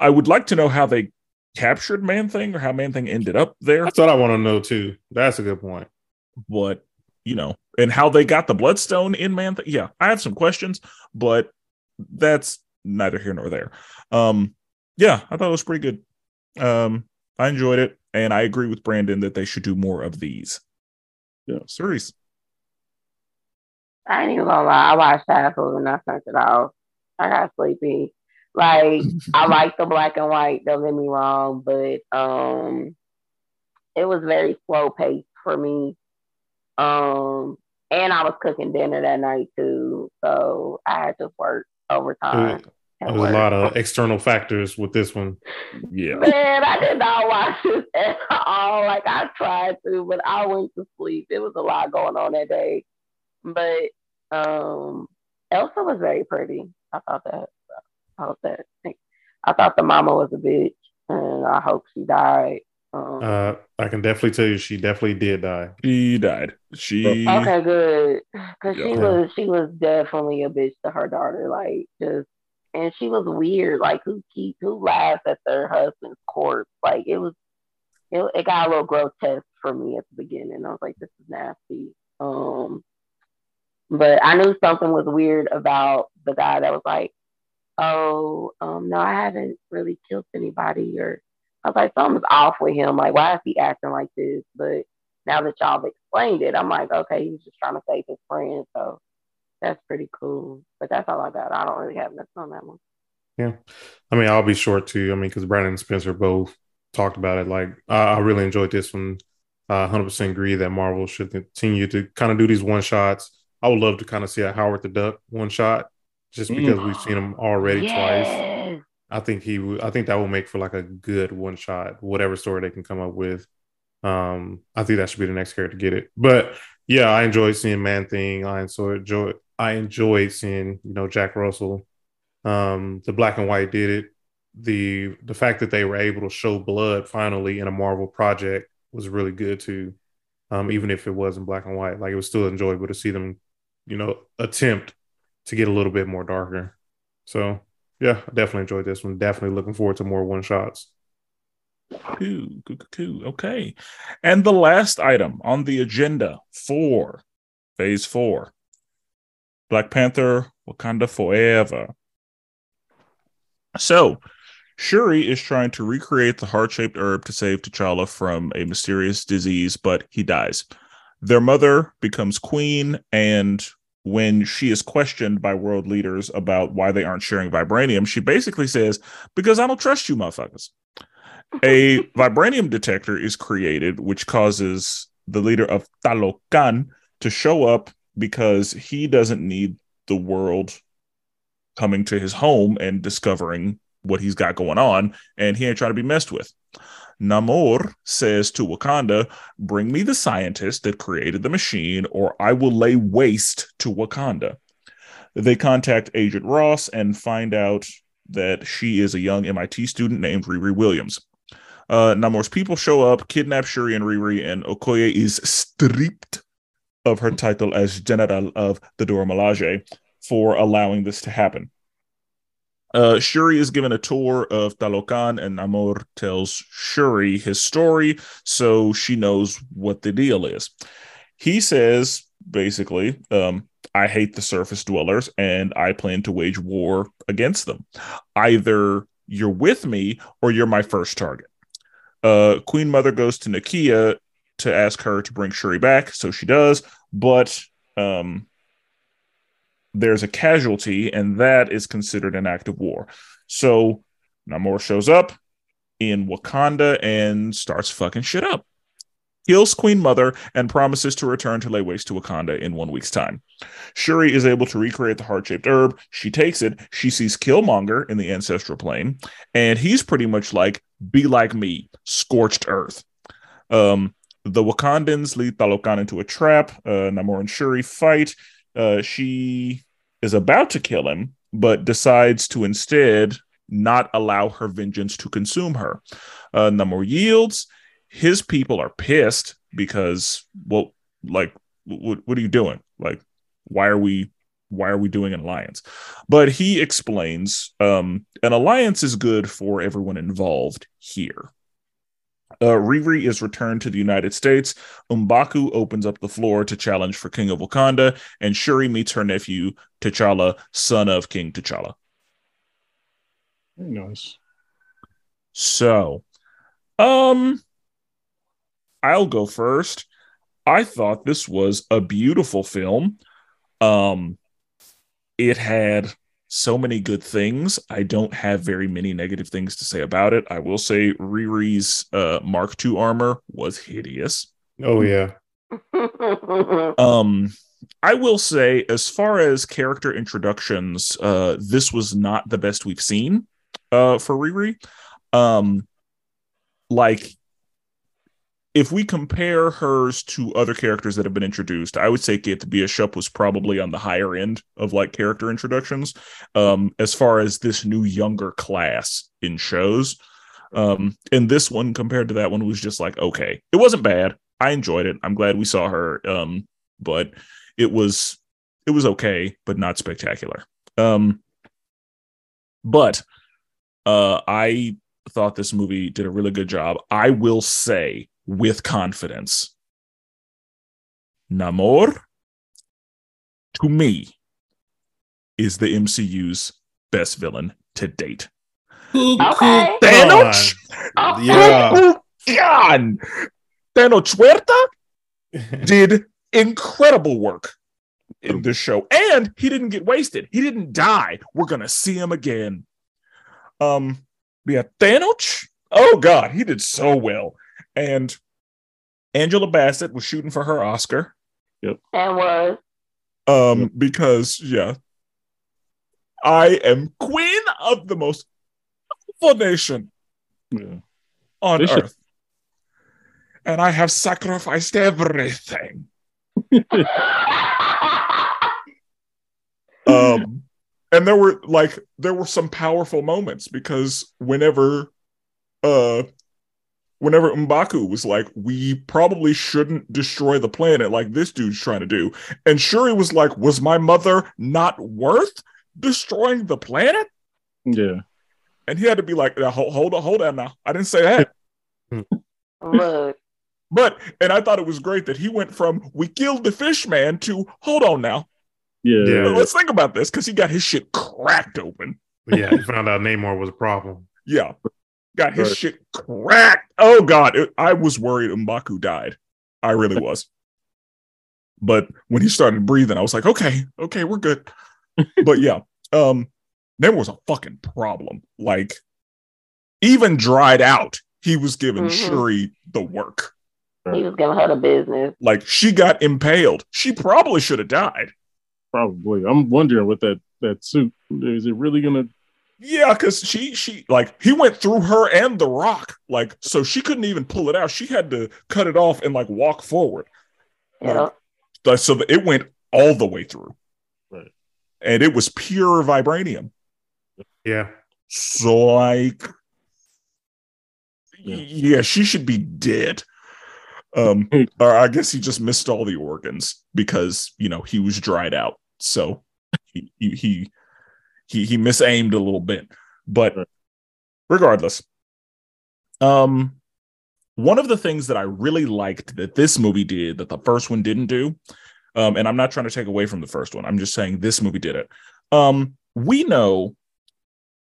I would like to know how they captured Man Thing or how Man Thing ended up there, That's what I want to know too. That's a good point. but you know, and how they got the Bloodstone in Man Thing. Yeah, I have some questions, but that's neither here nor there. Um, yeah, I thought it was pretty good. Um, I enjoyed it, and I agree with Brandon that they should do more of these. Yeah. series. I ain't even gonna lie. I watched half of it and I turned it off. I got sleepy. Like I like the black and white. Don't get me wrong, but um, it was very slow paced for me. Um, and I was cooking dinner that night too, so I had to work overtime. at There's a lot of external factors with this one. Yeah, Man, I did not watch this (laughs) at all. Like I tried to, but I went to sleep. It was a lot going on that day. But um Elsa was very pretty. I thought that I thought that I thought the mama was a bitch and I hope she died. Um, Uh, I can definitely tell you she definitely did die. she died. She okay, good. Cause she was she was definitely a bitch to her daughter. Like just and she was weird. Like who keep who laughs at their husband's corpse? Like it was it, it got a little grotesque for me at the beginning. I was like, this is nasty. Um but I knew something was weird about the guy that was like, Oh, um, no, I haven't really killed anybody or I was like, something's off with him. Like, why is he acting like this? But now that y'all have explained it, I'm like, okay, he was just trying to save his friend. So that's pretty cool. But that's all I got. I don't really have nothing on that one. Yeah. I mean, I'll be short too. I mean, because Brandon and Spenser both talked about it. Like, I, I really enjoyed this one. I 100% agree that Marvel should continue to kind of do these one shots. I would love to kind of see a Howard the Duck one shot, just because we've seen him already twice. I think he would. I think that will make for like a good one shot, whatever story they can come up with. Um, I think that should be the next character to get it. But yeah, I enjoyed seeing Man Thing. I enjoy. I enjoyed seeing you know Jack Russell. Um, the black and white did it. The the fact that they were able to show blood finally in a Marvel project was really good too. Um, even if it wasn't black and white, like it was still enjoyable to see them, you know, attempt to get a little bit more darker. So yeah, I definitely enjoyed this one. Definitely looking forward to more one shots. Cool, cool, cool. Okay. And the last item on the agenda for phase four Black Panther Wakanda Forever. So, Shuri is trying to recreate the heart shaped herb to save T'Challa from a mysterious disease, but he dies. Their mother becomes queen, and when she is questioned by world leaders about why they aren't sharing vibranium, she basically says, Because I don't trust you, motherfuckers a (laughs) vibranium detector is created, which causes the leader of Talokan to show up because he doesn't need the world coming to his home and discovering what he's got going on, and he ain't trying to be messed with. Namor says to Wakanda, Bring me the scientist that created the machine, or I will lay waste to Wakanda. They contact Agent Ross and find out that she is a young MIT student named Riri Williams. Uh, Namor's people show up, kidnap Shuri and Riri, and Okoye is stripped of her title as General of the Dora Milaje for allowing this to happen. Uh, Shuri is given a tour of Talokan, and Namor tells Shuri his story so she knows what the deal is. He says, basically, um, I hate the surface dwellers and I plan to wage war against them. Either you're with me or you're my first target. Uh, Queen Mother goes to Nakia to ask her to bring Shuri back, so she does, but um, there's a casualty, and that is considered an act of war. So Namor shows up in Wakanda and starts fucking shit up. Kills Queen Mother and promises to return to lay waste to Wakanda in one week's time. Shuri is able to recreate the heart shaped herb. She takes it. She sees Killmonger in the ancestral plane, and he's pretty much like, be like me, scorched earth. Um, the Wakandans lead Talokan into a trap. Uh, Namor and Shuri fight. Uh, she is about to kill him, but decides to instead not allow her vengeance to consume her. Uh, Namor yields. His people are pissed because, well, like, what, what are you doing? Like, why are we why are we doing an alliance? But he explains um, an alliance is good for everyone involved here. Uh, Riri is returned to the United States. M'Baku opens up the floor to challenge for King of Wakanda, and Shuri meets her nephew T'Challa, son of King T'Challa. Very nice. So, um, I'll go first. I thought this was a beautiful film. Um, it had so many good things. I don't have very many negative things to say about it. I will say Riri's uh, Mark II armor was hideous. Oh yeah. (laughs) Um, I will say, as far as character introductions, uh, this was not the best we've seen uh, for Riri. Um, like, if we compare hers to other characters that have been introduced, I would say Kate Bishop was probably on the higher end of like character introductions. Um, as far as this new younger class in shows, um, and this one compared to that one was just like okay, it wasn't bad. I enjoyed it. I'm glad we saw her. Um, but it was it was okay, but not spectacular. Um, but uh, I thought this movie did a really good job. I will say with confidence, Namor to me is the MCU's best villain to date. Okay. Thanos, on. Yeah. Oh, God, Tenoch Huerta (laughs) did incredible work in this show and he didn't get wasted he didn't die we're gonna see him again um yeah tenoch oh god he did so well and angela bassett was shooting for her oscar. Yep. And was. Um because yeah. I am queen of the most beautiful nation Yeah. on They should- earth. And i have sacrificed everything. (laughs) Um and there were like there were some powerful moments because whenever uh whenever M'Baku was like we probably shouldn't destroy the planet like this dude's trying to do and Shuri was like was my mother not worth destroying the planet Yeah. and he had to be like "Now, hold hold on hold on now I didn't say that (laughs) look. but and I thought it was great that he went from we killed the fish man to hold on now Yeah. Yeah. let's think about this because he got his shit cracked open yeah, he found out Namor was a problem. Yeah. Got his Right. shit cracked. Oh god, it, I was worried M'Baku died. I really (laughs) was. But when he started breathing, I was like, okay, okay, we're good. but yeah, um, there was a fucking problem. Like, even dried out, he was giving Mhm. Shuri the work. He was giving her the business. Like, she got impaled. She probably should have died. Probably. I'm wondering what that that suit is. It really gonna? Yeah, because she she like he went through her and the rock, like so she couldn't even pull it out. She had to cut it off and like walk forward. You know? So that it went all the way through, Right. and it was pure vibranium. Yeah. So like, Yeah. yeah, she should be dead. Um, (laughs) or I guess he just missed all the organs because you know he was dried out. So he he he he, he misaimed a little bit, but regardless, um, one of the things that I really liked that this movie did that the first one didn't do, um, and I'm not trying to take away from the first one. I'm just saying this movie did it. Um, we know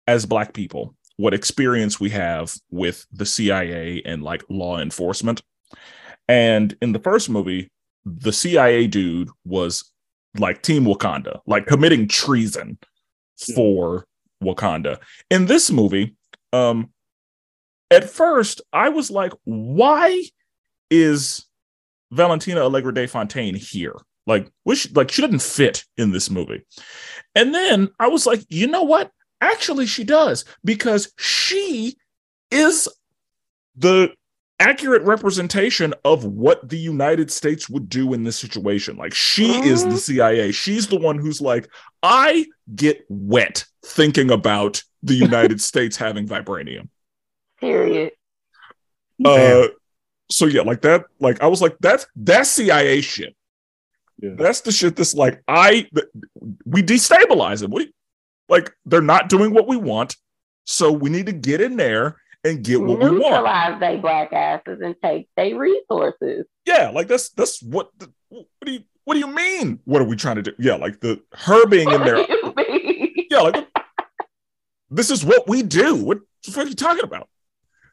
as black people what experience we have with the CIA and like law enforcement. And in the first movie, the CIA dude was like Team Wakanda, like committing treason for Wakanda. In this movie, um, at first I was like, why is Valentina Allegra de Fontaine here? Like, which like she didn't fit in this movie. And then I was like, you know what? Actually, she does because she is the accurate representation of what the United States would do in this situation. Like, she is the Mhm. CIA. She's the one who's like, I get wet thinking about the United (laughs) States having vibranium. Period. Uh, so yeah, like that. Like I was like, that's that's CIA shit. Yeah. That's the shit that's like I th- we destabilize them. We like they're not doing what we want, so we need to get in there and get what we want. Neutralize they black asses and take their resources. Yeah, like that's that's what. The, what do you what do you mean? What are we trying to do? Yeah, like the her being in there. Yeah, like this is what we do. What the fuck are you talking about?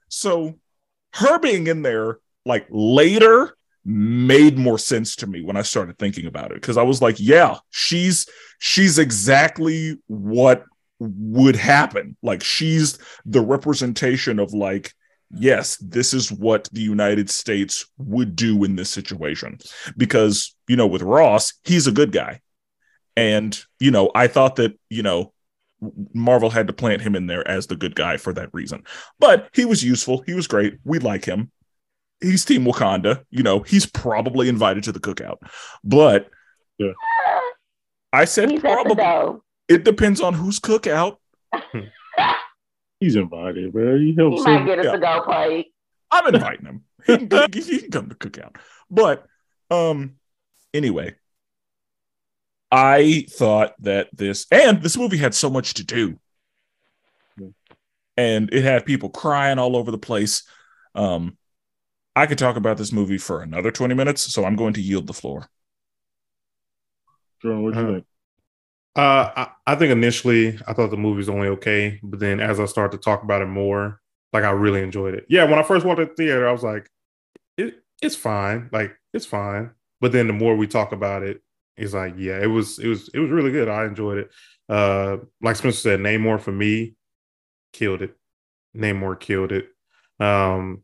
So her being in there like later made more sense to me when I started thinking about it because I was like, yeah, she's she's exactly what would happen. Like she's the representation of like yes, this is what the United States would do in this situation. Because, you know, with Ross, he's a good guy. And, you know, I thought that, you know, Marvel had to plant him in there as the good guy for that reason. But he was useful. He was great. We like him. He's Team Wakanda. You know, he's probably invited to the cookout. But Yeah. I said He's at the probably. Door. It depends on whose cookout. He's invited, bro. He helps. He might get us Yeah. a go plate. I'm inviting him. He can, he can come to cookout. But um anyway, I thought that this and this movie had so much to do. And it had people crying all over the place. Um I could talk about this movie for another 20 minutes, so I'm going to yield the floor. Jordan, what you Uh-huh. think? Uh, I, I think initially I thought the movie was only okay, but then as I started to talk about it more, like I really enjoyed it. Yeah, when I first walked in the theater, I was like, it, it's fine, like it's fine. But then the more we talk about it, it's like, yeah, it was, it was, it was really good. I enjoyed it. Uh, like Spenser said, Namor for me killed it. Namor killed it. Um,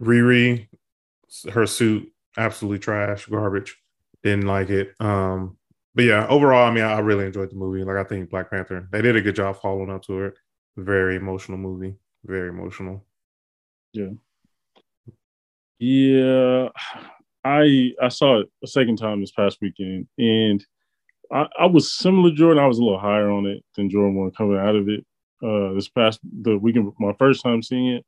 Riri, her suit absolutely trash, garbage. Didn't like it. Um, but yeah, overall, I mean, I really enjoyed the movie. Like, I think Black Panther, they did a good job following up to it. Very emotional movie. Very emotional. Yeah, Yeah. I I saw it a second time this past weekend, and I, I was similar to Jordan. I was a little higher on it than Jordan when coming out of it. Uh, this past the weekend, my first time seeing it,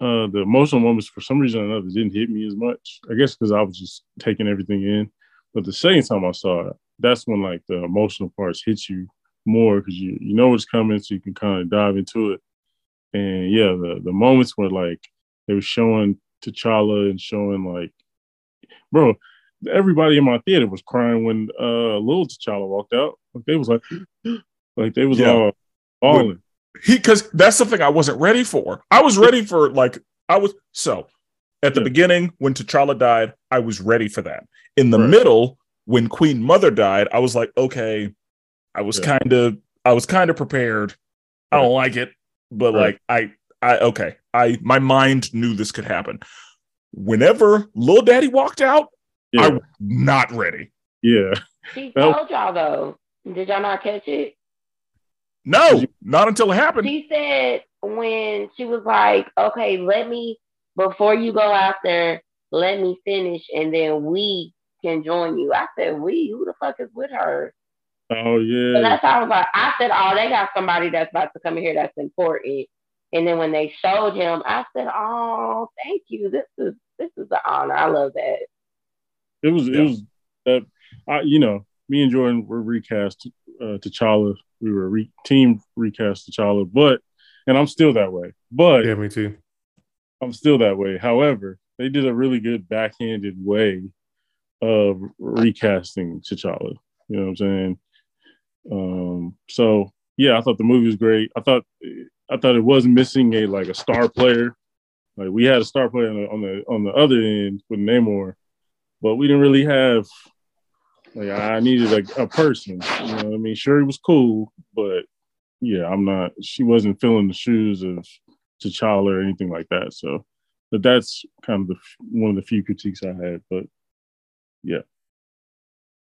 uh, the emotional moments for some reason or another didn't hit me as much. I guess because I was just taking everything in. But the second time I saw it, that's when like the emotional parts hit you more because you you know what's coming, so you can kind of dive into it. And yeah, the the moments where like they were showing T'Challa and showing like, bro, everybody in my theater was crying when uh little T'Challa walked out. Like they was like, (gasps) like they was Yeah. all falling. He because that's something I wasn't ready for. I was ready for like I was so at the Yeah. beginning when T'Challa died, I was ready for that. In the Right. middle, when Queen Mother died, I was like, okay, I was Yeah. kind of I was kind of prepared. I don't like it, but Right. like I I okay, I my mind knew this could happen. Whenever Lil Daddy walked out, Yeah, I was not ready. yeah, She (laughs) Well- told y'all though. Did y'all not catch it? No, not until it happened. She said when she was like, "Okay, let me before you go out there, let me finish, and then we can join you." I said, "We? Who the fuck is with her?" oh So yeah, that's how I was like, I said, "Oh, they got somebody that's about to come in here that's important." And then when they showed him, I said, "Oh, thank you. This is this is an honor. I love that." it was Yeah. it was that I you know me and Jordan were recast uh, T'Challa. We were re- team recast T'Challa, but and I'm still that way. But Yeah, me too. I'm still that way. However, they did a really good backhanded way of recasting T'Challa. You know what I'm saying? Um, so yeah, I thought the movie was great. I thought I thought it was missing a like a star player. Like we had a star player on the on the, on the other end with Namor, but we didn't really have like I needed a, a person. You know what I mean? Sure, he was cool, but yeah, I'm not. She wasn't filling the shoes of T'Challa or anything like that. So, but that's kind of the one of the few critiques I had. But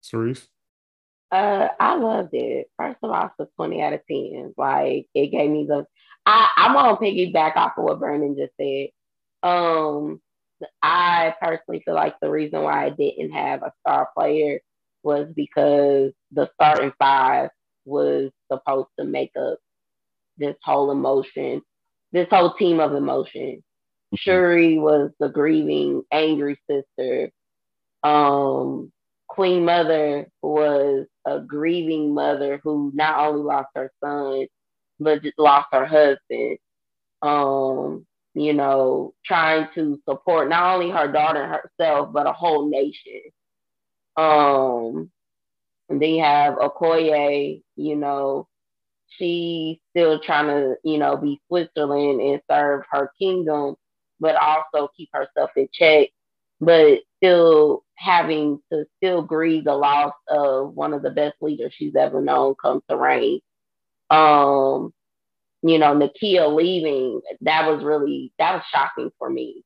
Cerees? Uh, I loved it. First of all, it's a 20 out of 10. Like it gave me the I, I'm gonna piggyback off of what Vernon just said. Um I personally feel like the reason why I didn't have a star player was because the starting five was supposed to make up this whole emotion, this whole team of emotion. Shuri was the grieving, angry sister. Um, Queen Mother was a grieving mother who not only lost her son, but lost her husband. Um, you know, trying to support not only her daughter herself, but a whole nation. Um, and then you have Okoye, you know, she's still trying to, you know, be Switzerland and serve her kingdom, but also keep herself in check, but still having to still grieve the loss of one of the best leaders she's ever known come to reign. Um, you know, Nakia leaving, that was really that was shocking for me.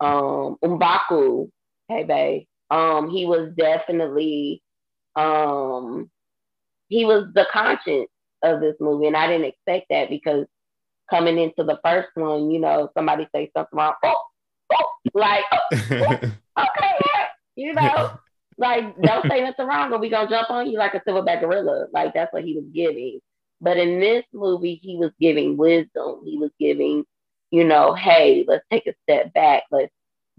Um, M'Baku, hey babe, um, he was definitely um he was the conscience of this movie, and I didn't expect that because coming into the first one, you know, somebody say something wrong, oh, like, (laughs) oh, okay, you know, like (laughs) don't say nothing wrong, or we gonna jump on you like a silverback gorilla. Like that's what he was giving. But in this movie, he was giving wisdom. He was giving, you know, hey, let's take a step back. Let's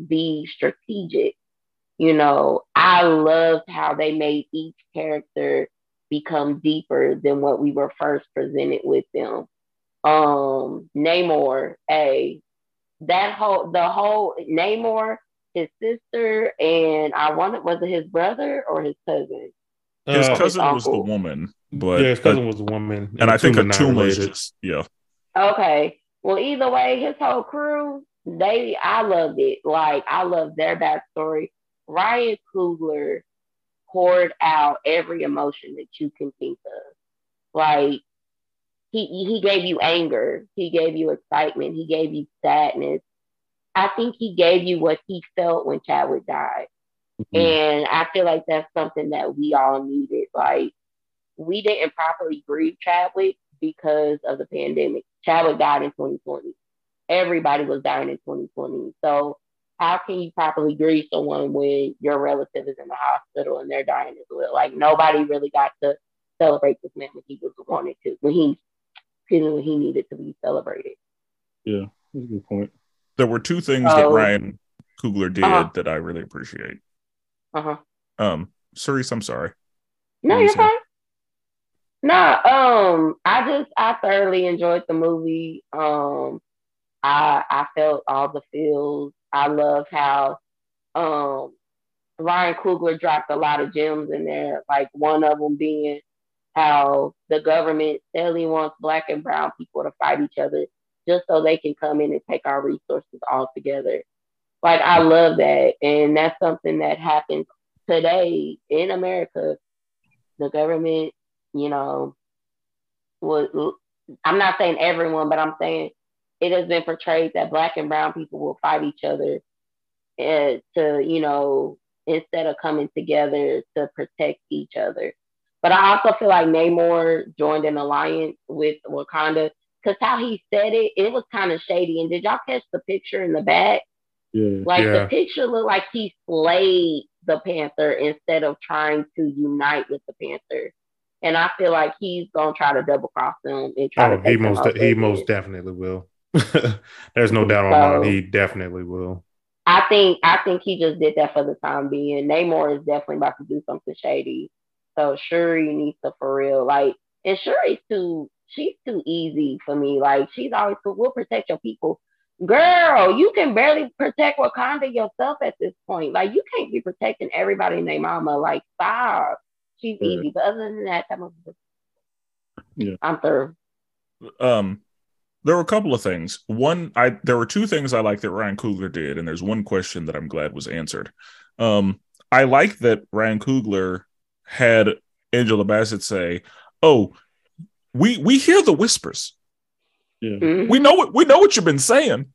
be strategic. You know, I loved how they made each character become deeper than what we were first presented with them. Um, Namor, a that whole the whole Namor, his sister, and I wanted was it his brother or his cousin? His Uh, cousin his was the woman, but yeah, his cousin was a woman, and I think Attuma not Attuma is just yeah. Okay. Well, either way, his whole crew, they I loved it. Like I loved their backstory. Ryan Coogler poured out every emotion that you can think of. Like he he gave you anger, he gave you excitement, he gave you sadness. I think he gave you what he felt when Chadwick died. Mhm. And I feel like that's something that we all needed. Like, we didn't properly grieve Chadwick because of the pandemic. Chadwick died in 2020. Everybody was dying in 2020. So, how can you properly grieve someone when your relative is in the hospital and they're dying as well? Like, nobody really got to celebrate this man when he was wanted to, when he, when he needed to be celebrated. Yeah, that's a good point. There were two things that. Ryan Coogler did Uh-huh. that I really appreciate. Uh huh. Um, Cerees, I'm sorry. No, you you're fine. No, um, I just I thoroughly enjoyed the movie. Um, I I felt all the feels. I love how um Ryan Coogler dropped a lot of gems in there. Like one of them being how the government only wants black and brown people to fight each other just so they can come in and take our resources all together. Like I love that, and that's something that happens today in America. The government, you know, was I'm not saying everyone, but I'm saying it has been portrayed that black and brown people will fight each other uh, to, you know, instead of coming together to protect each other. But I also feel like Namor joined an alliance with Wakanda because how he said it, it was kind of shady. And did y'all catch the picture in the back? Yeah, Like Yeah. the picture looked like he slayed the Panther instead of trying to unite with the Panther. And I feel like he's gonna try to double cross them and try Oh, to he most out he there. most definitely will. (laughs) There's no doubt in my mind. He definitely will. I think I think he just did that for the time being. Namor is definitely about to do something shady. So Shuri needs to for real. Like and Shuri's too she's too easy for me. Like she's always we'll protect your people. Girl, you can barely protect Wakanda yourself at this point. Like you can't be protecting everybody and their mama. Like stop. She's Yeah. easy. But other than that, that was Yeah. I'm through. um there were a couple of things one i there were two things i like that ryan coogler did and there's one question that i'm glad was answered um i like that ryan coogler had angela bassett say oh we we hear the whispers yeah, Mhm. we know what we know what you've been saying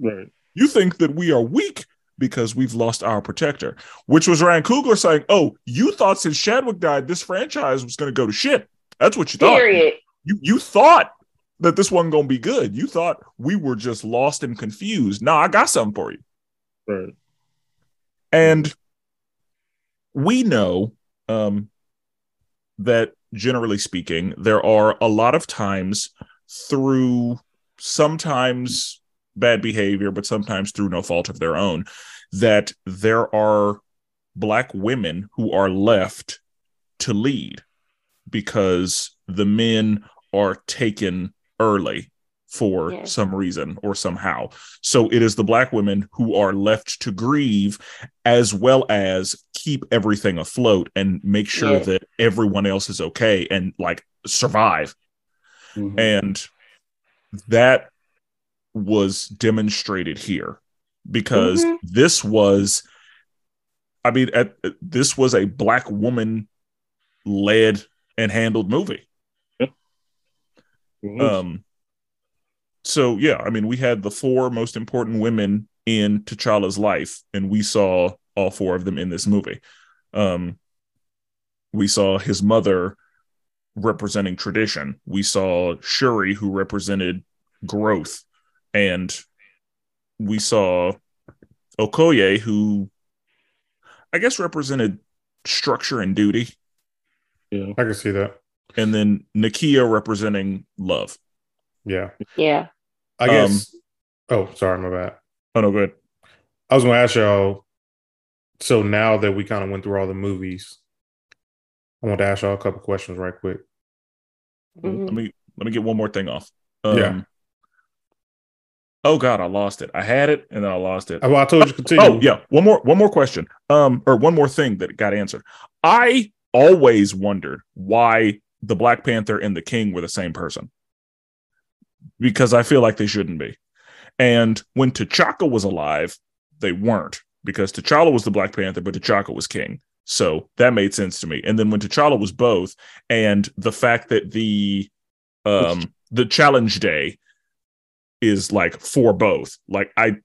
right. you think that we are weak because we've lost our protector which was ryan coogler saying oh you thought since chadwick died this franchise was going to go to shit that's what you thought Period. you you thought that this wasn't gonna be good. You thought we were just lost and confused. No, I got something for you. Right. And we know um, that generally speaking, there are a lot of times through sometimes bad behavior, but sometimes through no fault of their own, that there are black women who are left to lead because the men are taken early for Yeah. some reason or somehow. So it is the black women who are left to grieve as well as keep everything afloat and make sure Yeah. that everyone else is okay and like survive. Mhm. And that was demonstrated here because Mhm. this was I mean at, this was a black woman led and handled movie. Mhm. Um, so yeah, I mean, we had the four most important women in T'Challa's life, and we saw all four of them in this movie. Um, we saw his mother representing tradition. We saw Shuri, who represented growth, and we saw Okoye, who I guess represented structure and duty, yeah. I can see that. and then Nakia representing love. Yeah. Yeah. I guess. oh, sorry, my bad. Oh no, good. I was going to ask y'all. So now that we kind of went through all the movies, I want to ask y'all a couple questions right quick. Mhm. let me let me get one more thing off. Um, Yeah. Oh God, I lost it. I had it and then I lost it. Well, I told you to continue. Oh yeah, one more one more question. Um, or one more thing that got answered. I always wondered why the Black Panther and the King were the same person. Because I feel like they shouldn't be. And when T'Chaka was alive, they weren't because T'Challa was the Black Panther, but T'Chaka was king. So that made sense to me. And then when T'Challa was both, and the fact that the um the challenge day is like for both, like I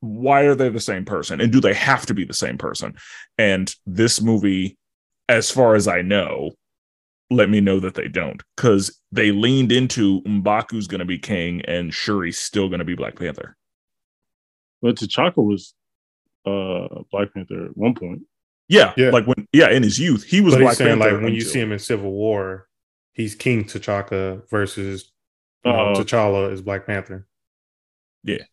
why are they the same person? And do they have to be the same person? And this movie, as far as I know, let me know that they don't because they leaned into M'Baku's going to be king and Shuri's still going to be Black Panther. But T'Chaka was uh Black Panther at one point. Yeah, Yeah. like when yeah, in his youth, he was but Black he's saying Panther like when you see him in Civil War, he's King T'Chaka versus you know, Uh, T'Challa is Black Panther. Yeah.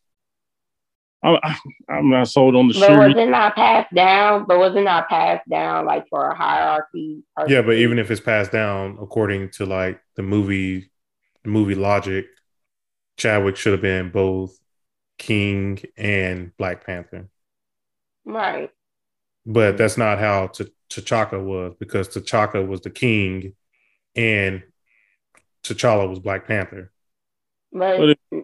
I, I, I'm not sold on the But was Shuri. it not passed down? But was it not passed down like for a hierarchy? Yeah, but even if it's passed down according to like the movie, the movie logic, Chadwick should have been both King and Black Panther. Right, But that's not how T- T'Chaka was because T'Chaka was the king and T'Challa was Black Panther. but, But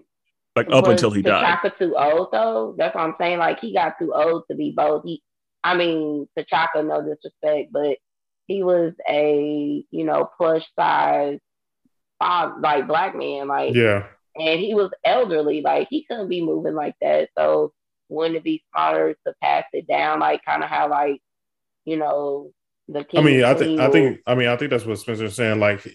like up until he died. T'Chaka too old though. That's what I'm saying. Like he got too old to be both. He, I mean, T'Chaka, no disrespect, but he was a you know plush size, like black man, like Yeah. and he was elderly. Like he couldn't be moving like that. So wouldn't it be smarter to pass it down, like kind of how like you know the king. I mean, I think I think I mean I think that's what Spenser's saying. Like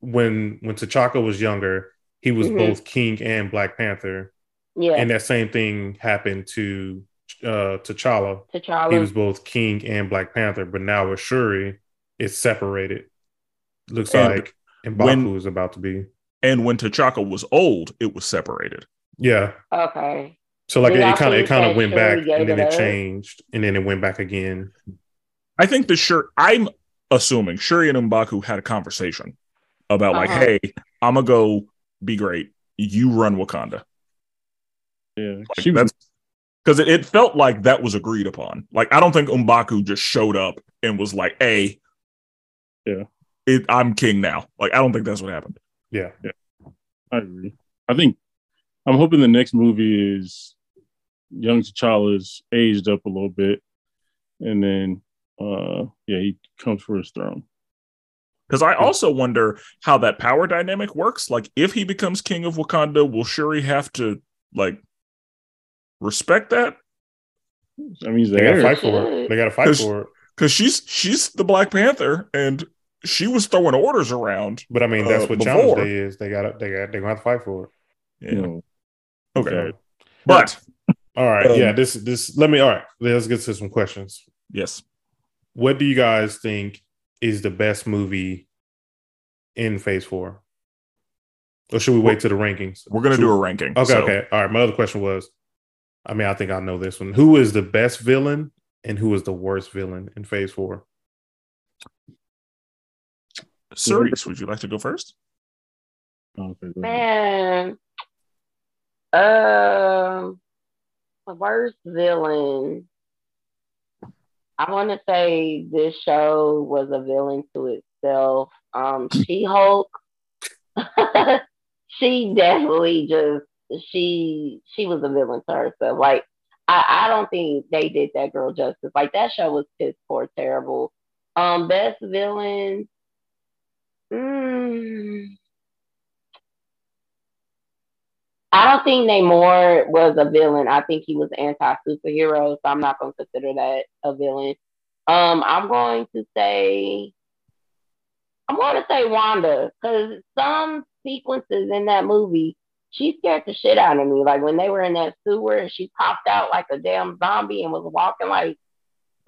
when when T'Chaka was younger, he was Mhm. both King and Black Panther, yeah, and that same thing happened to uh T'Challa. T'Challa. He was both King and Black Panther, but now with Shuri, it's separated. Looks And like M'Baku when- is about to be. And when T'Chaka was old, it was separated. Yeah. okay. So like it kind of it kind of went back and then it it changed and then it went back again. I think the shirt I'm assuming Shuri and M'Baku had a conversation about like, Uh-huh. hey, I'm gonna go be great. You run Wakanda. Yeah, Like, that's because it, it felt like that was agreed upon. Like, I don't think M'Baku just showed up and was like, "Hey, Yeah. it, I'm king now." Like, I don't think that's what happened. Yeah, Yeah. I agree. I think I'm hoping the next movie is young T'Challa's aged up a little bit, and then uh yeah, he comes for his throne. Because I also wonder how that power dynamic works. Like, if he becomes king of Wakanda, will Shuri have to like respect that? I mean, They gotta fight for it. They gotta fight Cause- for it. Because she's she's the Black Panther, and she was throwing orders around. But I mean that's Uh, what before. challenge day is. They gotta they got they're gonna have to fight for it. Yeah. You know, Okay. Okay. But All right. Um, yeah, this this let me all right. Let's get to some questions. yes, What do you guys think is the best movie in phase four? Or should we wait to the rankings? We're gonna do a ranking. Okay, so- okay. All right. My other question was, I mean, I think I know this one. Who is the best villain and who is the worst villain in Phase Four? Cerees, would you like to go first? Okay. Man, um, worst villain. I want to say this show was a villain to itself. Um, She Hulk. (laughs) she definitely just she she was a villain to herself. Like I, I don't think they did that girl justice. Like that show was piss poor terrible. Um, best villain. Mm, I don't think Namor was a villain. I think he was anti superhero, so I'm not going to consider that a villain. Um, I'm going to say, I'm going to say Wanda because some sequences in that movie, she scared the shit out of me. Like when they were in that sewer and she popped out like a damn zombie and was walking like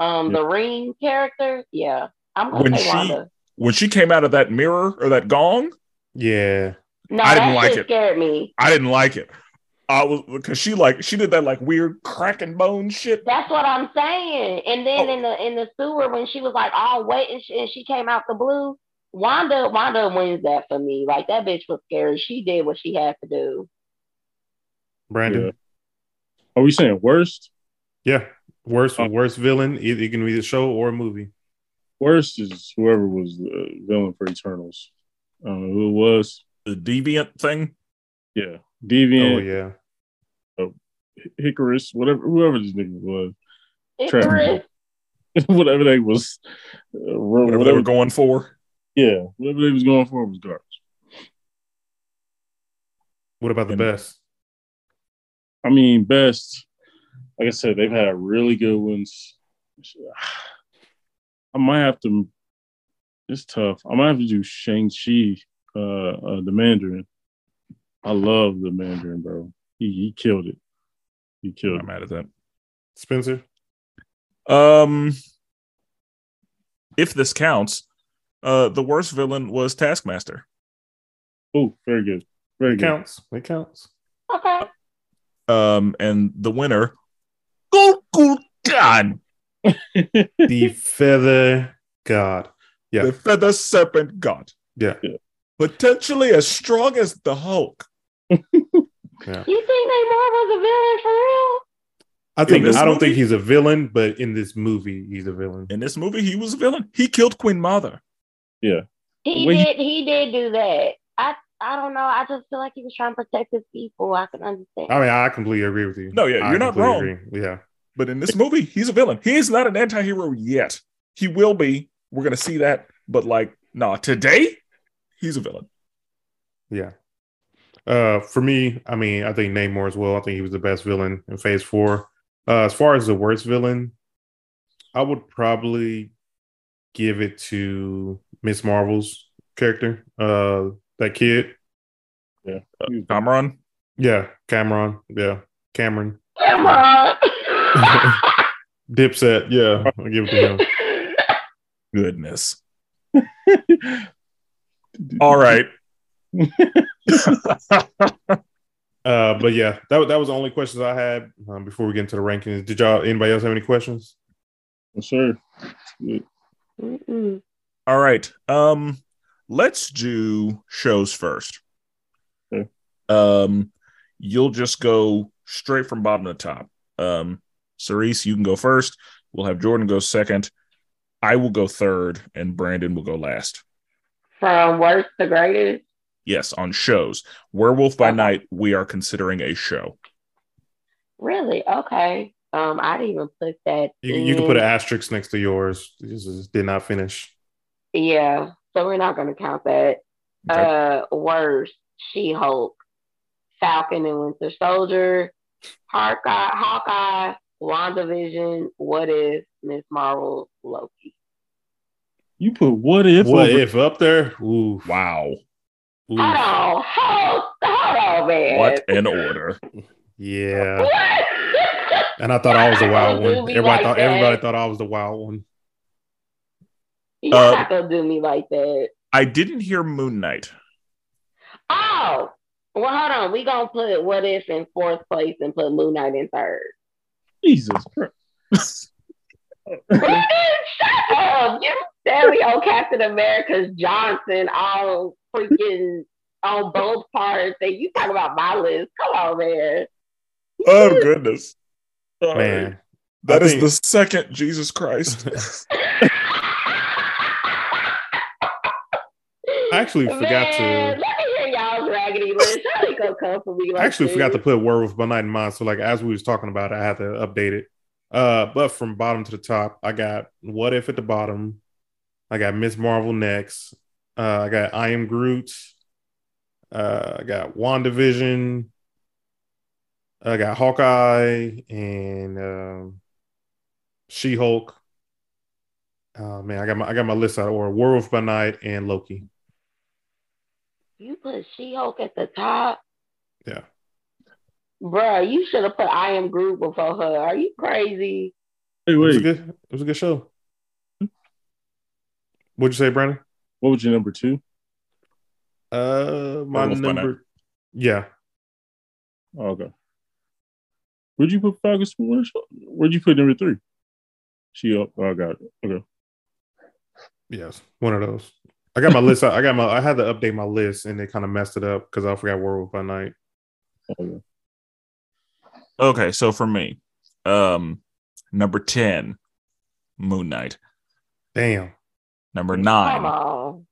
um the Ring character. Yeah, I'm going to say she- Wanda. When she came out of that mirror or that gong, Yeah. No, I didn't that like it. scared me. I didn't like it. I was because she like she did that like weird cracking bone shit. That's what I'm saying. And then Oh. in the in the sewer when she was like all wet and she, and she came out the blue, Wanda Wanda wins that for me. Like that bitch was scary. She did what she had to do. Brandon. Yeah. Are we saying worst? Yeah. Worst Oh. worst villain. Either it can be a show or a movie. Worst is whoever was the villain for Eternals. I don't know who it was. The deviant thing. Yeah, Deviant, Oh yeah. Hickoris, whatever, whoever this nigga was, Icarus, (laughs) whatever they was, uh, Whatever, they were going for. yeah, whatever they was going for was garbage. What about the And- best? I mean, best, like I said, they've had really good ones. (sighs) I might have to. It's tough. I might have to do Shang Chi, uh, uh, the Mandarin. I love the Mandarin, bro. He he killed it. He killed. I'm killed not it. mad at that. Spenser? Um, if this counts, uh, the worst villain was Taskmaster. Oh, very good, very It good. counts. It counts. okay. Um, and the winner, Goku God, the (laughs) feather god. Yeah. the feather serpent god, Yeah. Potentially as strong as the Hulk. (laughs) You think Namor was a villain for real? I think this I don't movie? think he's a villain, but in this movie, he's a villain. In this movie, he was a villain. He killed Queen Mother. He Well, he- did he did do that. I I don't know. I just feel like he was trying to protect his people. I can understand. I mean, I completely agree with you. No, yeah, you're not completely wrong. agree. Yeah. But in this movie, he's a villain. He is not an anti-hero yet. He will be. We're gonna see that. But like, nah, today, he's a villain. Yeah. Uh, for me, I mean, I think Namor as well. I think he was the best villain in Phase Four. Uh, as far as the worst villain, I would probably give it to Miss Marvel's character. Uh, that kid. Yeah. Cameron. Yeah, Cameron. Yeah, Cameron. Come on. (laughs) (laughs) Dipset. Yeah, I'll give it to him. (laughs) Goodness. All right. (laughs) Uh, but yeah, that that was the only questions I had um, before we get into the rankings. Did y'all anybody else have any questions? Yes, sir. Mm-mm. All right. Um, let's do shows first. Okay. Um, you'll just go straight from bottom to top. Um, Cerees, you can go first. We'll have Jordan go second. I will go third, and Brandon will go last. From worst to greatest. Yes, on shows. Werewolf by Okay. Night, we are considering a show. Really? Okay. Um, I didn't even put that. You, you can put an asterisk next to yours. This is, did not finish. Yeah. So we're not gonna count that. Okay. Uh, worst. She Hulk, Falcon and Winter Soldier, Hawkeye, Hawkeye, WandaVision. What if Miss Marvel, Loki? You put what if? what over- if up there? Ooh, wow. ooh. Hold on, hold, hold on, man. What an order. Yeah. What? And I thought I was the wild one. Everybody like thought that. everybody thought I was the wild one. Y'all Uh, not gonna do me like that. I didn't hear Moon Knight. Oh, well, hold on. We gonna put What If in fourth place and put Moon Knight in third. Jesus Christ. (laughs) Brandon, shut up! You Stanley on Captain America's Johnson all freaking on both parts, and you talk about my list. Come on, man. Oh goodness, All Man, right. that I is think- the second Jesus Christ. (laughs) I actually forgot to- Let me hear y'all's raggedy list. How they gonna come for me like I actually this? forgot to put Werewolf by Night in mine. So like as we was talking about it, I had to update it. Uh, but from bottom to the top, I got What If at the bottom. I got Miss Marvel next. Uh, I got I Am Groot. Uh, I got WandaVision. I got Hawkeye and um, She Hulk. Oh man, I got my I got my list out of order. Werewolf by Night and Loki. You put She-Hulk at the top. Yeah. Bruh, you should have put I Am Groot before her. Are you crazy? Hey, It was a good. It was a good show. What'd you say, Brandon? What was your number two? Uh, my number. Yeah, Oh, okay. Where'd you put? Winter Where'd you put number three? She up. Oh, I got it. Okay. yes, one of those. I got my list. I got my. I had to update my list, and they kind of messed it up because I forgot Werewolf by Night. okay. okay, so for me, um, number ten, Moon Knight. Damn. Number Come nine, on.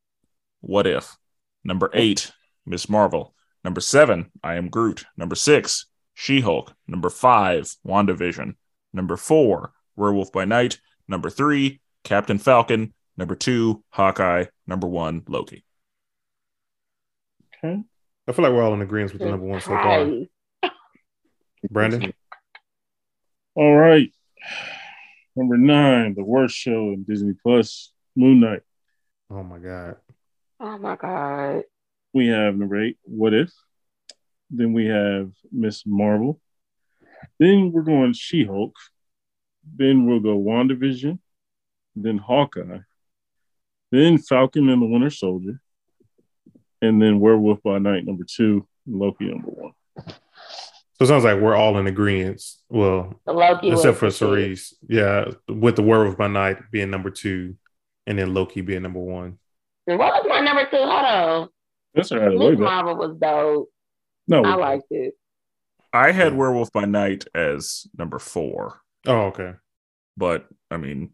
What If? Number eight, Miss Marvel. Number seven, I Am Groot. Number six, She Hulk. Number five, WandaVision. Number four, Werewolf by Night. Number three, Captain Falcon. Number two, Hawkeye. Number one, Loki. Okay. I feel like we're all in agreement with the number one so far. (laughs) Brandon. All right. Number nine, the worst show in Disney Plus, Moon Knight. Oh my god. Oh my God. We have number eight, What If? Then we have Miss Marvel. Then we're going She Hulk. Then we'll go WandaVision. Then Hawkeye. Then Falcon and the Winter Soldier. And then Werewolf by Night, number two, and Loki, number one. So it sounds like we're all in agreement. Well, Loki except for was the shit. Cerees. Yeah, with the Werewolf by Night being number two, and then Loki being number one. And What was my number two? Hold on. That's all right. Miss back. Marvel was dope. No, I liked it. I had Werewolf by Night as number four, Oh, okay. but I mean,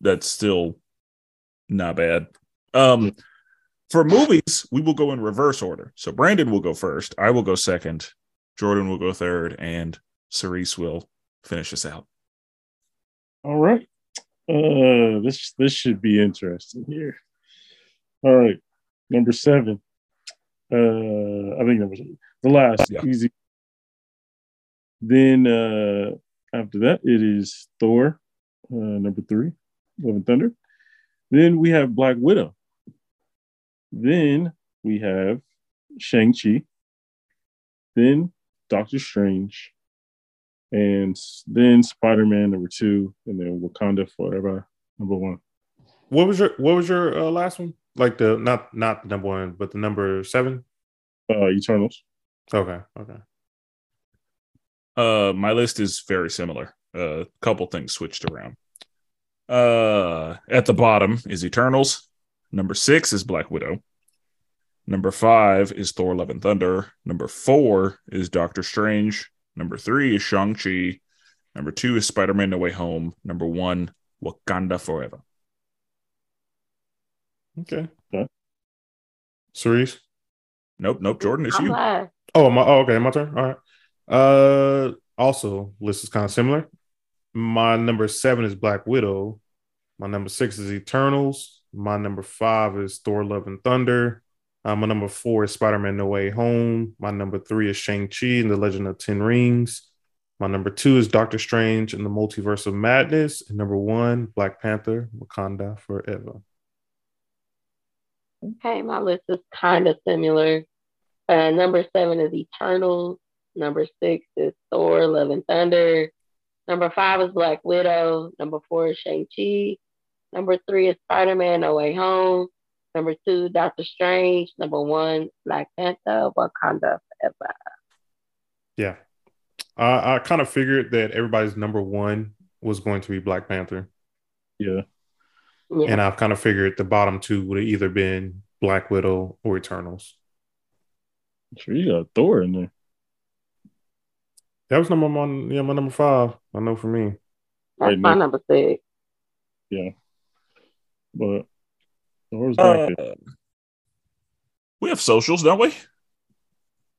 that's still not bad. Um, for movies, we will go in reverse order. So Brandon will go first. I will go second. Jordan will go third, and Cerees will finish us out. All right. Uh this this should be interesting here. All right. Number seven. Uh I think number seven. The last Yeah. easy. Then uh after that it is Thor, uh number three, Love and Thunder. Then we have Black Widow. Then we have Shang-Chi. Then Doctor Strange. And then Spider-Man number two, and then Wakanda Forever number one. What was your What was your uh, last one? Like the not not the number one, but the number seven. Uh Eternals. Okay. Okay. Uh, my list is very similar. A couple things switched around. Uh, at the bottom is Eternals. Number six is Black Widow. Number five is Thor: Love and Thunder. Number four is Doctor Strange. Number three is Shang Chi. Number two is Spider Man: No Way Home. Number one, Wakanda Forever. Okay. Okay. Cerees. Nope, nope. Jordan, it's I'm you. last. Oh, my. Oh, okay. My turn. All right. Uh, also, list is kind of similar. My number seven is Black Widow. My number six is Eternals. My number five is Thor: Love and Thunder. Uh, my number four is Spider-Man: No Way Home. My number three is Shang-Chi and the Legend of Ten Rings. My number two is Doctor Strange and the Multiverse of Madness. And number one, Black Panther: Wakanda Forever. Okay, my list is kind of similar. Uh, number seven is Eternals. Number six is Thor: Love and Thunder. Number five is Black Widow. Number four is Shang Chi. Number three is Spider Man: No Way Home. Number two, Doctor Strange. Number one, Black Panther. Wakanda forever. Yeah. I kind of figured that everybody's number one was going to be Black Panther. Yeah. Yeah. And I've kind of figured the bottom two would have either been Black Widow or Eternals. Sure, you got Thor in there. That was number one. Yeah, my number five. I know for me. That's Right, my Nick. number six. Yeah. But Thor's back Uh, we have socials, don't we?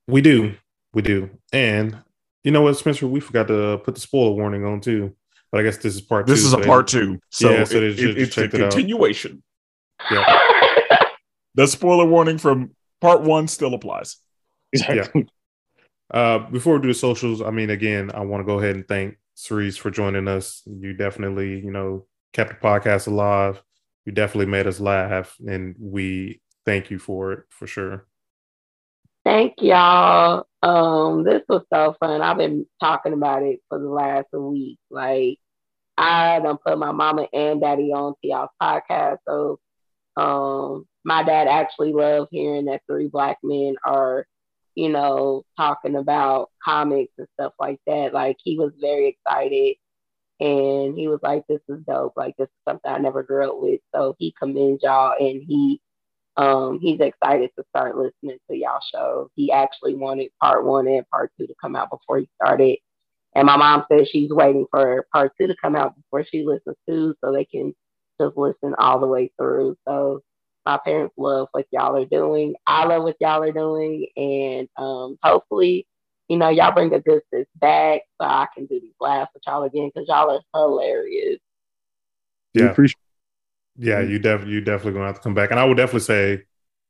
We do. We do. And you know what, Spenser? We forgot to put the spoiler warning on too. But I guess this is part This two. is so a they- part two. So, Yeah, so it- they it- it's a check it out. continuation. Yeah. (laughs) The spoiler warning from part one still applies. Exactly. Uh, before we do the socials, I mean, again, I want to go ahead and thank Cerees for joining us. You definitely, you know, kept the podcast alive. You definitely made us laugh, and we thank you for it for sure. Thank y'all. Um, this was so fun. I've been talking about it for the last week. Like, I done put my mama and daddy on to y'all's podcast. So, um, my dad actually loved hearing that three black men are, you know, talking about comics and stuff like that. Like, he was very excited. And he was like, "This is dope. Like, this is something I never grew up with." So he commends y'all, and he um, he's excited to start listening to y'all show. He actually wanted part one and part two to come out before he started. And my mom says she's waiting for part two to come out before she listens to, so they can just listen all the way through. So my parents love what y'all are doing. I love what y'all are doing, and um, hopefully, you know, y'all bring a good sis back so I can do these laughs with y'all again because y'all are hilarious. We Yeah. appreciate Yeah, mm-hmm. you definitely you definitely gonna have to come back. And I would definitely say,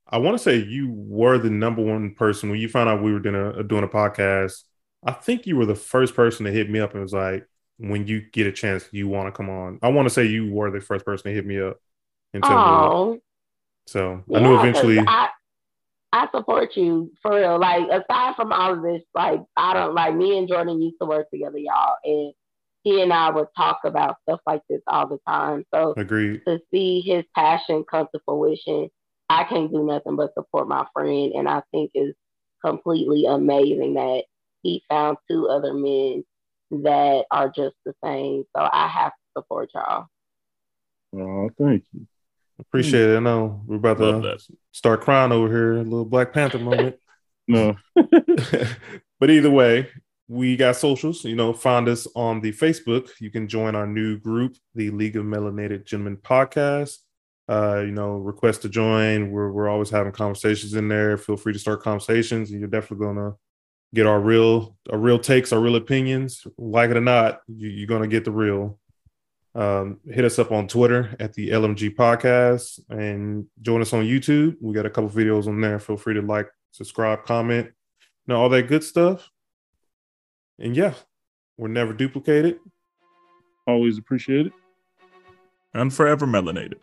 I want to say you were the number one person when you found out we were doing a doing a podcast. I think you were the first person to hit me up and was like, when you get a chance, you want to come on. I want to say you were the first person to hit me up and tell me. that. Oh, So I knew eventually. I, I support you for real. Like aside from all of this, like I don't like me and Jordan used to work together, y'all, and he and I would talk about stuff like this all the time. So Agreed. to see his passion come to fruition, I can't do nothing but support my friend, and I think is completely amazing that he found two other men that are just the same. So I have to support y'all. Oh, thank you. Appreciate it. I know we're about Love to that. start crying over here. A little Black Panther moment. (laughs) No, (laughs) but either way, we got socials. You know, find us on the Facebook. You can join our new group, the League of Melanated Gentlemen Podcast. Uh, you know, request to join. We're we're always having conversations in there. Feel free to start conversations. and You're definitely gonna get our real our real takes, our real opinions. Like it or not, you, you're gonna get the real. Um, hit us up on Twitter at the LMG Podcast and join us on YouTube. We got a couple videos on there. Feel free to like, subscribe, comment, you know, all that good stuff. And yeah, we're never duplicated. always appreciate it. And forever melanated.